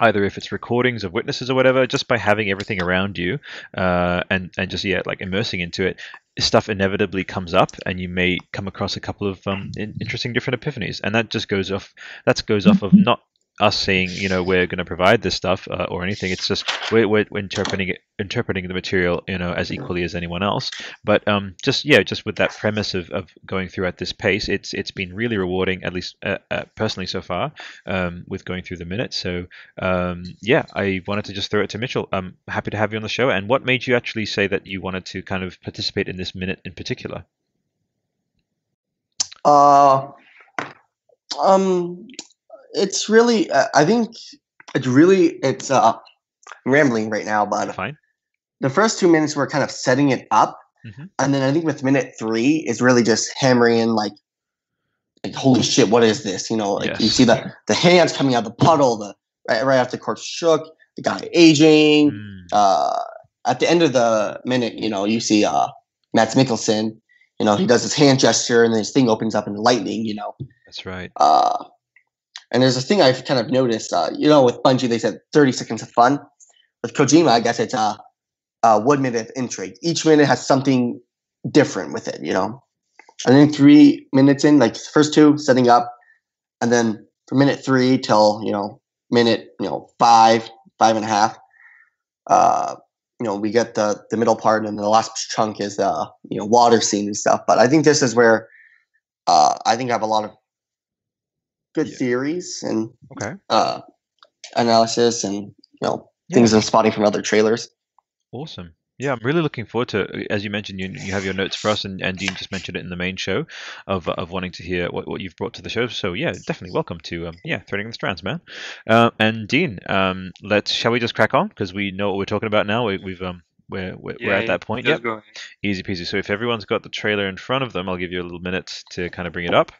either if it's recordings of witnesses or whatever, just by having everything around you uh, and and just yeah, like immersing into it, stuff inevitably comes up, and you may come across a couple of um, in- interesting different epiphanies, and that just goes off. That goes off of not us saying you know we're going to provide this stuff uh, or anything. It's just we're, we're, interpreting it, interpreting the material you know as equally as anyone else. But um, just yeah, just with that premise of, of going through at this pace, it's it's been really rewarding, at least uh, uh, personally so far, um, with going through the minutes. So um, yeah, I wanted to just throw it to Mitchell. I'm happy to have you on the show. And what made you actually say that you wanted to kind of participate in this minute in particular? Uh, um, it's really. Uh, I think it's really. It's. Uh, I'm rambling right now, but Fine. the first two minutes were kind of setting it up, Mhm. and then I think with minute three is really just hammering in like, like holy shit, what is this? You know, like you see the the hands coming out of the puddle, the right, right after the corpse shook, the guy aging. Mm, Uh, at the end of the minute, you know, you see uh Mads Mikkelsen. You know, he does his hand gesture, and then his thing opens up in lightning. You know, that's right. uh, and there's a thing I've kind of noticed. Uh, you know, with Bungie, they said 30 seconds of fun. With Kojima, I guess it's uh, uh, one minute of intrigue. Each minute has something different with it. You know, I think three minutes in, like first two setting up, and then from minute three till you know minute you know five, five and a half. Uh, you know, we get the the middle part, and the last chunk is uh, you know water scene and stuff. But I think this is where uh, I think I have a lot of good Yeah. theories and Okay. uh, analysis and you know Yeah. things I'm spotting from other trailers. Awesome. Yeah, I'm really looking forward to. As you mentioned, you, you have your notes for us, and, and Dean just mentioned it in the main show of of wanting to hear what, what you've brought to the show. So yeah, definitely welcome to um, yeah, threading the strands, man. Uh, and Dean, um, let's shall we just crack on because we know what we're talking about now. We, we've um, we're we're, we're at that point. Just Yep. Easy peasy. So if everyone's got the trailer in front of them, I'll give you a little minute to kind of bring it up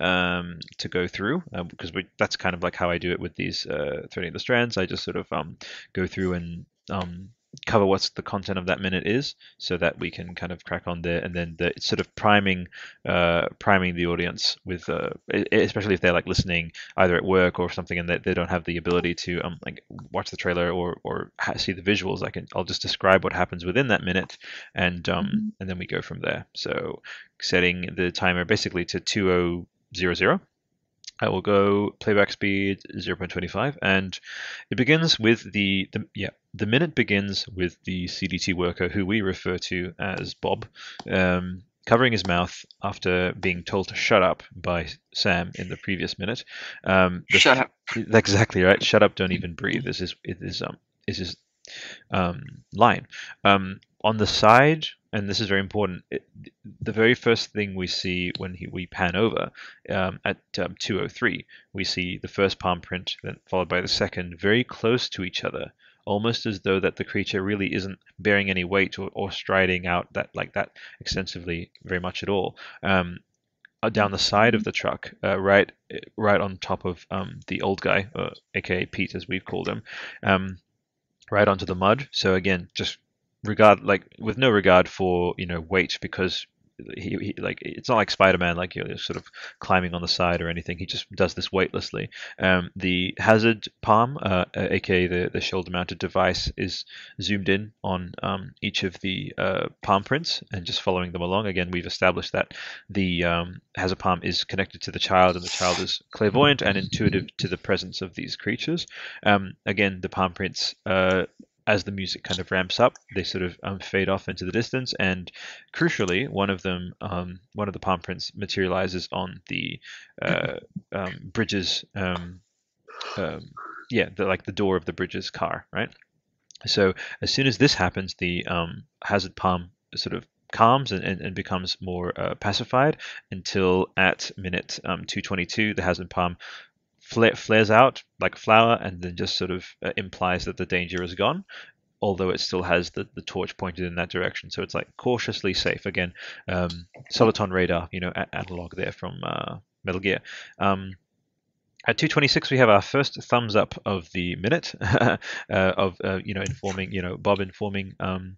um, to go through because we, that's kind of like how I do it with these uh, threading the strands. I just sort of um, go through and um, cover what's the content of that minute is, so that we can kind of crack on there, and then the, it's sort of priming uh, priming the audience with, uh, especially if they're like listening either at work or something, and they, they don't have the ability to um, like watch the trailer or or ha- see the visuals. I can I'll just describe what happens within that minute, and um, and then we go from there. So setting the timer basically to two oh zero zero. I will go playback speed 0.25, and it begins with the, the yeah the minute begins with the CDT worker who we refer to as Bob, um, covering his mouth after being told to shut up by Sam in the previous minute. Um, the- Shut up. Exactly right. Shut up! Don't even breathe. This is it is um this is his um line. Um, on the side, and this is very important. It, the very first thing we see when he, we pan over um, at um, 203, we see the first palm print, then followed by the second, very close to each other, almost as though that the creature really isn't bearing any weight or, or striding out that like that extensively very much at all. Um, uh, down the side of the truck, uh, right, right on top of um, the old guy, uh, aka Pete, as we've called him, um, right onto the mud. So again, just regard like with no regard for you know weight because he, he like it's not like Spider-Man, like you're sort of climbing on the side or anything. He just does this weightlessly. Um, the hazard palm, uh, aka the the shoulder-mounted device, is zoomed in on um, each of the uh, palm prints and just following them along. Again, we've established that the um, hazard palm is connected to the child, and the child is clairvoyant and intuitive to the presence of these creatures. Um, again, the palm prints. Uh, as the music kind of ramps up, they sort of um, fade off into the distance, and crucially, one of them, um, one of the palm prints, materializes on the uh, um, bridges. Um, um, yeah, the, like the door of the bridges car, right? So as soon as this happens, the um, hazard palm sort of calms and, and, and becomes more uh, pacified until at minute 222, the hazard palm flares out like a flower and then just sort of uh, implies that the danger is gone although it still has the, the torch pointed in that direction. So it's like cautiously safe. Again um, soliton radar you know a- analog there from uh, metal gear. Um, at 226 we have our first thumbs up of the minute uh, of uh, you know informing you know bob informing um,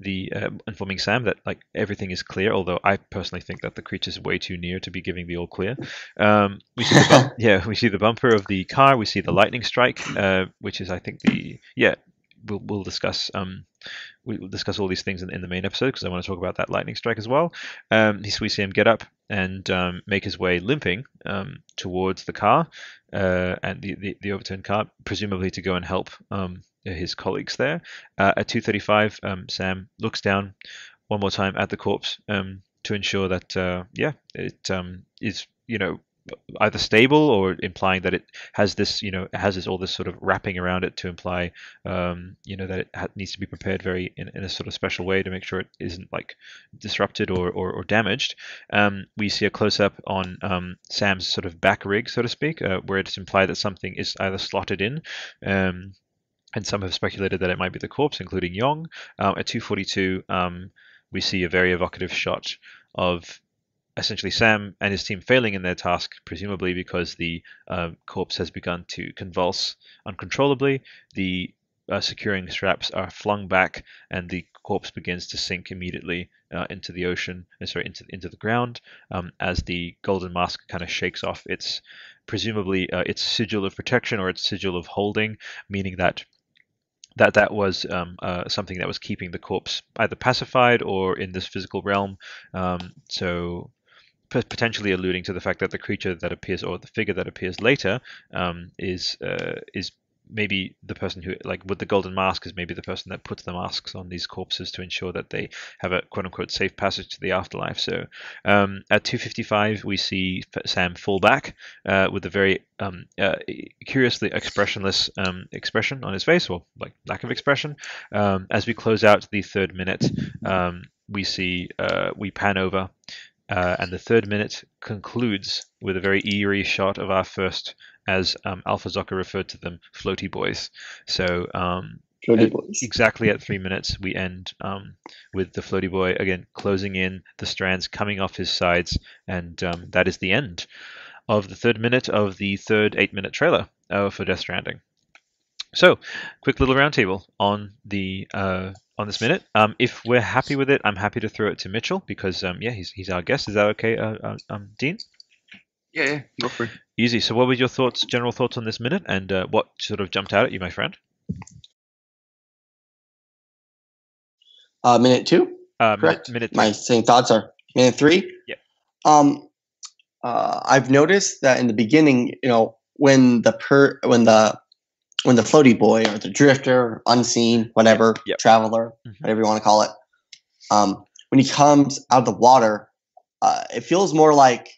the uh, informing sam that like everything is clear although i personally think that the creature's way too near to be giving the all clear. Um, we see the bump, yeah we see the bumper of the car we see the lightning strike uh, which is i think the yeah we'll, we'll discuss um, we'll discuss all these things in, in the main episode because I want to talk about that lightning strike as well. Um, we see him get up and um, make his way limping um, towards the car uh, and the, the, the, overturned car, presumably to go and help um, his colleagues there. Uh, at 2:35, um, Sam looks down one more time at the corpse um, to ensure that uh, yeah, it is you know either stable or implying that it has this, you know, it has this all this sort of wrapping around it to imply, um, you know, that it ha- needs to be prepared very in, in, a sort of special way to make sure it isn't like disrupted or or, or damaged. Um, we see a close up on um, Sam's sort of back rig, so to speak, uh, where it's implied that something is either slotted in. Um, and some have speculated that it might be the corpse, including Yong. Um, at 242, um, we see a very evocative shot of essentially Sam and his team failing in their task, presumably because the uh, corpse has begun to convulse uncontrollably. The uh, securing straps are flung back, and the corpse begins to sink immediately uh, into the ocean, uh, sorry, into into the ground, um, as the golden mask kind of shakes off its presumably uh, its sigil of protection or its sigil of holding, meaning that that that was um, uh, something that was keeping the corpse either pacified or in this physical realm. Um, so potentially alluding to the fact that the creature that appears or the figure that appears later um, is uh, is maybe the person who like with the golden mask is maybe the person that puts the masks on these corpses to ensure that they have a quote unquote safe passage to the afterlife. So um, at 255 we see sam fall back uh, with a very um, uh, curiously expressionless um, expression on his face or like lack of expression. Um, as we close out the third minute um, we see uh, we pan over uh, and the third minute concludes with a very eerie shot of our first, as um, Alpha Zocker referred to them, floaty boys. So um, floaty boys. exactly at three minutes, we end um, with the floaty boy again closing in, the strands coming off his sides, and um, that is the end of the third minute of the third eight-minute trailer uh, for Death Stranding. So, quick little roundtable on the uh, on this minute. Um, if we're happy with it, I'm happy to throw it to Mitchell because um, yeah, he's he's our guest. Is that okay, uh, uh, um, Dean? Yeah, yeah, go for it. Easy. So, what were your thoughts, general thoughts on this minute, and uh, what sort of jumped out at you, my friend? Uh, minute two. Uh, correct. Minute, minute My same thoughts are minute three. Yeah. Um, uh, I've noticed that in the beginning, you know, when the per when the when the floaty boy or the drifter, unseen, whatever, Yep. traveler, Mhm. whatever you want to call it, um, when he comes out of the water, uh, it feels more like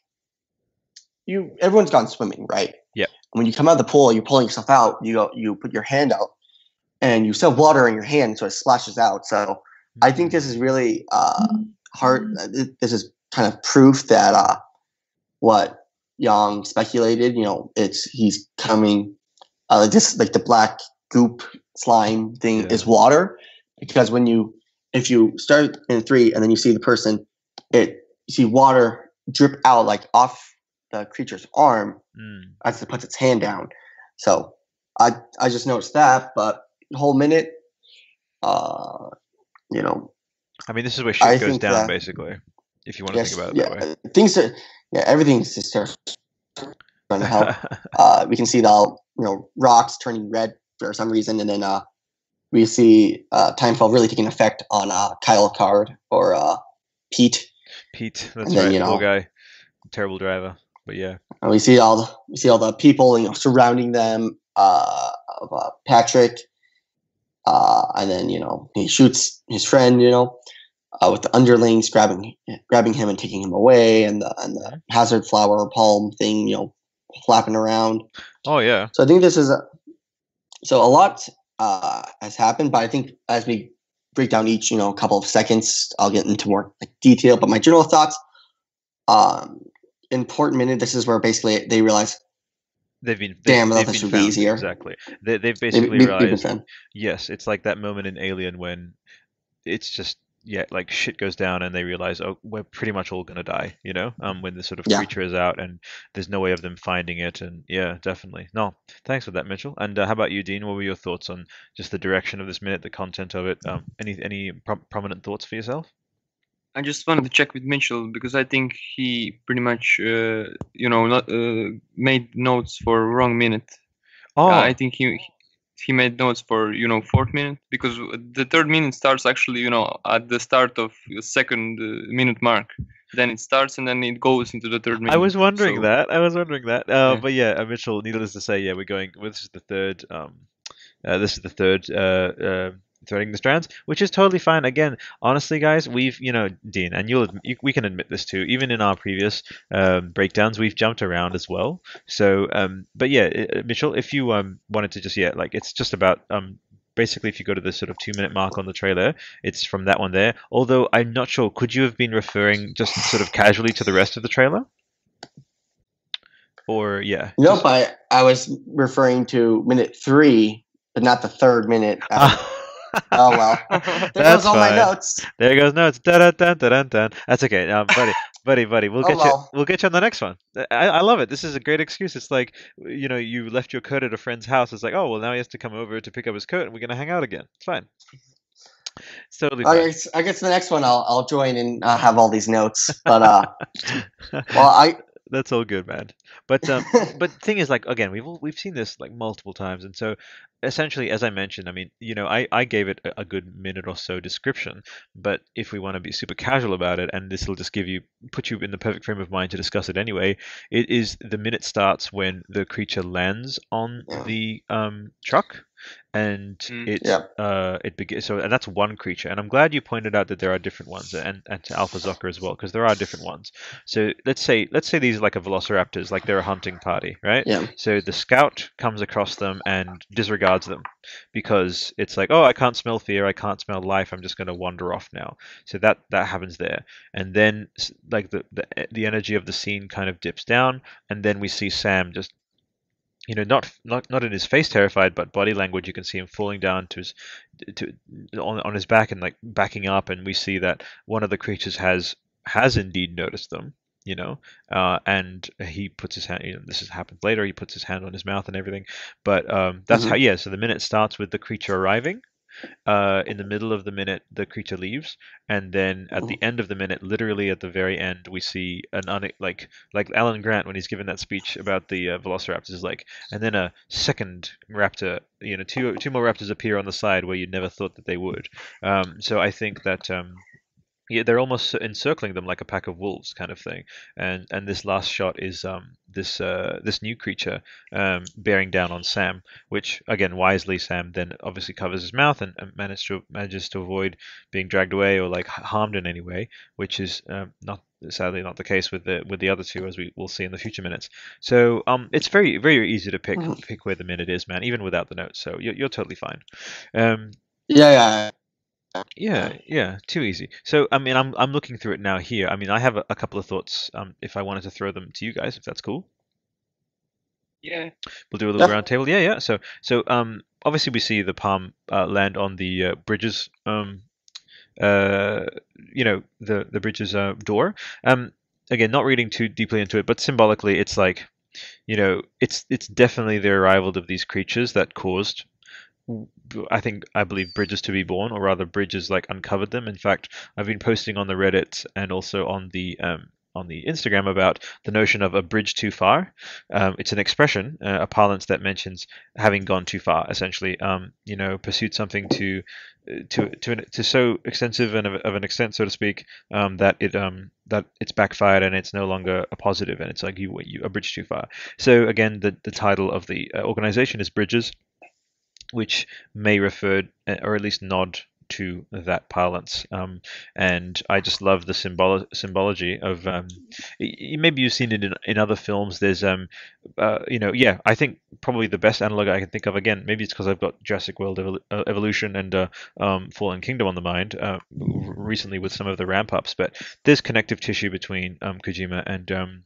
you. Everyone's gone swimming, right? Yeah. When you come out of the pool, you're pulling yourself out. You go, you put your hand out, and you still have water in your hand, so it splashes out. So I think this is really uh, hard. uh, This is kind of proof that uh, what Young speculated. You know, it's he's coming. Uh, like this, like the black goop slime thing, Yeah. is water. Because when you, if you start in three and then you see the person, it you see water drip out like off the creature's arm Mm. as it puts its hand down. So I I just noticed that, but whole minute, uh, you know, I mean, this is where shit I goes down, that- basically. if you want to yes, think about it yeah, that way. things are yeah, everything's just starts hell. uh, we can see the you know rocks turning red for some reason, and then uh, we see uh, Timefall really taking effect on uh, Kyle Card or uh, Pete. Pete, that's And then, right, you know- guy, terrible driver. But yeah, And we see all the we see all the people you know surrounding them. Uh, of uh, Patrick, uh, and then you know he shoots his friend. You know, uh, with the underlings grabbing grabbing him and taking him away, and the and the hazard flower palm thing. You know, flapping around. oh yeah, So I think this is a, so a lot uh, has happened, but I think as we break down each, you know, couple of seconds, I'll get into more like, detail. But my general thoughts, um, important minute. This is where basically they realize they've been they, Damn, they've this been would be easier. Exactly, they, they've basically been realized. Yes, it's like that moment in Alien when it's just yeah, like shit goes down and they realize oh we're pretty much all gonna die, you know, um when the sort of Yeah. creature is out and there's no way of them finding it and yeah, definitely. No, thanks for that, Mitchell. And uh, how about you, Dean? What were your thoughts on just the direction of this minute, the content of it? Um, any any pro- prominent thoughts for yourself? I just wanted to check with Mitchell because I think he pretty much, uh, you know, not, uh, made notes for wrong minute. Oh, Uh, I think he he made notes for you know fourth minute because the third minute starts actually you know at the start of the second uh, minute mark. Then it starts and then it goes into the third minute. I was wondering So- that. I was wondering that. Uh, Yeah. But yeah, uh, Mitchell. Needless to say, yeah, we're going. Well, this is the third. Um, uh, this is the third. Uh, uh, threading the strands, which is totally fine. Again, honestly, guys, we've you know, Dean, and you'll you, we can admit this too. Even in our previous um, breakdowns, we've jumped around as well. So, um, but yeah, uh, Mitchell, if you um wanted to just yeah, like it's just about um basically if you go to the sort of two minute mark on the trailer it's from that one there although i'm not sure could you have been referring just sort of casually to the rest of the trailer or yeah Nope, I I was referring to minute three, but not the third minute. Uh, oh well, there That's goes all my fine. notes. There goes notes. Dun, dun, dun, dun, dun, dun. That's okay, um, buddy, buddy, buddy. We'll Oh, get you. well. We'll get you on the next one. I, I love it. This is a great excuse. It's like you know, you left your coat at a friend's house. It's like, oh well, now he has to come over to pick up his coat, and we're gonna hang out again. It's fine. It's totally I fine. guess, I guess the next one I'll I'll join and uh, have all these notes. But uh, well, I That's all good, man. But um, but thing is, like again, we've all, we've seen this like multiple times, and so essentially, as I mentioned, I mean, you know, I I gave it a, a good minute or so description, but if we want to be super casual about it, and this will just give you put you in the perfect frame of mind to discuss it anyway, it is the minute starts when the creature lands on the um truck. And Mm. it Yep. uh it begins so and that's one creature and I'm glad you pointed out that there are different ones and and to Alpha Zucker as well because there are different ones so let's say let's say these are like a velociraptors, like they're a hunting party, right? Yeah. So the scout comes across them and disregards them because it's like, oh, I can't smell fear, I can't smell life, I'm just going to wander off now. So that that happens there, and then like the the the energy of the scene kind of dips down, and then we see Sam just. You know, not not not in his face terrified, but body language. You can see him falling down to his to on on his back and like backing up, and we see that one of the creatures has has indeed noticed them you know uh, and he puts his hand you know this has happened later he puts his hand on his mouth and everything but um, that's how yeah so the minute starts with the creature arriving uh, in the middle of the minute the creature leaves and then at the end of the minute literally at the very end we see an un- like like alan grant when he's given that speech about the uh, velociraptors is like and then a second raptor you know two two more raptors appear on the side where you never thought that they would. Um, so i think that um, yeah, they're almost encircling them like a pack of wolves, kind of thing. And and this last shot is um this uh this new creature um bearing down on Sam, which again wisely Sam then obviously covers his mouth and, and manages to manages to avoid being dragged away or like harmed in any way, which is um, not sadly not the case with the with the other two as we will see in the future minutes. So um it's very very easy to pick pick where the minute is, man, even without the notes. So you're you're totally fine. Um yeah yeah yeah, yeah, too easy. So, I mean, I'm I'm looking through it now here. I mean, I have a, a couple of thoughts. Um, if I wanted to throw them to you guys, if that's cool, Yeah. we'll do a little Yeah. round table. Yeah, yeah. So, so um, obviously we see the palm uh, land on the uh, bridges. Um, uh, you know, the the bridges uh, door. Um, again, not reading too deeply into it, but symbolically, it's like, you know, it's it's definitely the arrival of these creatures that caused I think I believe bridges to be born, or rather, bridges like uncovered them. In fact, I've been posting on the Reddit and also on the um, on the Instagram about the notion of a bridge too far. Um, it's an expression, uh, a parlance that mentions having gone too far. Essentially, um, you know, pursued something to to to an, to so extensive and of, of an extent, so to speak, um, that it um that it's backfired and it's no longer a positive, and it's like you you a bridge too far. So again, the the title of the uh, organization is Bridges, which may refer uh, or at least nod to that parlance. Um, and I just love the symbol symbology of. Um, maybe you've seen it in, in other films. There's, um, uh, you know, yeah, I think probably the best analog I can think of. Again, maybe it's because I've got Jurassic World Evol- uh, Evolution and uh, um, Fallen Kingdom on the mind uh, recently with some of the ramp ups. But there's connective tissue between um, Kojima and um,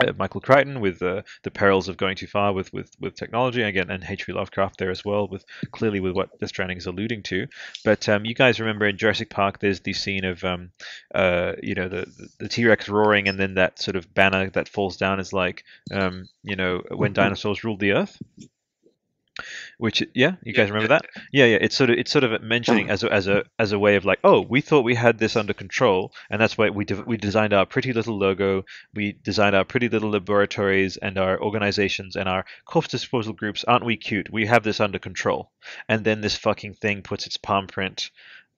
uh, Michael Crichton with uh, the perils of going too far with with with technology again, and H.P. Lovecraft there as well, with clearly with what Death Stranding is alluding to. But um, you guys remember in Jurassic Park, there's the scene of um, uh, you know the the T Rex roaring, and then that sort of banner that falls down is like um, you know when dinosaurs ruled the earth which yeah you guys remember that? Yeah yeah it's sort of it's sort of mentioning as a, as a as a way of like oh we thought we had this under control and that's why we de- we designed our pretty little logo we designed our pretty little laboratories and our organizations and our corpse disposal groups. Aren't we cute? We have this under control. And then this fucking thing puts its palm print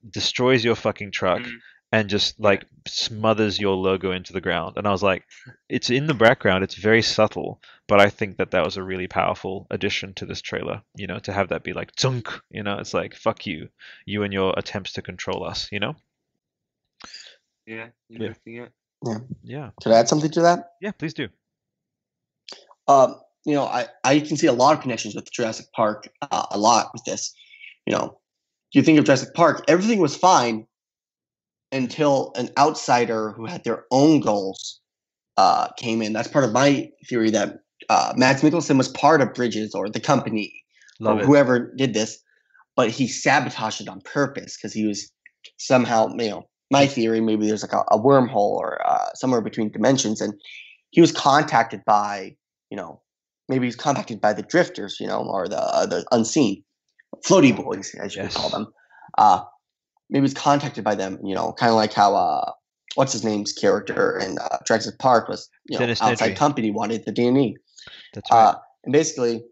destroys your fucking truck Mm. And just like smothers your logo into the ground and i was like it's in the background it's very subtle but i think that that was a really powerful addition to this trailer you know to have that be like zunk you know it's like fuck you you and your attempts to control us you know Yeah, interesting. Yeah. Yeah. yeah Could I add something to that? yeah please do Um, you know, I, I can see a lot of connections with Jurassic Park, uh, a lot with this. You know, you think of Jurassic Park, everything was fine until an outsider who had their own goals uh, came in. That's part of my theory that uh, Mads Mikkelsen was part of Bridges or the company love or it whoever did this, but he sabotaged it on purpose because he was somehow, you know, my theory, maybe there's like a, a wormhole or uh, somewhere between dimensions, and he was contacted by, you know, maybe he's contacted by the drifters, you know, or the uh, the unseen, floaty boys, as you Yes. would call them. Uh, maybe he's contacted by them, you know, kind of like how uh, what's his name's character in uh, Jurassic Park was, you know, Dennis outside Nedry. company wanted the DNA. that's right Uh, and basically,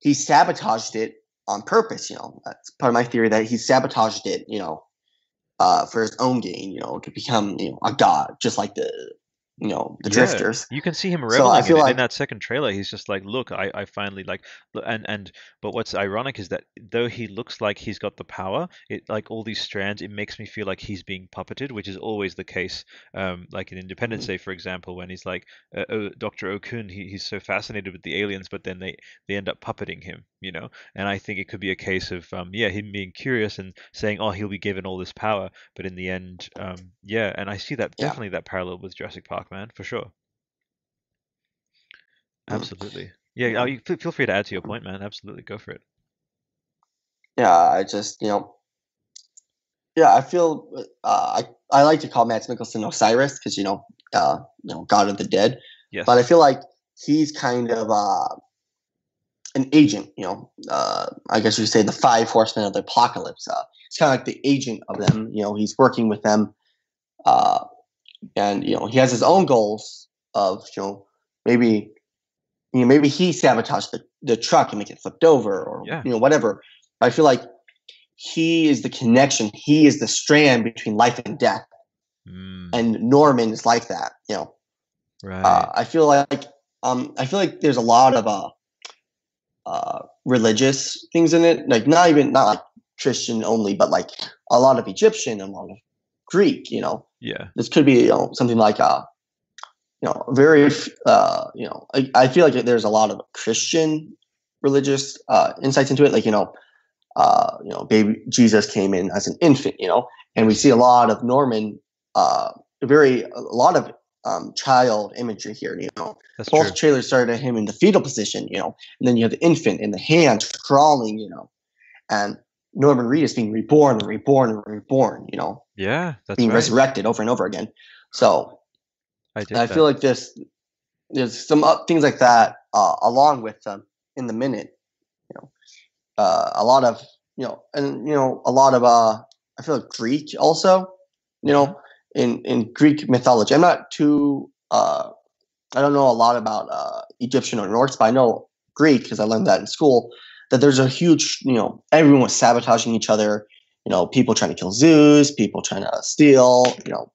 he sabotaged it on purpose. You know, that's part of my theory that he sabotaged it. You know, uh, for his own gain. You know, to become you know a god, just like the you know the Yeah, drifters. You can see him So reveling I in feel in like that second trailer. He's just like, "Look, I, I finally like," and and but what's ironic is that though he looks like he's got the power, it like all these strands, it makes me feel like he's being puppeted, which is always the case. Um, like in Independence Day, for example, when he's like, uh, oh, Doctor Okun, he, he's so fascinated with the aliens, but then they they end up puppeting him, you know. And I think it could be a case of um, yeah, him being curious and saying, "Oh, he'll be given all this power," but in the end, um, yeah, and I see that Yeah. definitely that parallel with Jurassic Park, man, for sure. Absolutely. Yeah, Yeah. oh, you feel feel free to add to your point, man. Absolutely, go for it. Yeah, I just you know. Yeah, I feel uh, I I like to call Mads Mikkelsen Osiris because you know uh, you know God of the Dead, Yes. but I feel like he's kind of uh, an agent. You know, uh, I guess you say the five horsemen of the apocalypse. Uh, it's kind of like the agent of them. You know, he's working with them, uh, and you know he has his own goals of you know maybe you know maybe he sabotaged the, the truck and make it flipped over or Yeah. you know whatever. I feel like he is the connection. He is the strand between life and death, Mm, and Norman is like that. You know, right. uh, I feel like um, I feel like there's a lot of uh, uh, religious things in it. Like not even not like Christian only, but like a lot of Egyptian and a lot of Greek. You know, yeah. this could be you know something like uh you know very uh you know I, I feel like there's a lot of Christian religious uh insights into it. Like you know uh you know baby Jesus came in as an infant. You know, and we see a lot of Norman uh very a lot of um, child imagery here. You know, That's both true. trailers started at him in the fetal position, you know, and then you have the infant in the hands crawling, you know, and Norman Reedus being reborn and reborn and reborn, you know, Yeah, that's being right. resurrected over and over again. So I. I feel like this, there's some uh, things like that, uh, along with in the minute, you know, uh, a lot of you know, and you know, a lot of uh, I feel like Greek also, you know, in in Greek mythology. I'm not too uh, I don't know a lot about uh, Egyptian or Norse, but I know Greek because I learned that in school. That there's a huge, you know, everyone was sabotaging each other. You know, people trying to kill Zeus, people trying to steal, you know,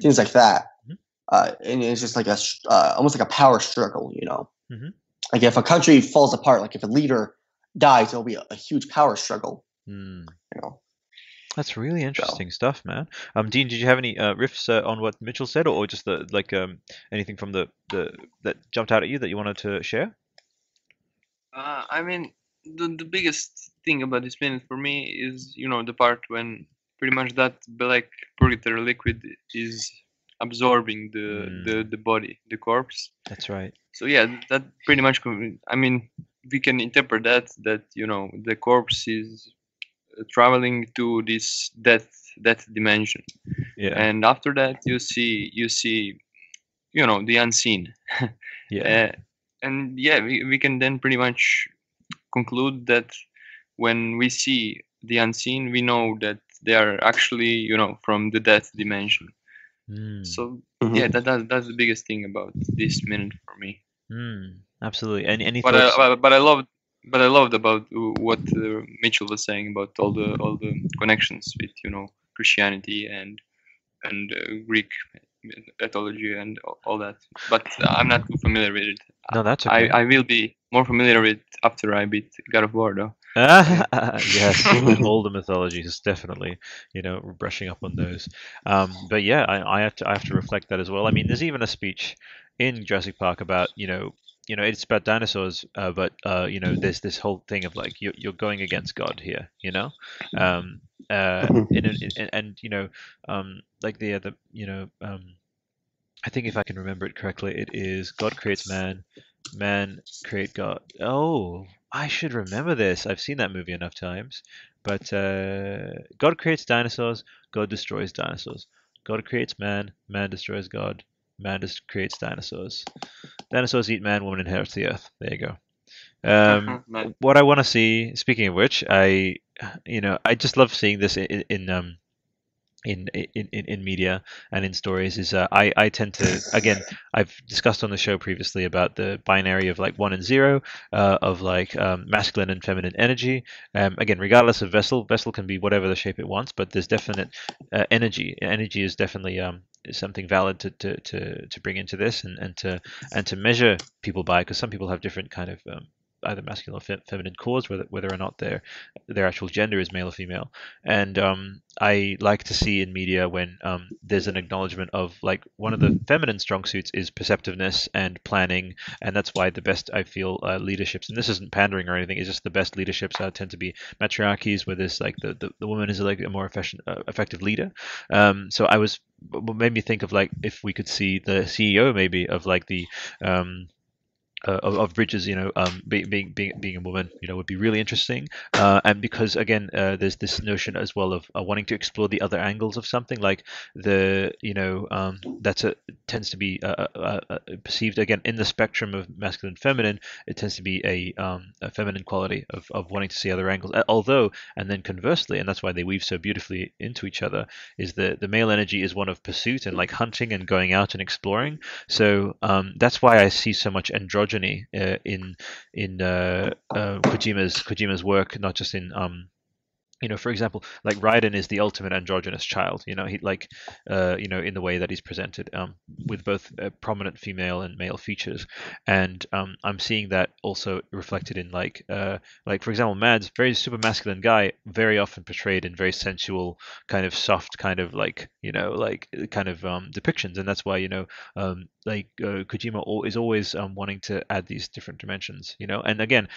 things like that. Mhm. Uh, and it's just like a uh, almost like a power struggle. You know, Mhm. like if a country falls apart, like if a leader dies, it'll be a, a huge power struggle. Hmm. You know. That's really interesting stuff, man. Um, Dean, did you have any uh, riffs uh, on what Mitchell said, or, or just the like um anything from the the that jumped out at you that you wanted to share? Uh, I mean, the, the biggest thing about this minute for me is, you know, the part when pretty much that black purgatory liquid is absorbing the, Mm. the, the body, the corpse. That's right. So yeah, that pretty much. I mean, we can interpret that that you know the corpse is uh, traveling to this death death dimension, Yeah. and after that you see you see, you know, the unseen. Yeah. Uh, and yeah, we, we can then pretty much conclude that when we see the unseen, we know that they are actually, you know, from the death dimension. Hmm. So Mhm. yeah, that, that that's the biggest thing about this minute for me. Hmm. Absolutely. Any any But thoughts? I, but- but I loved but I loved about uh, what uh, Mitchell was saying about all the all the connections with you know Christianity and and uh, Greek mythology and all that. But I'm not too familiar with it. no, that's okay. I, I will be more familiar with after I beat God of War though. yes, all the mythologies definitely. You know, brushing up on those. Um, but yeah, I, I have to I have to reflect that as well. I mean, there's even a speech in Jurassic Park about you know you know it's about dinosaurs, uh, but uh, you know there's this whole thing of like you're you're going against God here. You know, um, uh, in, in, in, and you know um, like the other you know um, I think if I can remember it correctly, it is God creates man, man create God. Oh, I should remember this. I've seen that movie enough times. But uh, God creates dinosaurs, God destroys dinosaurs. God creates man, man destroys God, man just creates dinosaurs. Dinosaurs eat man, woman inherits the earth. There you go. Um, what I want to see. Speaking of which, I, you know, I just love seeing this in, in um, in, in in media and in stories. Is uh, I I tend to again I've discussed on the show previously about the binary of like one and zero, uh, of like um, masculine and feminine energy. Um, again, regardless of vessel, vessel can be whatever the shape it wants, but there's definite uh, energy. Energy is definitely um, something valid to, to, to, to bring into this and, and to and to measure people by because some people have different kind of um, either masculine or fe- feminine cause, whether whether or not their their actual gender is male or female. And um, I like to see in media when um, there's an acknowledgement of like one of the feminine strong suits is perceptiveness and planning, and that's why the best I feel uh, leaderships, and this isn't pandering or anything, it's just the best leaderships uh, tend to be matriarchies where there's like the, the, the woman is like a more efficient, uh, effective leader. Um, so I was what made me think of like if we could see the CEO maybe of like the um, uh, of, of Bridges, you know, um, being being being a woman, you know, would be really interesting. Uh, and because again, uh, there's this notion as well of wanting to explore the other angles of something, like the you know um, tends to be uh, uh, uh, perceived again in the spectrum of masculine feminine. It tends to be a, um, a feminine quality of, of wanting to see other angles. Although, and then conversely, and that's why they weave so beautifully into each other, is that the male energy is one of pursuit and like hunting and going out and exploring. So um, that's why I see so much androgyny uh, in in uh, uh, Kojima's Kojima's work, not just in um, you know, for example, like Raiden is the ultimate androgynous child. You know, he like, uh, you know, in the way that he's presented, um, with both uh, prominent female and male features, and um, I'm seeing that also reflected in like, uh, like for example, Mads, very super masculine guy, very often portrayed in very sensual, kind of soft, kind of like, you know, like kind of um, depictions, and that's why you know, um, like uh, Kojima is always um, wanting to add these different dimensions. You know, and again,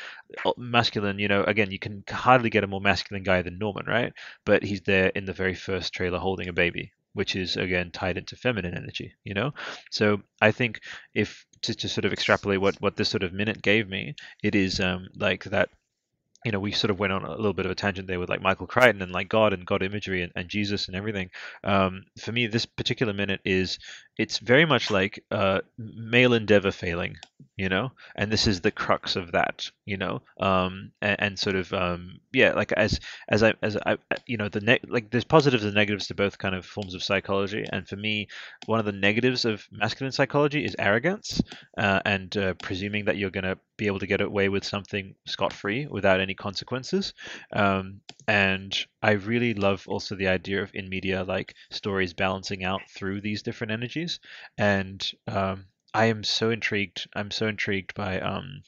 uh, masculine. You know, again, you can hardly get a more masculine guy than Norman, right? But he's there in the very first trailer holding a baby, which is again tied into feminine energy, you know? So I think if to, to sort of extrapolate what what this sort of minute gave me, it is um like that you know, we sort of went on a little bit of a tangent there with like Michael Crichton and like God and God imagery and, and Jesus and everything. Um, for me, this particular minute is it's very much like uh, male endeavor failing, you know, and this is the crux of that, you know, um, and, and sort of um, yeah, like as as I as I you know the ne- like there's positives and negatives to both kind of forms of psychology, and for me, one of the negatives of masculine psychology is arrogance uh, and uh, presuming that you're going to be able to get away with something scot free without any consequences. Um, and I really love also the idea of in media like stories balancing out through these different energies. And um, I am so intrigued. I'm so intrigued by um,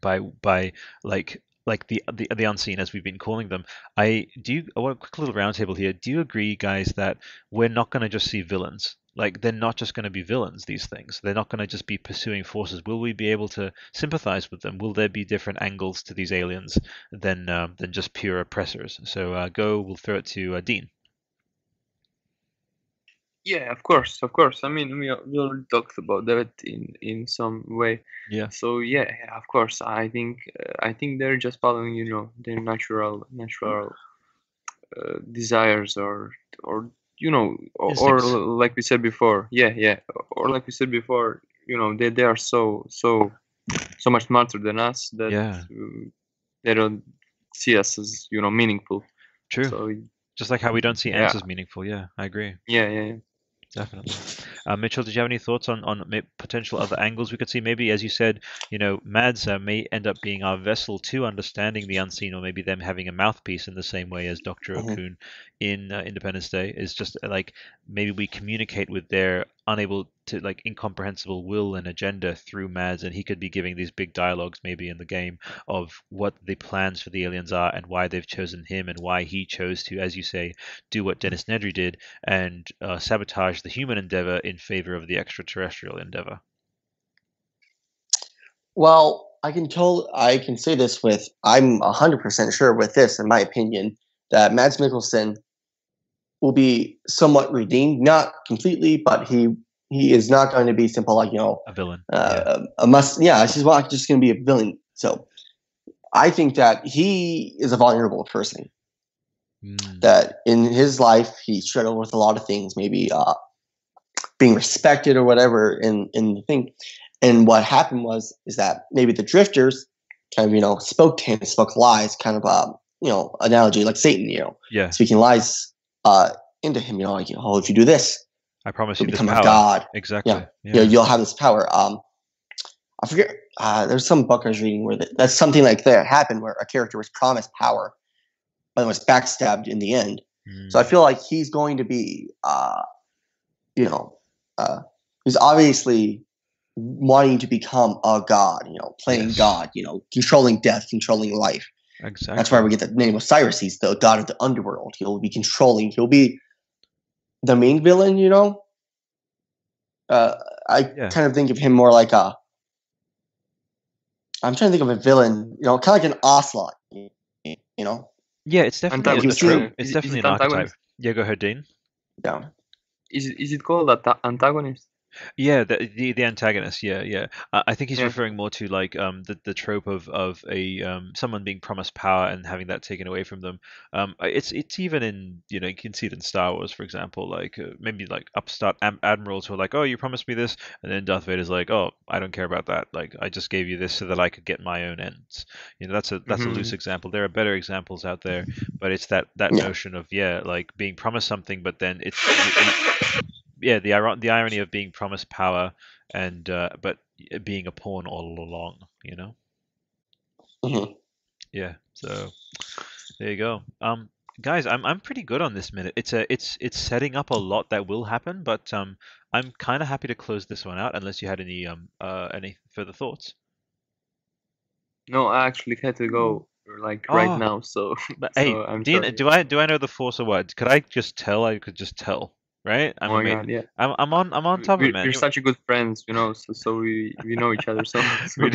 by by like like the the the unseen as we've been calling them. I do you I want a quick little roundtable here. Do you agree, guys, that we're not going to just see villains? Like they're not just going to be villains. These things. They're not going to just be pursuing forces. Will we be able to sympathize with them? Will there be different angles to these aliens than um, than just pure oppressors? So uh, go. We'll throw it to uh, Dean. Yeah, of course, of course. I mean, we we already talked about that in in some way. Yeah. So yeah, yeah, of course. I think uh, I think they're just following, you know, their natural natural uh, desires or or you know or, or like we said before. Yeah, yeah. Or like we said before, you know, they they are so so so much smarter than us that Yeah. uh, they don't see us as you know meaningful. True. So Just like how we don't see ants yeah. as meaningful. Yeah, I agree. yeah, yeah, yeah. Definitely. Uh, Mitchell, did you have any thoughts on on potential other angles we could see? Maybe, as you said, you know, Mads may end up being our vessel to understanding the unseen, or maybe them having a mouthpiece in the same way as Doctor Mhm. Okun in uh, Independence Day is just like maybe we communicate with their unable to like incomprehensible will and agenda through Mads, and he could be giving these big dialogues maybe in the game of what the plans for the aliens are and why they've chosen him and why he chose to, as you say, do what Dennis Nedry did and uh, sabotage the human endeavor in favor of the extraterrestrial endeavor. Well, I can tell I can say this with I'm hundred percent sure with this, in my opinion, that Mads Mikkelsen will be somewhat redeemed, not completely, but he he is not going to be simple like you know A villain. uh, a must. Yeah, she's not just going to be a villain. So I think that he is a vulnerable person. Mm, That in his life he struggled with a lot of things, maybe uh, being respected or whatever in in the thing. And what happened was is that maybe the drifters kind of you know spoke to him, spoke lies, kind of uh, you know analogy like Satan, you know, yeah, speaking lies uh, into him. You know, like oh, if you do this, I promise you'll you this become power. a god. Exactly. Yeah. You know, you'll have this power. Um, I forget. Uh, there's some book I was reading where that, that's something like that happened, where a character was promised power, but was backstabbed in the end. Mm, So I feel like he's going to be, uh, you know, uh, he's obviously wanting to become a god. You know, playing Yes. God. You know, controlling death, controlling life. exactly. That's why we get the name Osiris. He's the god of the underworld. He'll be controlling. He'll be the main villain. You know. Uh, I Yeah. kind of think of him more like a. I'm trying to think of a villain. You know, kind of like an ocelot. You you know. Yeah, it's definitely Antagonist, a trope. is It's it- is definitely an archetype. Yeah, go ahead, Dean. Yeah. Is it, is it called anta- antagonist? Yeah, the the, the antagonist. Yeah, yeah. I think he's Yeah. referring more to like um the, the trope of of a um someone being promised power and having that taken away from them. Um, I- it's it's even in you know you can see it in Star Wars, for example. Like uh, maybe like upstart am- admirals who are like, oh, you promised me this, and then Darth Vader's like, oh, I don't care about that. Like I just gave you this so that I could get my own ends. You know, that's a that's a loose Mhm. example. There are better examples out there, but it's that that Yeah. notion of yeah, like being promised something, but then it's it- yeah the iron the irony of being promised power and uh, but being a pawn all along you know? Mhm. yeah so there you go. Um guys i'm i'm pretty good on this minute. It's a it's it's setting up a lot that will happen but um i'm kind of happy to close this one out unless you had any um uh any further thoughts. No, I actually had to go like right Oh. now. So, but so hey I'm dean do i do i know the force or what could i just tell? I could just tell right i'm oh god, yeah. I'm, I'm on i'm on top of we're, it man we're such a good friends, you know. So, so we we know each other so, so We